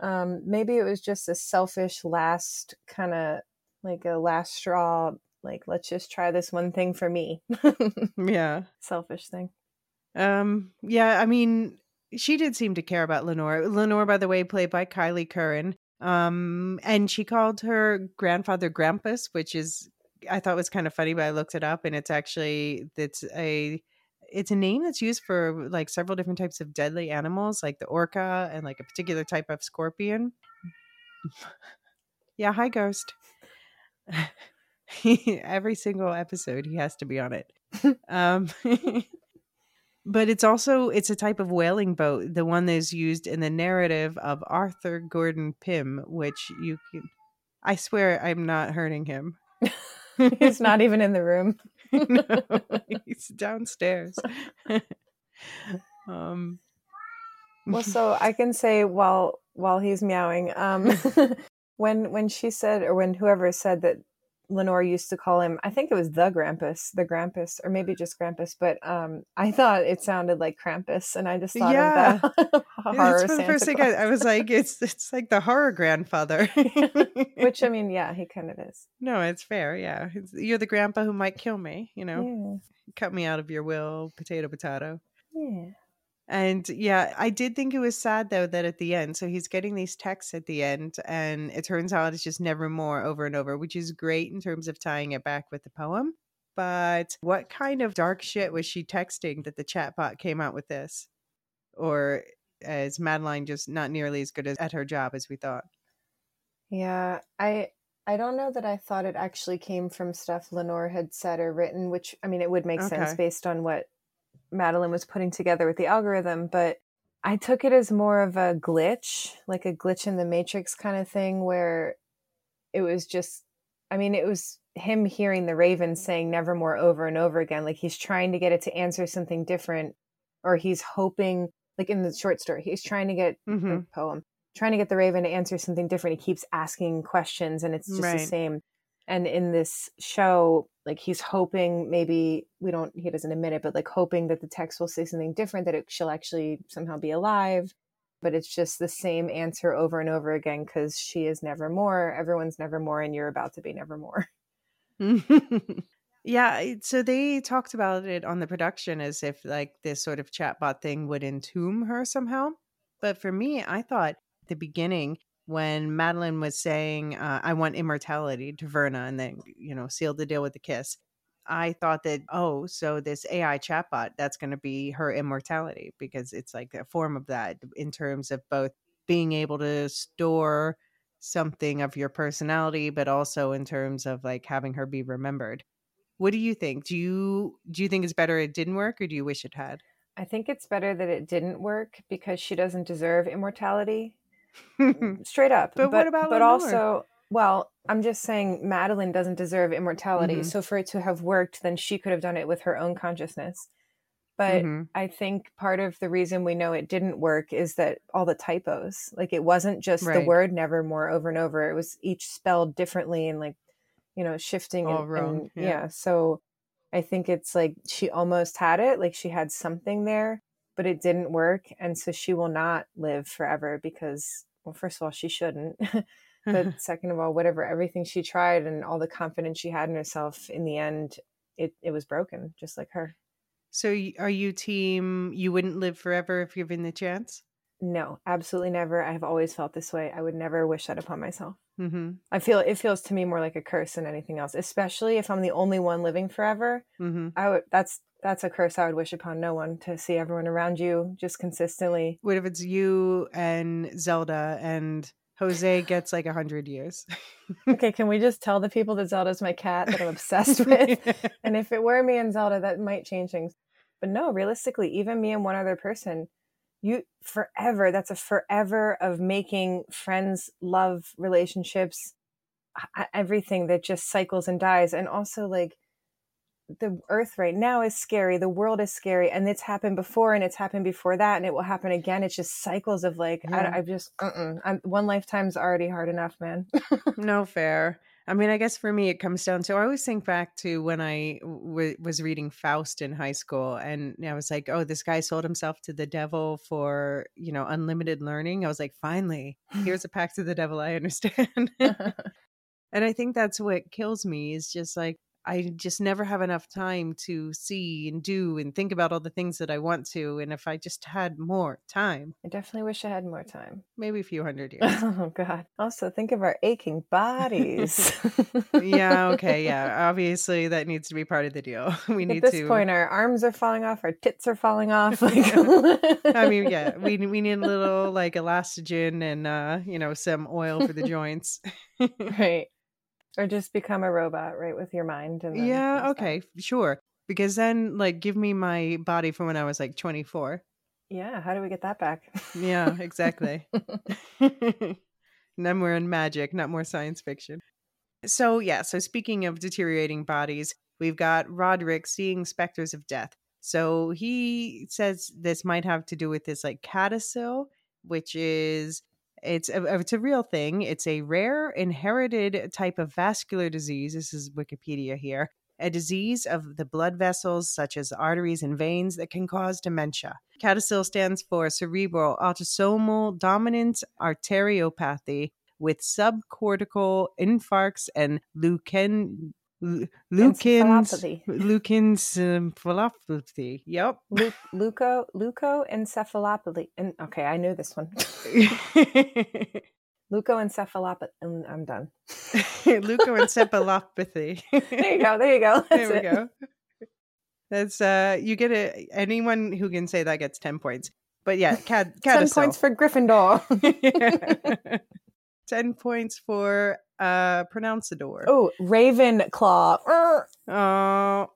um, maybe it was just a selfish last kind of like a last straw. Like, let's just try this one thing for me. yeah. selfish thing. Um, yeah, I mean, she did seem to care about Lenore. Lenore, by the way, played by Kylie Curran. Um, and she called her grandfather Grampus, which is I thought was kind of funny, but I looked it up and it's actually it's a it's a name that's used for like several different types of deadly animals, like the orca and like a particular type of scorpion. yeah, hi ghost. Every single episode he has to be on it. um but it's also it's a type of whaling boat the one that's used in the narrative of arthur gordon pym which you can i swear i'm not hurting him He's not even in the room. no, he's downstairs um Well, so I can say while while he's meowing, um, when when she said or when whoever said that Lenore used to call him, I think it was the Grampus, the Grampus, or maybe just Grampus, but um, I thought it sounded like Krampus, and I just thought Yeah. of the horror that's the first thing I, I was like it's it's like the horror grandfather Which I mean, yeah, he kind of is. no it's fair yeah It's- you're the grandpa who might kill me you know Yeah, cut me out of your will potato potato yeah. And yeah, I did think it was sad though that at the end, so he's getting these texts at the end, and it turns out it's just nevermore over and over, which is great in terms of tying it back with the poem. But what kind of dark shit was she texting that the chatbot came out with this? Or is Madeline just not nearly as good as, at her job as we thought? Yeah, I I don't know that I thought it actually came from stuff Lenore had said or written, which I mean it would make sense based on what Madeline was putting together with the algorithm, but I took it as more of a glitch, like a glitch in the matrix kind of thing where it was just I mean it was him hearing the raven saying nevermore over and over again like he's trying to get it to answer something different or he's hoping like in the short story he's trying to get Mm-hmm. the poem trying to get the raven to answer something different he keeps asking questions and it's just Right. the same and in this show like he's hoping maybe we don't he doesn't admit it but like hoping that the text will say something different that it, she'll actually somehow be alive but it's just the same answer over and over again because she is never more everyone's never more and you're about to be never more yeah, so they talked about it on the production as if like this sort of chatbot thing would entomb her somehow. But for me, I thought the beginning when Madeline was saying, uh, "I want immortality" to Verna, and then you know sealed the deal with the kiss. I thought that oh, so this AI chatbot that's going to be her immortality because it's like a form of that in terms of both being able to store something of your personality but also in terms of like having her be remembered. What do you think? Do you do you think it's better it didn't work or do you wish it had? I think it's better that it didn't work because she doesn't deserve immortality straight up But what about but Lenore? also well i'm just saying madeline doesn't deserve immortality Mhm. so for it to have worked then she could have done it with her own consciousness but Mhm. i think part of the reason we know it didn't work is that all the typos like it wasn't just the Right. word nevermore over and over it was each spelled differently and like you know shifting All and, wrong, and yeah. yeah so i think it's like she almost had it like she had something there but it didn't work and so she will not live forever because well first of all she shouldn't but second of all whatever everything she tried and all the confidence she had in herself in the end it, it was broken just like her. So are you team you wouldn't live forever if given the chance? No absolutely never. I've always felt this way. I would never wish that upon myself mm-hmm i feel it feels to me more like a curse than anything else especially if i'm the only one living forever mm-hmm i would that's that's a curse i would wish upon no one to see everyone around you just consistently what if it's you and zelda and Jose gets like a hundred years. okay, can we just tell the people that Zelda's my cat that I'm obsessed with? and if it were me and Zelda, that might change things. But no, realistically, even me and one other person, you forever, that's a forever of making friends, love, relationships, everything that just cycles and dies. And also, like, the earth right now is scary the world is scary and it's happened before and it's happened before that and it will happen again it's just cycles of like yeah. I, I, just uh-uh. I'm, one lifetime's already hard enough man no fair i mean i guess for me it comes down to i always think back to when I w- was reading faust in high school and i was like oh this guy sold himself to the devil for you know unlimited learning. I was like finally here's a pact to the devil i understand. And i think that's what kills me is just like I just never have enough time to see and do and think about all the things that I want to. And if I just had more time, I definitely wish I had more time. Maybe a few hundred years. Oh, God. Also, think of our aching bodies. yeah. Okay. Yeah. Obviously, that needs to be part of the deal. We need to. At this to. point, our arms are falling off, our tits are falling off. Like... I mean, yeah, we, we need a little like elastogen and, uh, you know, some oil for the joints. right or just become a robot right with your mind and yeah okay sure because then like give me my body from when i was like 24 yeah how do we get that back? Yeah exactly. And then we're in magic not more science fiction. So yeah so speaking of deteriorating bodies we've got roderick seeing specters of death. So he says this might have to do with this like CADASIL which is it's a, it's a real thing. It's a rare inherited type of vascular disease. This is Wikipedia here. A disease of the blood vessels, such as arteries and veins, that can cause dementia. CADASIL stands for cerebral autosomal dominant arteriopathy with subcortical infarcts and leuken, Leukencephalopathy. Leukencephalopathy. Yep. Leuco leukoencephalopathy. And okay, I knew this one. leukoencephalopathy. I'm done. leukoencephalopathy. there you go. There you go. That's there we it. go. That's uh you get it anyone who can say that gets 10 points. But yeah, Cad, 10 points for Gryffindor. 10 points for uh pronounceador. Oh, Ravenclaw. Oh.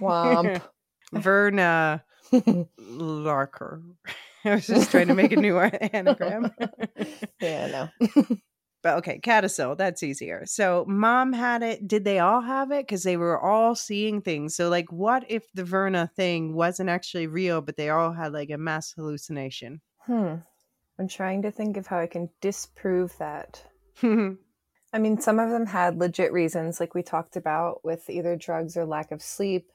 Womp. Verna Larker. I was just trying to make a new anagram. yeah, no. but okay, CADASIL, that's easier. So mom had it. Did they all have it? Because they were all seeing things. So, like, what if the Verna thing wasn't actually real, but they all had like a mass hallucination? Hmm. I'm trying to think of how I can disprove that. I mean, some of them had legit reasons, like we talked about with either drugs or lack of sleep.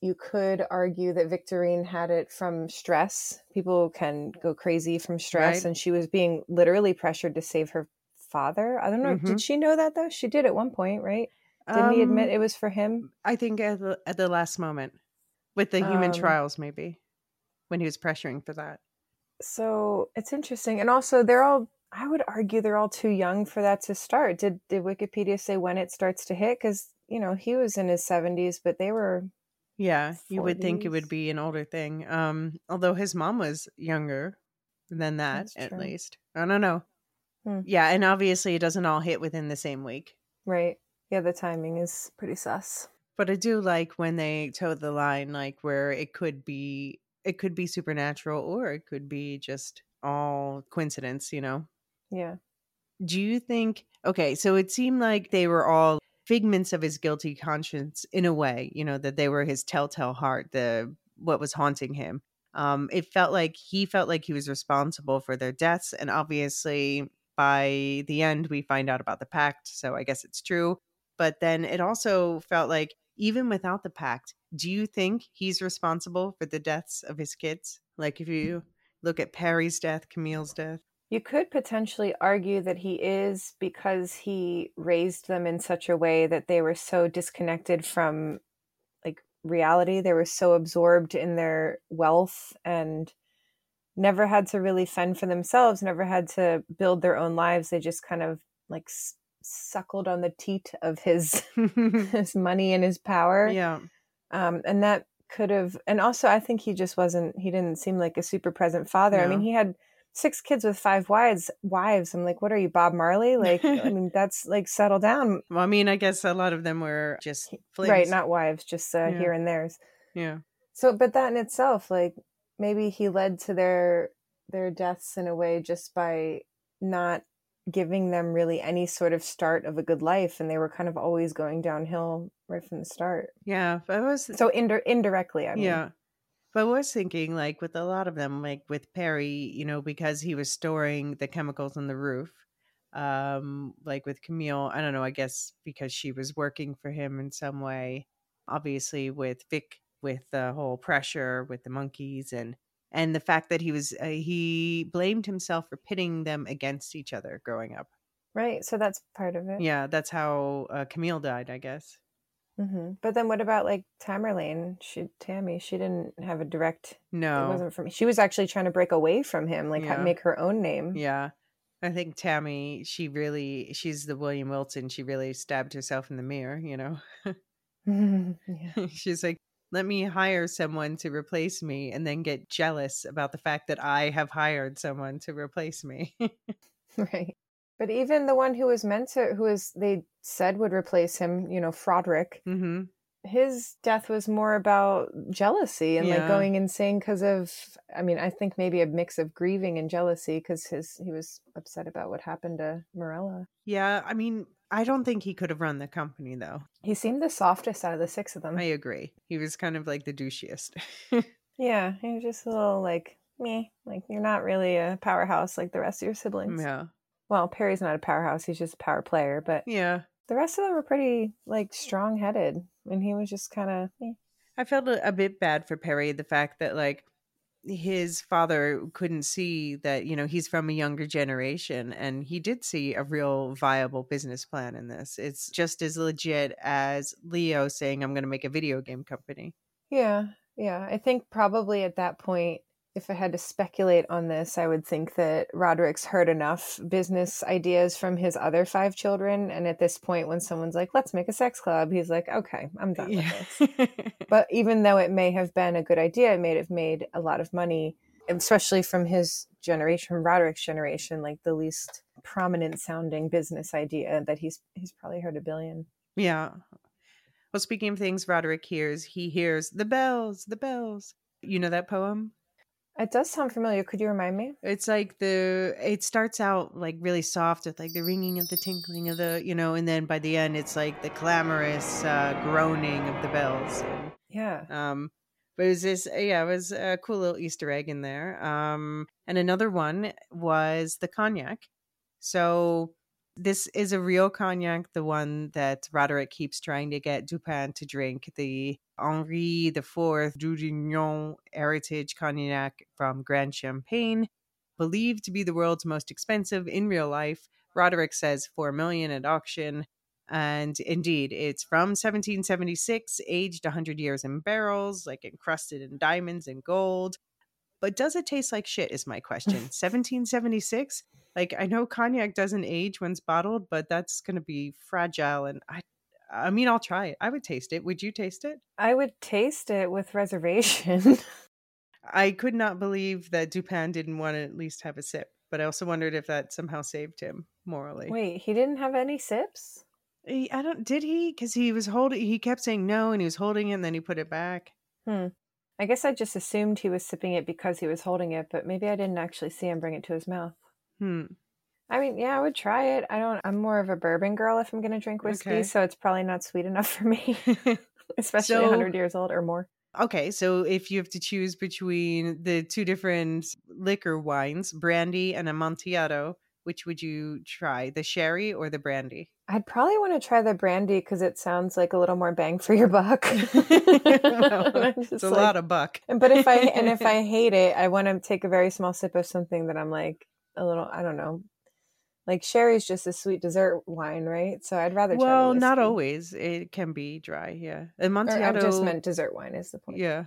You could argue that Victorine had it from stress. People can go crazy from stress, right. and she was being literally pressured to save her father. I don't know. Mm-hmm. Did she know that though? She did at one point, right? Didn't um, he admit um, it was for him? I think at the, at the last moment with the human um, trials, maybe when he was pressuring for that. So it's interesting. And also, they're all, I would argue they're all too young for that to start. Did, did Wikipedia say when it starts to hit? Because, you know, he was in his 70s, but they were. Yeah, 40s. you would think it would be an older thing. Um, although his mom was younger than that, That's at true. least. I don't know. Hmm. Yeah, and obviously it doesn't all hit within the same week. Right. Yeah, the timing is pretty sus. But I do like when they toe the line, like where it could be it could be supernatural or it could be just all coincidence, you know? Yeah. Do you think, okay, so it seemed like they were all figments of his guilty conscience in a way, you know, that they were his telltale heart, the what was haunting him. Um, it felt like he felt like he was responsible for their deaths. And obviously, by the end, we find out about the pact. So I guess it's true. But then it also felt like even without the pact, do you think he's responsible for the deaths of his kids? Like if you look at Perry's death, Camille's death? You could potentially argue that he is because he raised them in such a way that they were so disconnected from like reality. They were so absorbed in their wealth and never had to really fend for themselves, never had to build their own lives. They just kind of like suckled on the teat of his his money and his power. Yeah. Um, and that could have and also I think he just wasn't he didn't seem like a super present father. No. I mean, he had six kids with five wives. Wives. I'm like, what are you, Bob Marley? Like, I mean, that's like settle down. Well, I mean, I guess a lot of them were just flings. right, not wives, just uh, Yeah. here and theirs. yeah, So, but that in itself, like, maybe he led to their their deaths in a way just by not giving them really any sort of start of a good life, and they were kind of always going downhill right from the start. yeah. But I was So indi- indirectly, I mean, Yeah. But I was thinking, like, with a lot of them, like with Perry, you know, because he was storing the chemicals on the roof. Um, like with Camille, I don't know, I guess because she was working for him in some way. Obviously, with Vic, with the whole pressure with the monkeys and and the fact that he was uh, he blamed himself for pitting them against each other growing up. right. So that's part of it. Yeah, that's how uh, Camille died, I guess. hmm But then what about like Tamerlane? She Tammy, she didn't have a direct. No, It wasn't from. She was actually trying to break away from him, like Yeah. make her own name. Yeah. I think Tammy, she really, she's the William Wilson. She really stabbed herself in the mirror, you know? yeah. she's like, let me hire someone to replace me and then get jealous about the fact that I have hired someone to replace me. Right. But even the one who was meant to, who was they said would replace him, you know, Frederick, hmm his death was more about jealousy and like going insane because of. I mean, I think maybe a mix of grieving and jealousy because his he was upset about what happened to Morella. Yeah. I mean, I don't think he could have run the company, though. He seemed the softest out of the six of them. I agree. He was kind of like the douchiest. Yeah, he was just a little like me. Like you're not really a powerhouse like the rest of your siblings. yeah. Well, Perry's not a powerhouse; he's just a power player. But Yeah. the rest of them were pretty like strong headed, and he was just kind of. I felt a, a bit bad for Perry, the fact that like his father couldn't see that, you know, he's from a younger generation and he did see a real viable business plan in this. It's just as legit as Leo saying, I'm going to make a video game company. Yeah, yeah. I think probably at that point, if I had to speculate on this, I would think that Roderick's heard enough business ideas from his other five children, and at this point, when someone's like, "Let's make a sex club," he's like, "Okay, I'm done with this." but even though it may have been a good idea, it may have made a lot of money, especially from his generation, from Roderick's generation, like the least prominent sounding business idea that he's he's probably heard a billion. yeah. Well, speaking of things Roderick hears, he hears the bells, the bells. You know that poem? It does sound familiar. Could you remind me? It's like the it starts out like really soft with like the ringing of the tinkling of the you know, and then by the end it's like the clamorous uh, groaning of the bells. And, Yeah. um, but it was this yeah, it was a cool little Easter egg in there. Um, and another one was the cognac. So this is a real cognac, the one that Roderick keeps trying to get Dupin to drink, the Henri IV Dudognon Heritage Cognac from Grande Champagne, believed to be the world's most expensive in real life. Roderick says 4 million at auction. And indeed, it's from 1776, aged 100 years in barrels, like encrusted in diamonds and gold. But does it taste like shit? Is my question. 1776? Like, I know cognac doesn't age when it's bottled, but that's going to be fragile. And I, I mean, I'll try it. I would taste it. Would you taste it? I would taste it with reservation. I could not believe that Dupin didn't want to at least have a sip, but I also wondered if that somehow saved him morally. Wait, he didn't have any sips? He, I don't. Did he? Because he was holding. He kept saying no, and he was holding it, and then he put it back. Hmm. I guess I just assumed he was sipping it because he was holding it, but maybe I didn't actually see him bring it to his mouth. Hmm. I mean, yeah, I would try it. I don't I'm more of a bourbon girl if I'm going to drink whiskey, Okay. so it's probably not sweet enough for me, especially So- 100 years old or more. okay, so if you have to choose between the two different liquor wines, brandy and amontillado, which would you try, the sherry or the brandy? I'd probably want to try the brandy because it sounds like a little more bang for your buck. Well, it's a lot of buck. But if I and if I hate it, I want to take a very small sip of something that I'm like a little. I don't know. Like sherry's just a sweet dessert wine, right? So I'd rather. try well, not always. It can be dry. Yeah, Or I amontillado. just meant dessert wine is the point. Yeah.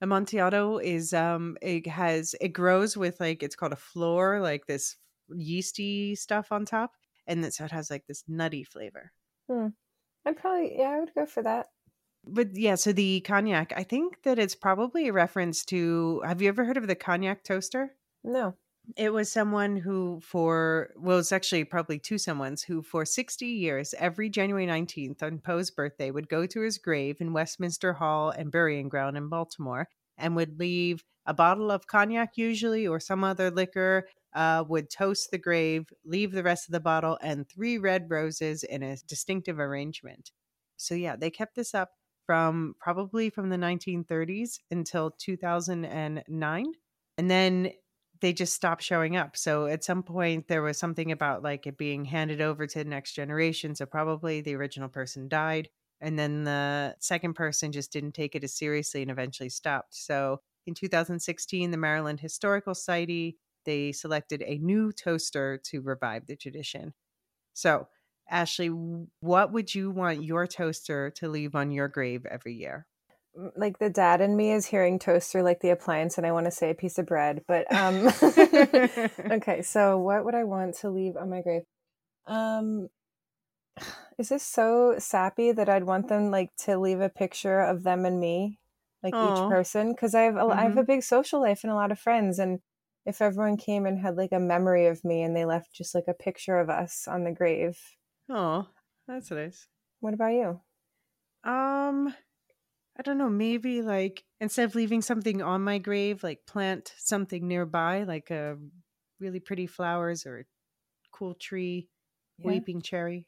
Amontillado is um it has it grows with like it's called a flor, like this yeasty stuff on top. And then so it has like this nutty flavor. Hmm. I'd probably yeah, I would go for that. But yeah, so the cognac, I think that it's probably a reference to have you ever heard of the cognac toaster? No. It was someone who, for, well, it's actually probably two someones who, for 60 years, every January 19th on Poe's birthday, would go to his grave in Westminster Hall and Burying Ground in Baltimore and would leave a bottle of cognac, usually, or some other liquor, uh, would toast the grave, leave the rest of the bottle, and three red roses in a distinctive arrangement. So, yeah, they kept this up from probably from the 1930s until 2009. And then they just stopped showing up. So at some point there was something about like it being handed over to the next generation. So probably the original person died. And then the second person just didn't take it as seriously and eventually stopped. So in 2016, the Maryland Historical Society, they selected a new toaster to revive the tradition. So, Ashley, what would you want your toaster to leave on your grave every year? like the dad in me is hearing toaster like the appliance and I want to say a piece of bread. But um okay, so what would I want to leave on my grave? Um is this so sappy that I'd want them like to leave a picture of them and me, like Aww. each person? Because I have a, mm-hmm. I have a mm-hmm. big social life and a lot of friends, and if everyone came and had like a memory of me and they left just like a picture of us on the grave. Oh, that's nice. What about you? Um, I don't know, maybe like instead of leaving something on my grave, like plant something nearby, like a really pretty flowers or a cool tree, yeah. weeping cherry.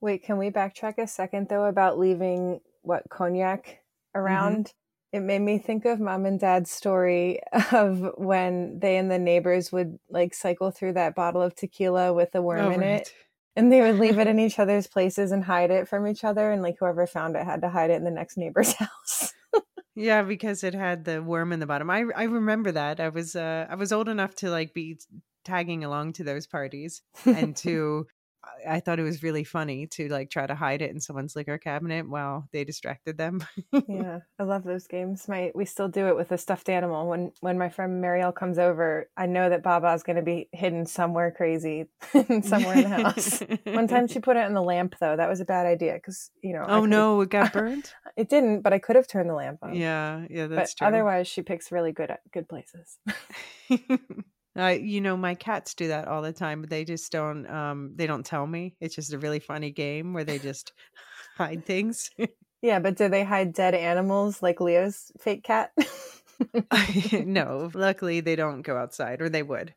Wait, can we backtrack a second though about leaving what cognac mm-hmm. around? It made me think of mom and dad's story of when they and the neighbors would like cycle through that bottle of tequila with a worm oh, in right. it and they would leave it in each other's places and hide it from each other and like whoever found it had to hide it in the next neighbor's house. Yeah because it had the worm in the bottom. I i remember that. I was uh i was old enough to like be tagging along to those parties and to I thought it was really funny to like try to hide it in someone's liquor cabinet while they distracted them. yeah, I love those games. My we still do it with a stuffed animal. When when my friend Marielle comes over, I know that Baba's going to be hidden somewhere crazy, somewhere in the house. One time she put it in the lamp though. That was a bad idea because you know. Oh no, it got burned. it didn't, but I could have turned the lamp on. Yeah, yeah, that's but true. Otherwise, she picks really good uh, good places. Uh, you know, my cats do that all the time, but they just don't. Um, they don't tell me. It's just a really funny game where they just hide things. yeah, but do they hide dead animals like Leo's fake cat? no, luckily they don't go outside, or they would.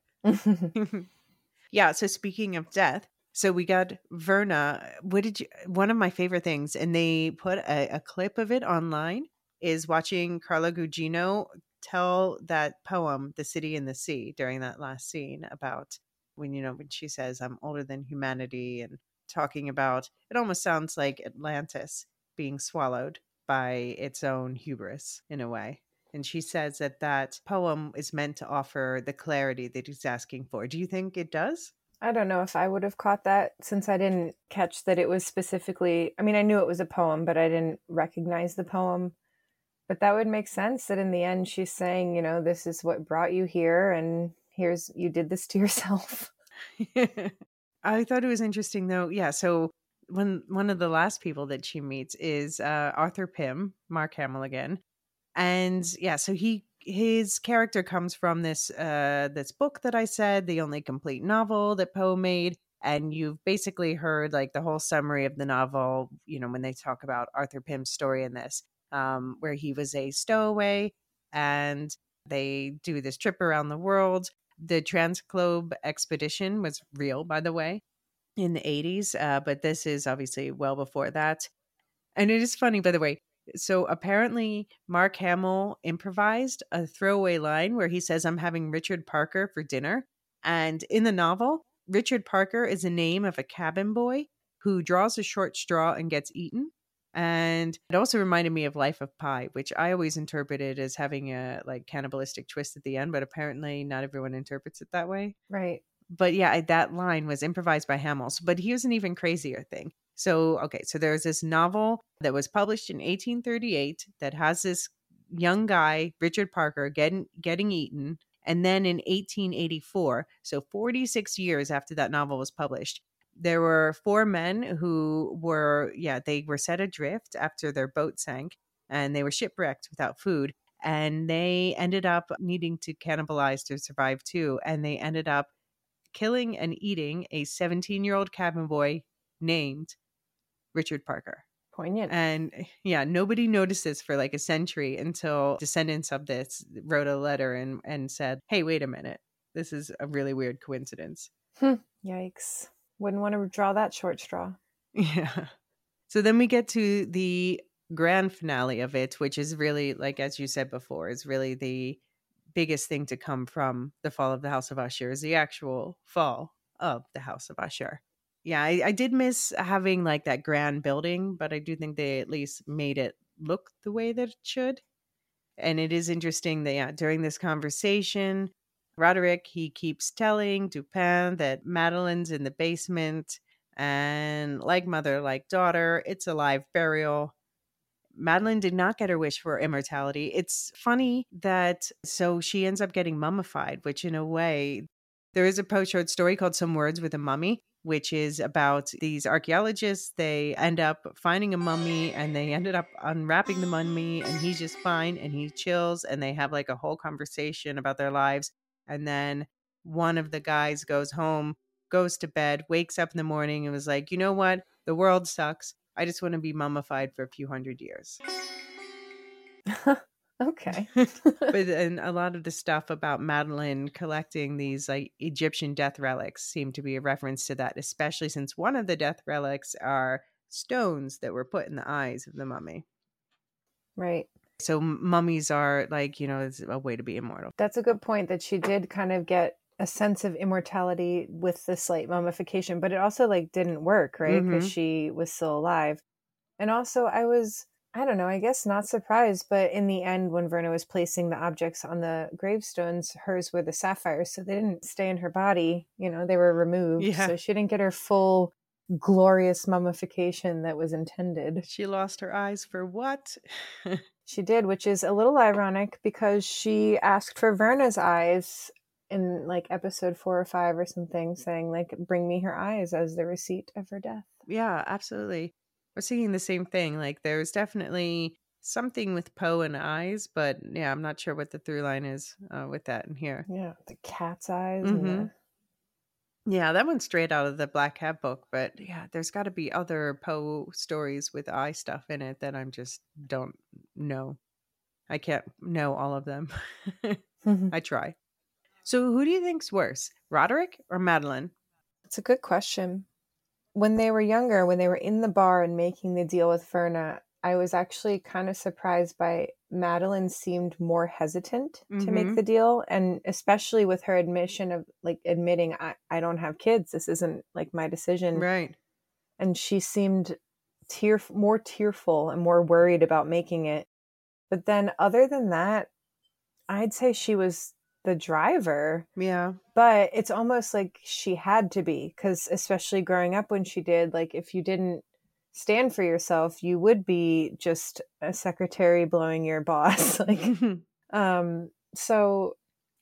yeah. So speaking of death, so we got Verna. What did you? One of my favorite things, and they put a, a clip of it online. Is watching Carla Gugino tell that poem, The City in the Sea, during that last scene about when, you know, when she says, I'm older than humanity and talking about it almost sounds like Atlantis being swallowed by its own hubris in a way. And she says that that poem is meant to offer the clarity that he's asking for. Do you think it does? I don't know if I would have caught that since I didn't catch that it was specifically. I mean, I knew it was a poem, but I didn't recognize the poem. But that would make sense that in the end she's saying, you know, this is what brought you here and here's you did this to yourself. I thought it was interesting though. Yeah, so when one of the last people that she meets is uh, Arthur Pym, Mark Hamill again. And yeah, so he his character comes from this uh this book that I said, the only complete novel that Poe made and you've basically heard like the whole summary of the novel you know when they talk about arthur pym's story in this um, where he was a stowaway and they do this trip around the world. The Transglobe expedition was real, by the way, in the 80s, uh, but this is obviously well before that. And it is funny, by the way. So apparently, Mark Hamill improvised a throwaway line where he says, I'm having Richard Parker for dinner. And in the novel, Richard Parker is the name of a cabin boy who draws a short straw and gets eaten. And it also reminded me of Life of Pi, which I always interpreted as having a like cannibalistic twist at the end, but apparently not everyone interprets it that way. Right. But yeah, that line was improvised by Hamill's. But here's an even crazier thing. So, okay, so there's this novel that was published in 1838 that has this young guy, Richard Parker, getting getting eaten. And then in 1884, so 46 years after that novel was published, there were four men who were yeah they were set adrift after their boat sank and they were shipwrecked without food and they ended up needing to cannibalize to survive too. And they ended up killing and eating a 17 year old cabin boy named Richard Parker. Poignant. And eh, yeah, nobody noticed this for like a century until descendants of this wrote a letter and, and said, hey, wait a minute. This is a really weird coincidence. Hmm. Yikes. Wouldn't want to draw that short straw. Yeah. So then we get to the grand finale of it, which is really, like, as you said before, is really the biggest thing to come from the fall of the House of Usher is the actual fall of the House of Usher. Yeah, I, I did miss having like that grand building, but I do think they at least made it look the way that it should. And it is interesting that yeah, during this conversation, Roderick he keeps telling Dupin that Madeline's in the basement, and like mother, like daughter, it's a live burial. Madeline did not get her wish for immortality. It's funny that so she ends up getting mummified, which in a way, there is a Poe's short story called Some Words with a Mummy, which is about these archaeologists. They end up finding a mummy and they ended up unwrapping the mummy, and he's just fine and he chills, and they have like a whole conversation about their lives. And then one of the guys goes home, goes to bed, wakes up in the morning, and was like, you know what? The world sucks. I just want to be mummified for a few hundred years. okay. but and a lot of the stuff about Madeline collecting these like Egyptian death relics seem to be a reference to that, especially since one of the death relics are stones that were put in the eyes of the mummy. Right. So mummies are like, you know, it's a way to be immortal. That's a good point that she did kind of get a sense of immortality with the slight mummification, but it also like didn't work, right? Because mm-hmm. she was still alive. And also I was I don't know, I guess not surprised, but in the end when Verna was placing the objects on the gravestones, hers were the sapphires, so they didn't stay in her body, you know, they were removed. Yeah. So she didn't get her full glorious mummification that was intended. She lost her eyes for what? she did, which is a little ironic because she asked for Verna's eyes in like episode four or five or something saying like bring me her eyes as the receipt of her death. Yeah absolutely. We're seeing the same thing like there's definitely something with poe and eyes but yeah i'm not sure what the through line is uh, with that in here. Yeah the cat's eyes mm-hmm. Yeah that one's straight out of the Black Cat book but yeah there's got to be other poe stories with eye stuff in it that i'm just don't know i can't know all of them i try so who do you think's worse, Roderick or Madeline? It's a good question. When they were younger, when they were in the bar and making the deal with Verna, I was actually kind of surprised by Madeline seemed more hesitant mm-hmm. to make mm-hmm. the deal. And especially with her admission of like admitting, I, I don't have kids. This isn't like my decision. Right. And she seemed tear more tearful and more worried about making it. But then other than that, I'd say she was the driver. Yeah. But it's almost like she had to be because especially growing up when she did, like if you didn't stand for yourself, you would be just a secretary blowing your boss. like um so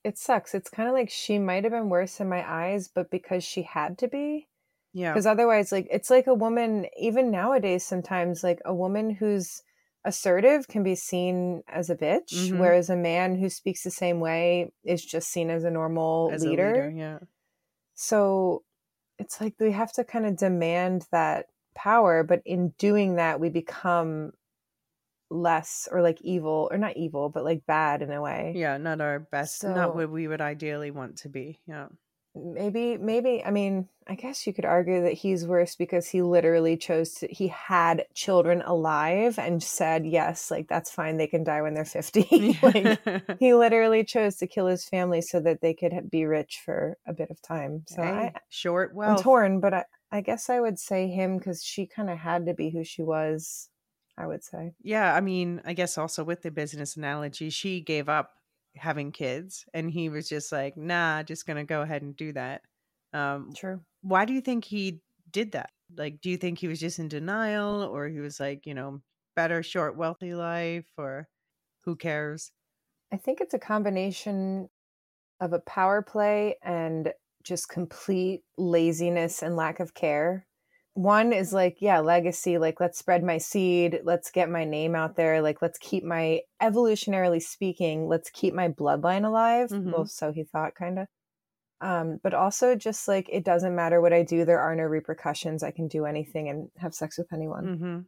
it sucks. It's kind of like she might have been worse in my eyes, but because she had to be. Yeah. Because otherwise, like, it's like a woman, even nowadays, sometimes, like, a woman who's assertive can be seen as a bitch, mm-hmm. whereas a man who speaks the same way is just seen as a normal as leader. A leader. Yeah. So it's like we have to kind of demand that power, but in doing that, we become less or like evil or not evil, but like bad in a way. Yeah, not our best, so, not what we would ideally want to be. Yeah maybe maybe i mean i guess you could argue that he's worse because he literally chose to he had children alive and said yes like that's fine they can die when they're 50 like he literally chose to kill his family so that they could be rich for a bit of time so hey, I, short well torn but i i guess i would say him because she kind of had to be who she was i would say. Yeah i mean i guess also with the business analogy she gave up having kids and he was just like nah just gonna go ahead and do that. Um true. why do you think he did that? Like do you think he was just in denial or he was like you know better short wealthy life or who cares? I think it's a combination of a power play and just complete laziness and lack of care one is like yeah legacy like let's spread my seed let's get my name out there like let's keep my evolutionarily speaking let's keep my bloodline alive Mhm. well so he thought kind of um but also just like it doesn't matter what i do there are no repercussions i can do anything and have sex with anyone Mm-hmm.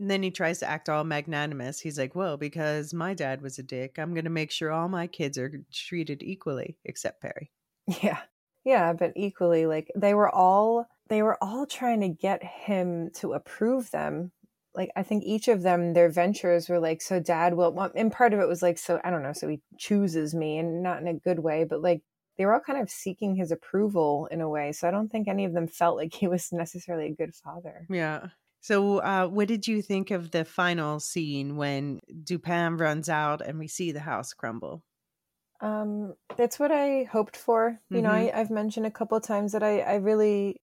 And then he tries to act all magnanimous. He's like, well, because my dad was a dick, I'm going to make sure all my kids are treated equally, except Perry. Yeah. Yeah, but equally like they were all they were all trying to get him to approve them. Like I think each of them their ventures were like so dad will and part of it was like so I don't know, so he chooses me and not in a good way, but like they were all kind of seeking his approval in a way. So I don't think any of them felt like he was necessarily a good father. Yeah. So, uh, what did you think of the final scene when Dupin runs out and we see the house crumble? Um, that's what I hoped for. You know, I, I've mentioned a couple of times that I, I really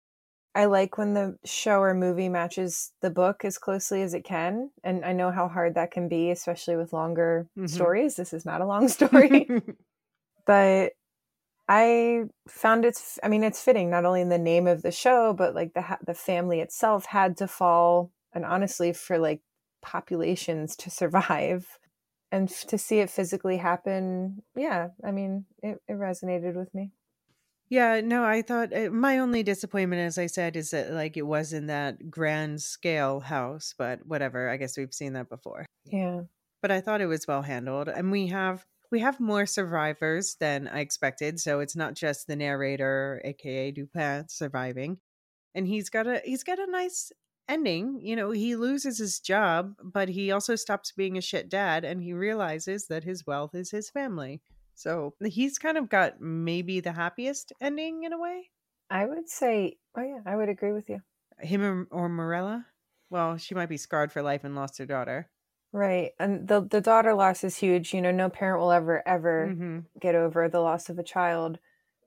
I like when the show or movie matches the book as closely as it can. And I know how hard that can be, especially with longer Mhm. stories. This is not a long story, but I found it's I mean it's fitting not only in the name of the show but like the ha- the family itself had to fall and honestly for like populations to survive and to see it physically happen yeah I mean it, it resonated with me yeah, no, I thought uh, my only disappointment, as I said, is that like it wasn't that grand scale house, but whatever. I guess we've seen that before. yeah But I thought it was well handled, and we have we have more survivors than I expected. So it's not just the narrator, aka Dupin, surviving, and he's got a he's got a nice ending. You know, he loses his job, but he also stops being a shit dad, and he realizes that his wealth is his family. So he's kind of got maybe the happiest ending in a way. I would say oh yeah I would agree with you Him or, or Morella. Well, she might be scarred for life and lost her daughter. right and the the daughter loss is huge you know no parent will ever ever hmm get over the loss of a child.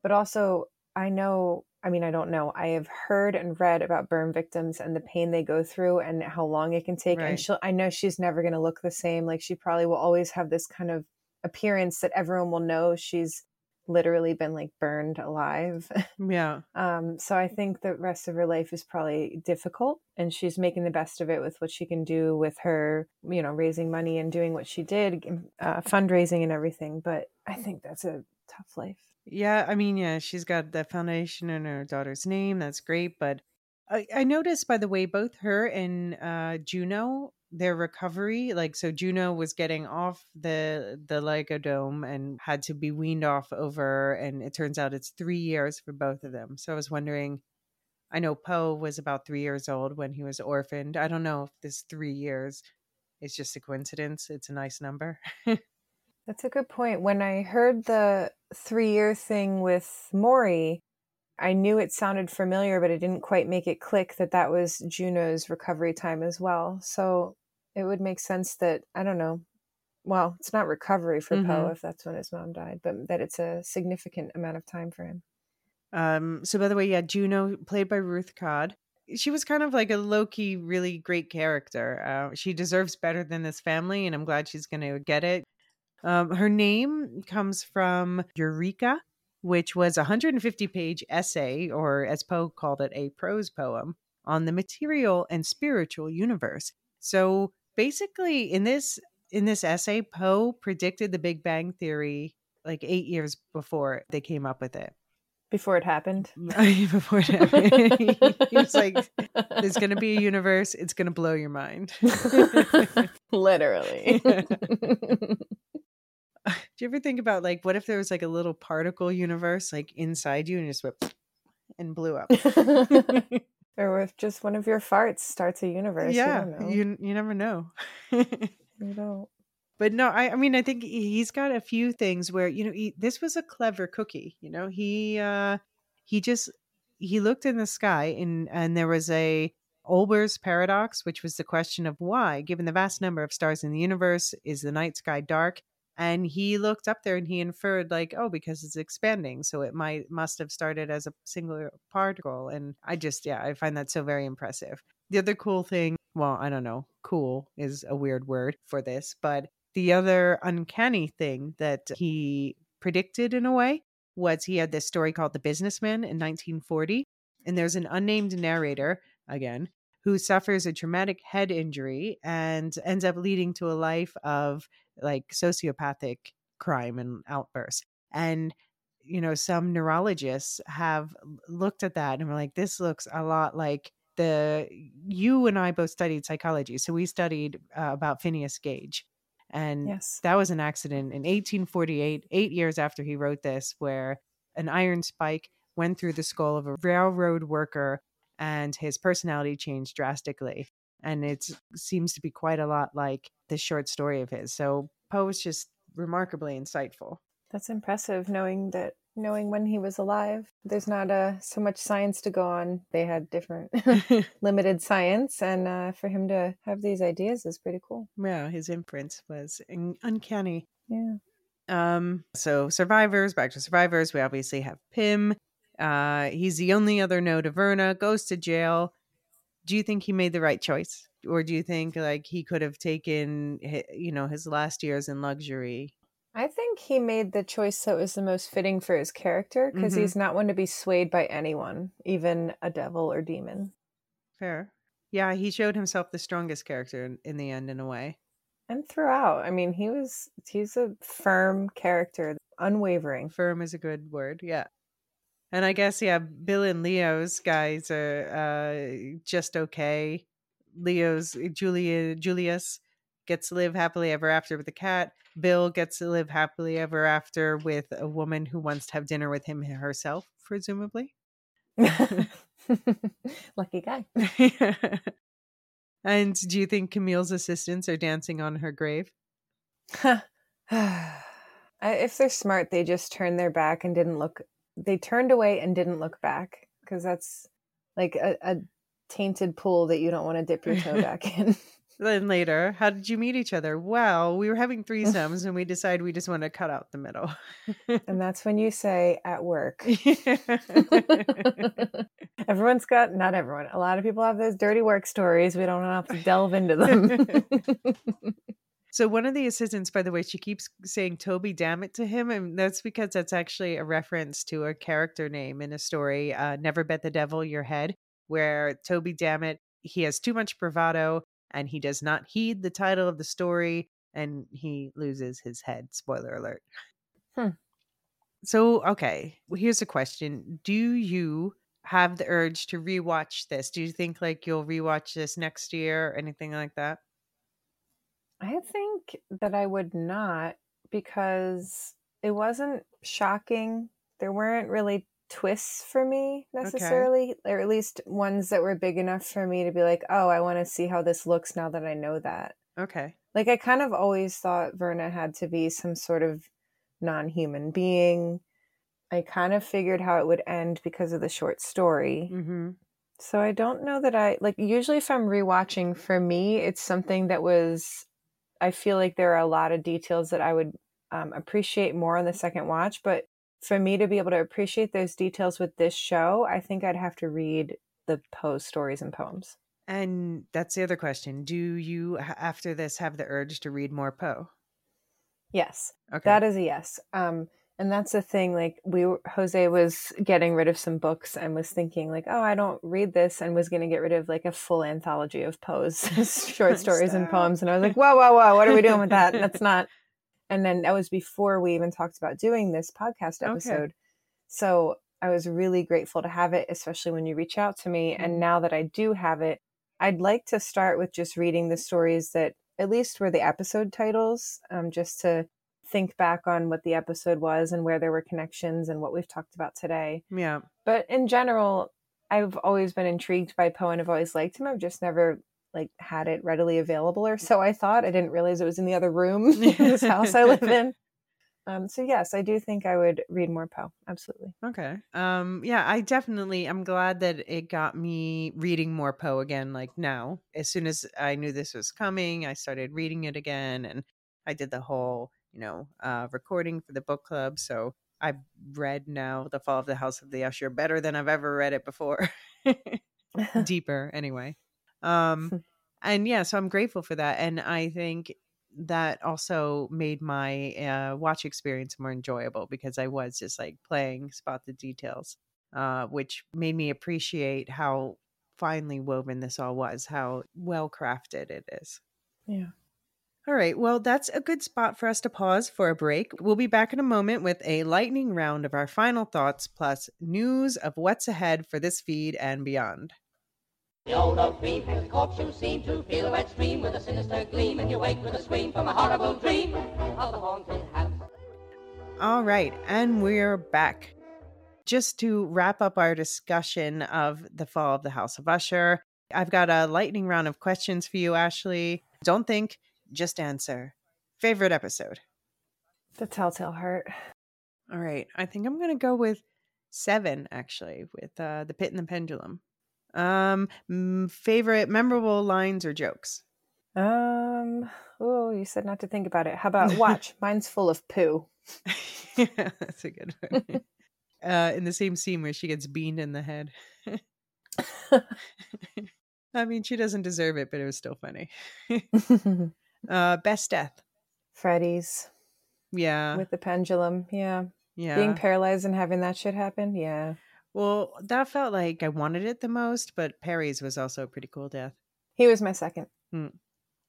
But also, I know, I mean, I don't know. I have heard and read about burn victims and the pain they go through and how long it can take. Right. And she'll, I know she's never going to look the same. Like, she probably will always have this kind of appearance that everyone will know she's literally been like burned alive. Yeah. Um, so I think the rest of her life is probably difficult, and she's making the best of it with what she can do with her, you know, raising money and doing what she did, uh, fundraising and everything. But I think that's a tough life. Yeah, I mean, yeah, she's got the foundation in her daughter's name. That's great. But I, I noticed, by the way, both her and uh, Juno, their recovery, like, so Juno was getting off the the Ligodone and had to be weaned off over, and it turns out it's three years for both of them. So I was wondering, I know Poe was about three years old when he was orphaned. I don't know if this three years is just a coincidence. It's a nice number. That's a good point. When I heard the three year thing with Maury, I knew it sounded familiar, but it didn't quite make it click that that was Juno's recovery time as well. So it would make sense that, I don't know, well, it's not recovery for Poe Mhm. if that's when his mom died, but that it's a significant amount of time for him. Um, so by the way, yeah, Juno, played by Ruth Codd. She was kind of like a low key, really great character. Uh, she deserves better than this family, and I'm glad she's going to get it. Um, her name comes from Eureka, which was a 150 page essay, or as Poe called it, a prose poem on the material and spiritual universe. So basically, in this in this essay, Poe predicted the Big Bang theory like eight years before they came up with it. Before it happened. before it happened. he was like, "There's going to be a universe. It's going to blow your mind." Literally. Do you ever think about like, what if there was like a little particle universe like inside you and just went and blew up? or if just one of your farts starts a universe. yeah, You know. you you never know. You don't. but no, I I mean I think he- he's got a few things where you know he, this was a clever cookie. You know he uh he just he looked in the sky and and there was a Olber's paradox, which was the question of why, given the vast number of stars in the universe, is the night sky dark? And he looked up there and he inferred like, oh, because it's expanding, so it might must have started as a singular particle. And I just yeah, I find that so very impressive. The other cool thing, well, I don't know, cool is a weird word for this, but the other uncanny thing that he predicted in a way was he had this story called The Businessman in 1940. And there's an unnamed narrator, again, who suffers a traumatic head injury and ends up leading to a life of like sociopathic crime and outbursts. And you know, some neurologists have looked at that and were like, this looks a lot like the you and I both studied psychology. So we studied uh, about Phineas Gage. And yes. that was an accident in 1848, eight years after he wrote this, where an iron spike went through the skull of a railroad worker and his personality changed drastically. And it seems to be quite a lot like this short story of his. So Poe is just remarkably insightful. That's impressive knowing that knowing when he was alive. There's not uh, so much science to go on. They had different limited science, and uh, for him to have these ideas is pretty cool. Yeah, his inference was uncanny. Yeah. Um. So survivors, back to survivors. We obviously have Pym. Uh, he's the only other no to Verna. Goes to jail. Do you think he made the right choice, or do you think like he could have taken, you know, his last years in luxury I think he made the choice that was the most fitting for his character because mm-hmm. he's not one to be swayed by anyone, even a devil or demon. Fair. Yeah, he showed himself the strongest character in, in the end, in a way. And throughout, I mean, he was, he's a firm character, unwavering. Firm is a good word. Yeah. And I guess, yeah, Bill and Leo's guys are uh, just okay. Leo's Julia, Julius gets to live happily ever after with the cat. Bill gets to live happily ever after with a woman who wants to have dinner with him herself, presumably. Lucky guy. and do you think Camille's assistants are dancing on her grave? if they're smart, they just turned their back and didn't look. They turned away and didn't look back because that's like a, a tainted pool that you don't want to dip your toe back in. Then later, how did you meet each other? Well, we were having threesomes and we decided we just want to cut out the middle. and that's when you say at work. Everyone's got, not everyone, a lot of people have those dirty work stories. We don't have to delve into them. So one of the assistants, by the way, she keeps saying Toby Dammit to him, and that's because that's actually a reference to a character name in a story, uh, Never Bet the Devil Your Head, where Toby Dammit, he has too much bravado and he does not heed the title of the story and he loses his head. Spoiler alert. Hmm. So, okay, well, here's a question Do you have the urge to rewatch this? Do you think like you'll rewatch this next year or anything like that? I think that I would not because it wasn't shocking. There weren't really twists for me necessarily, okay. or at least ones that were big enough for me to be like, oh, I want to see how this looks now that I know that. Okay. Like I kind of always thought Verna had to be some sort of non human being. I kind of figured how it would end because of the short story. Mm-hmm. So I don't know that I like usually if I'm rewatching for me, it's something that was I feel like there are a lot of details that I would um, appreciate more on the second watch, but for me to be able to appreciate those details with this show, I think I'd have to read the Poe stories and poems. And that's the other question. Do you, after this, have the urge to read more Poe? Yes. Okay. That is a yes. Um, and that's the thing. Like we, Jose was getting rid of some books and was thinking like, oh, I don't read this, and was going to get rid of like a full anthology of Poe's short stories and poems. And I was like, whoa, whoa, whoa, what are we doing with that? That's not and then that was before we even talked about doing this podcast episode. Okay. So I was really grateful to have it, especially when you reach out to me. Mm-hmm. And now that I do have it, I'd like to start with just reading the stories that at least were the episode titles, um, just to think back on what the episode was and where there were connections and what we've talked about today. Yeah. But in general, I've always been intrigued by Poe and I've always liked him. I've just never like had it readily available or so I thought. I didn't realize it was in the other room in this house I live in. Um, so yes, I do think I would read more Poe. Absolutely. Okay. Um, yeah, I definitely. I'm glad that it got me reading more Poe again. Like now, as soon as I knew this was coming, I started reading it again, and I did the whole, you know, uh, recording for the book club. So I've read now The Fall of the House of the Usher better than I've ever read it before. Deeper, anyway. Um, and yeah, so I'm grateful for that. And I think that also made my uh, watch experience more enjoyable because I was just like playing spot the details, uh, which made me appreciate how finely woven this all was, how well crafted it is. Yeah. All right, well, that's a good spot for us to pause for a break. We'll be back in a moment with a lightning round of our final thoughts plus news of what's ahead for this feed and beyond. The old oak tree picks a corpse you seem to feel a wet stream with a sinister gleam, and you wake with a scream from a horrible dream of the haunted house. All right, and we're back. Just to wrap up our discussion of the fall of the House of Usher, I've got a lightning round of questions for you, Ashley. Don't think, just answer. Favorite episode? The Telltale Heart. All right. I think I'm going to go with seven, actually, with uh, The Pit and the Pendulum. Um, favorite memorable lines or jokes? Um, oh, you said not to think about it. How about watch? Mine's full of poo. yeah, that's a good one. uh, in the same scene where she gets beamed in the head. I mean, she doesn't deserve it, but it was still funny. Uh, best death. Freddy's. Yeah. With the pendulum. Yeah. Yeah. Being paralyzed and having that shit happen. Yeah. Well, that felt like I wanted it the most, but Perry's was also a pretty cool death. He was my second. Hmm.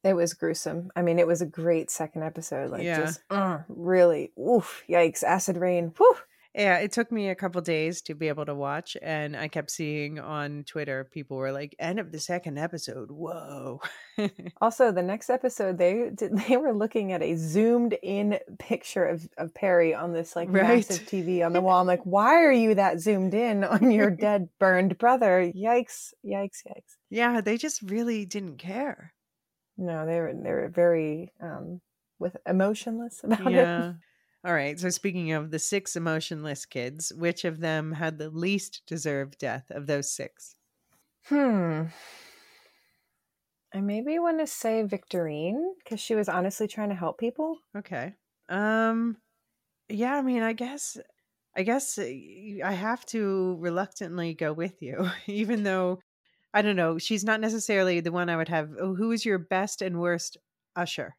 It was gruesome. I mean, it was a great second episode. Like, yeah. just uh, really, oof, yikes, acid rain. Whew. Yeah, it took me a couple days to be able to watch, and I kept seeing on Twitter people were like, "End of the second episode, whoa!" also, the next episode they they were looking at a zoomed in picture of of Perry on this like right. massive TV on the wall. I'm like, "Why are you that zoomed in on your dead burned brother?" Yikes! Yikes! Yikes! Yeah, they just really didn't care. No, they were they were very um with emotionless about yeah. it. All right. So, speaking of the six emotionless kids, which of them had the least deserved death of those six? Hmm. I maybe want to say Victorine because she was honestly trying to help people. Okay. Um. Yeah. I mean, I guess. I guess uh, I have to reluctantly go with you, even though I don't know. She's not necessarily the one I would have. Oh, who is your best and worst usher?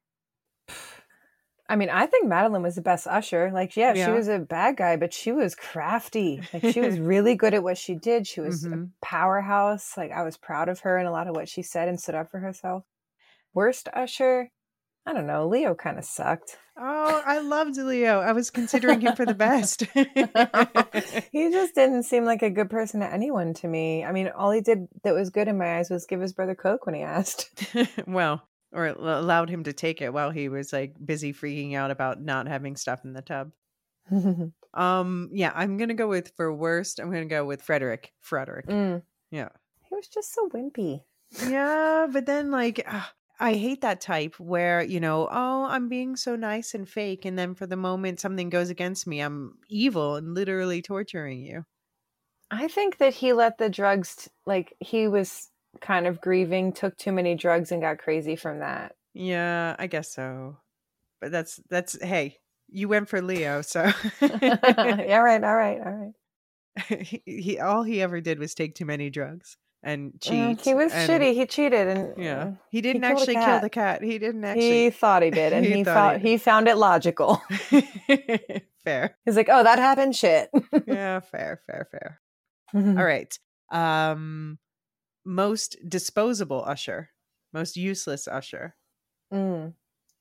I mean, I think Madeline was the best usher. Like, yeah, yeah, she was a bad guy, but she was crafty. Like, she was really good at what she did. She was mm-hmm. a powerhouse. Like, I was proud of her and a lot of what she said and stood up for herself. Worst usher, I don't know. Leo kind of sucked. Oh, I loved Leo. I was considering him for the best. he just didn't seem like a good person to anyone to me. I mean, all he did that was good in my eyes was give his brother Coke when he asked. well, or allowed him to take it while he was like busy freaking out about not having stuff in the tub. um, yeah, I'm gonna go with for worst. I'm gonna go with Frederick. Frederick. Mm. Yeah, he was just so wimpy. Yeah, but then like. Uh, I hate that type where, you know, oh, I'm being so nice and fake. And then for the moment something goes against me, I'm evil and literally torturing you. I think that he let the drugs, like, he was kind of grieving, took too many drugs and got crazy from that. Yeah, I guess so. But that's that's hey, you went for Leo, so yeah, right, all right, all right. he, he all he ever did was take too many drugs and mm, cheat. Mm, he was and, shitty. He cheated, and yeah, he didn't he actually kill the cat. He didn't actually. He thought he did, and he, he he... he found it logical. fair. He's like, oh, that happened. Shit. yeah, fair, fair, fair. All right. Um, most disposable usher, most useless usher. Mm.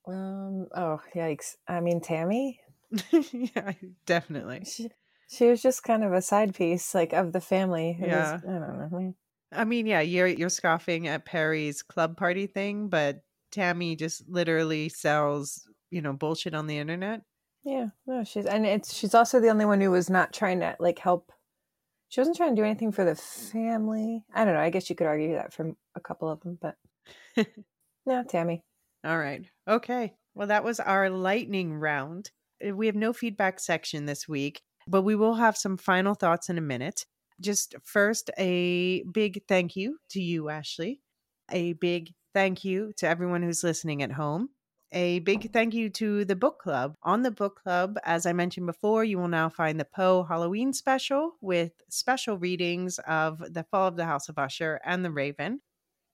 Um. Oh, yikes! I mean, Tammy. yeah, definitely. She, she was just kind of a side piece, like of the family. It yeah. Was, I don't know. I mean, yeah, you're you're scoffing at Perry's club party thing, but Tammy just literally sells, you know, bullshit on the internet. Yeah, no, she's and it's she's also the only one who was not trying to like help she wasn't trying to do anything for the family. I don't know. I guess you could argue that from a couple of them, but no, Tammy. All right. Okay. Well, that was our lightning round. Uh, we have no feedback section this week, but we will have some final thoughts in a minute. Just first, a big thank you to you, Ashley. A big thank you to everyone who's listening at home a big thank you to the book club. On the book club, as I mentioned before, you will now find the Poe Halloween special with special readings of The Fall of the House of Usher and The Raven.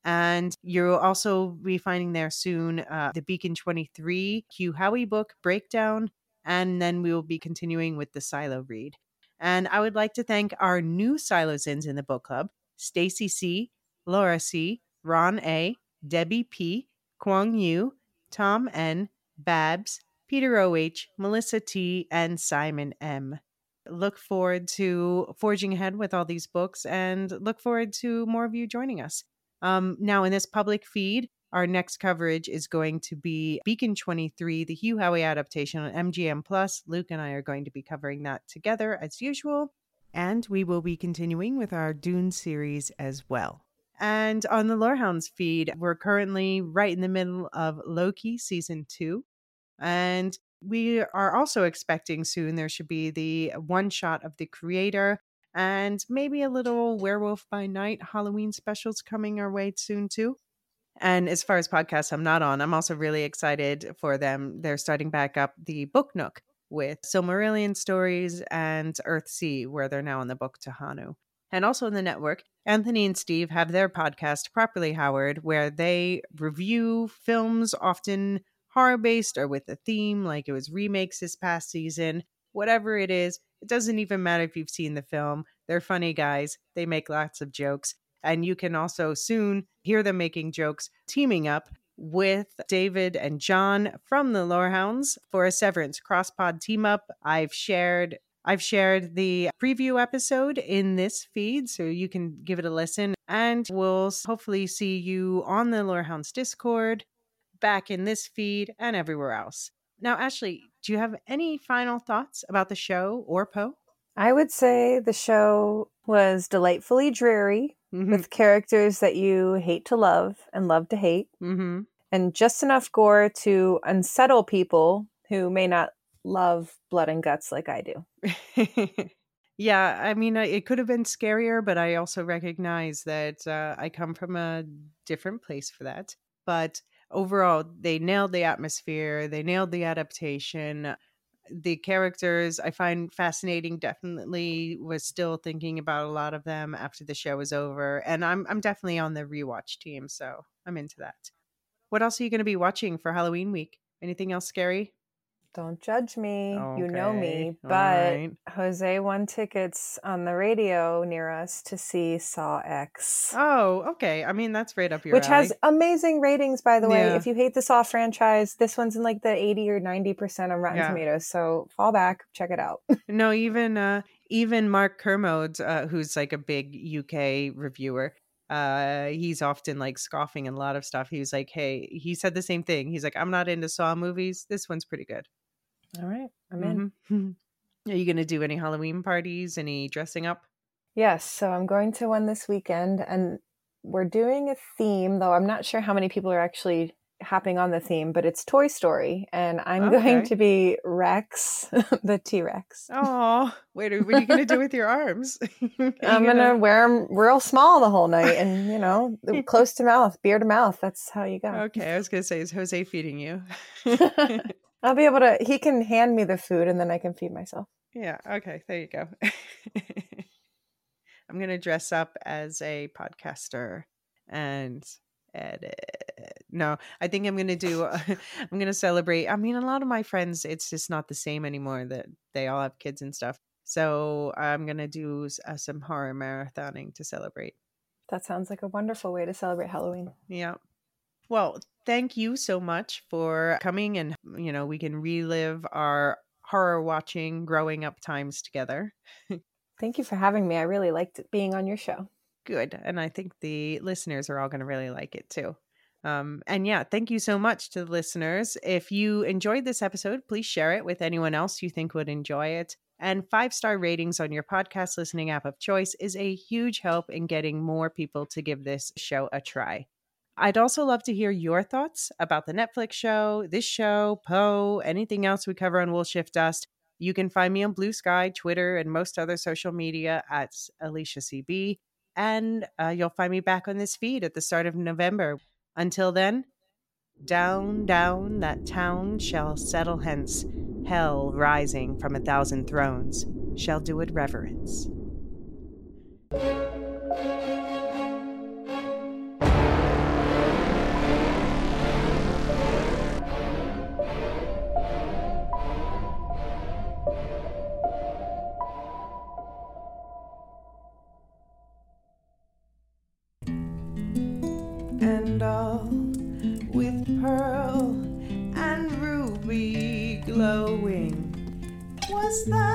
And you'll also be finding there soon uh, the Beacon 23 Hugh Howey book breakdown. And then we will be continuing with the Silo read. And I would like to thank our new Silozins in the book club Stacy C., Laura C., Ron A., Debbie P., Kwang Yu, Tom N., Babs, Peter O.H., Melissa T., and Simon M. Look forward to forging ahead with all these books and look forward to more of you joining us. Um, now, in this public feed, our next coverage is going to be Beacon 23, the Hugh Howey adaptation on MGM Plus. Luke and I are going to be covering that together as usual. And we will be continuing with our Dune series as well. And on the Lorehounds feed, we're currently right in the middle of Loki season two. And we are also expecting soon there should be the one shot of the creator and maybe a little werewolf by night halloween specials coming our way soon too and as far as podcasts i'm not on i'm also really excited for them they're starting back up the book nook with silmarillion stories and earthsea where they're now in the book Tehanu and also in the network anthony and steve have their podcast properly howard where they review films often horror based or with a theme, like it was remakes this past season, whatever it is, it doesn't even matter if you've seen the film. They're funny guys, they make lots of jokes. And you can also soon hear them making jokes, teaming up with David and John from the Lorehounds for a Severance Crosspod team up. I've shared I've shared the preview episode in this feed, so you can give it a listen. And we'll hopefully see you on the Lorehounds Discord back in this feed and everywhere else. Now, Ashley, do you have any final thoughts about the show or Poe? I would say the show was delightfully dreary mm-hmm. with characters that you hate to love and love to hate, mm-hmm. and just enough gore to unsettle people who may not love blood and guts like I do. yeah, I mean, it could have been scarier, but I also recognize that uh, I come from a different place for that. But overall they nailed the atmosphere they nailed the adaptation the characters i find fascinating definitely was still thinking about a lot of them after the show was over and i'm i'm definitely on the rewatch team so i'm into that what else are you going to be watching for halloween week anything else scary don't judge me. Okay. You know me. But right. Jose won tickets on the radio near us to see Saw X. Oh, okay. I mean, that's right up your alley. Which alley. has amazing ratings, by the way. Yeah. If you hate the Saw franchise, this one's in like the 80 or 90% on Rotten yeah. Tomatoes. So fall back, check it out. no, even uh even Mark Kermode, uh, who's like a big UK reviewer, uh he's often like scoffing and a lot of stuff he was like hey he said the same thing he's like i'm not into saw movies this one's pretty good all right, I'm in. Mm-hmm. Are you going to do any Halloween parties? Any dressing up? Yes. So I'm going to one this weekend, and we're doing a theme, though I'm not sure how many people are actually hopping on the theme, but it's Toy Story, and I'm okay. going to be Rex, the T Rex. Oh, wait, what are you going to do with your arms? I'm going to wear them real small the whole night, and you know, close to mouth, beer to mouth. That's how you go. Okay, I was going to say, is Jose feeding you? I'll be able to. He can hand me the food, and then I can feed myself. Yeah. Okay. There you go. I'm gonna dress up as a podcaster and edit. No, I think I'm gonna do. I'm gonna celebrate. I mean, a lot of my friends, it's just not the same anymore. That they all have kids and stuff. So I'm gonna do uh, some horror marathoning to celebrate. That sounds like a wonderful way to celebrate Halloween. Yeah. Well, thank you so much for coming and, you know, we can relive our horror watching growing up times together. thank you for having me. I really liked being on your show. Good. And I think the listeners are all going to really like it too. Um, and yeah, thank you so much to the listeners. If you enjoyed this episode, please share it with anyone else you think would enjoy it. And five star ratings on your podcast listening app of choice is a huge help in getting more people to give this show a try. I'd also love to hear your thoughts about the Netflix show, this show, Poe, anything else we cover on Wool-Shift-Dust. You can find me on Blue Sky, Twitter, and most other social media at Elysia CB. And uh, you'll find me back on this feed at the start of November. Until then, down, down that town shall settle hence. Hell rising from a thousand thrones shall do it reverence. Was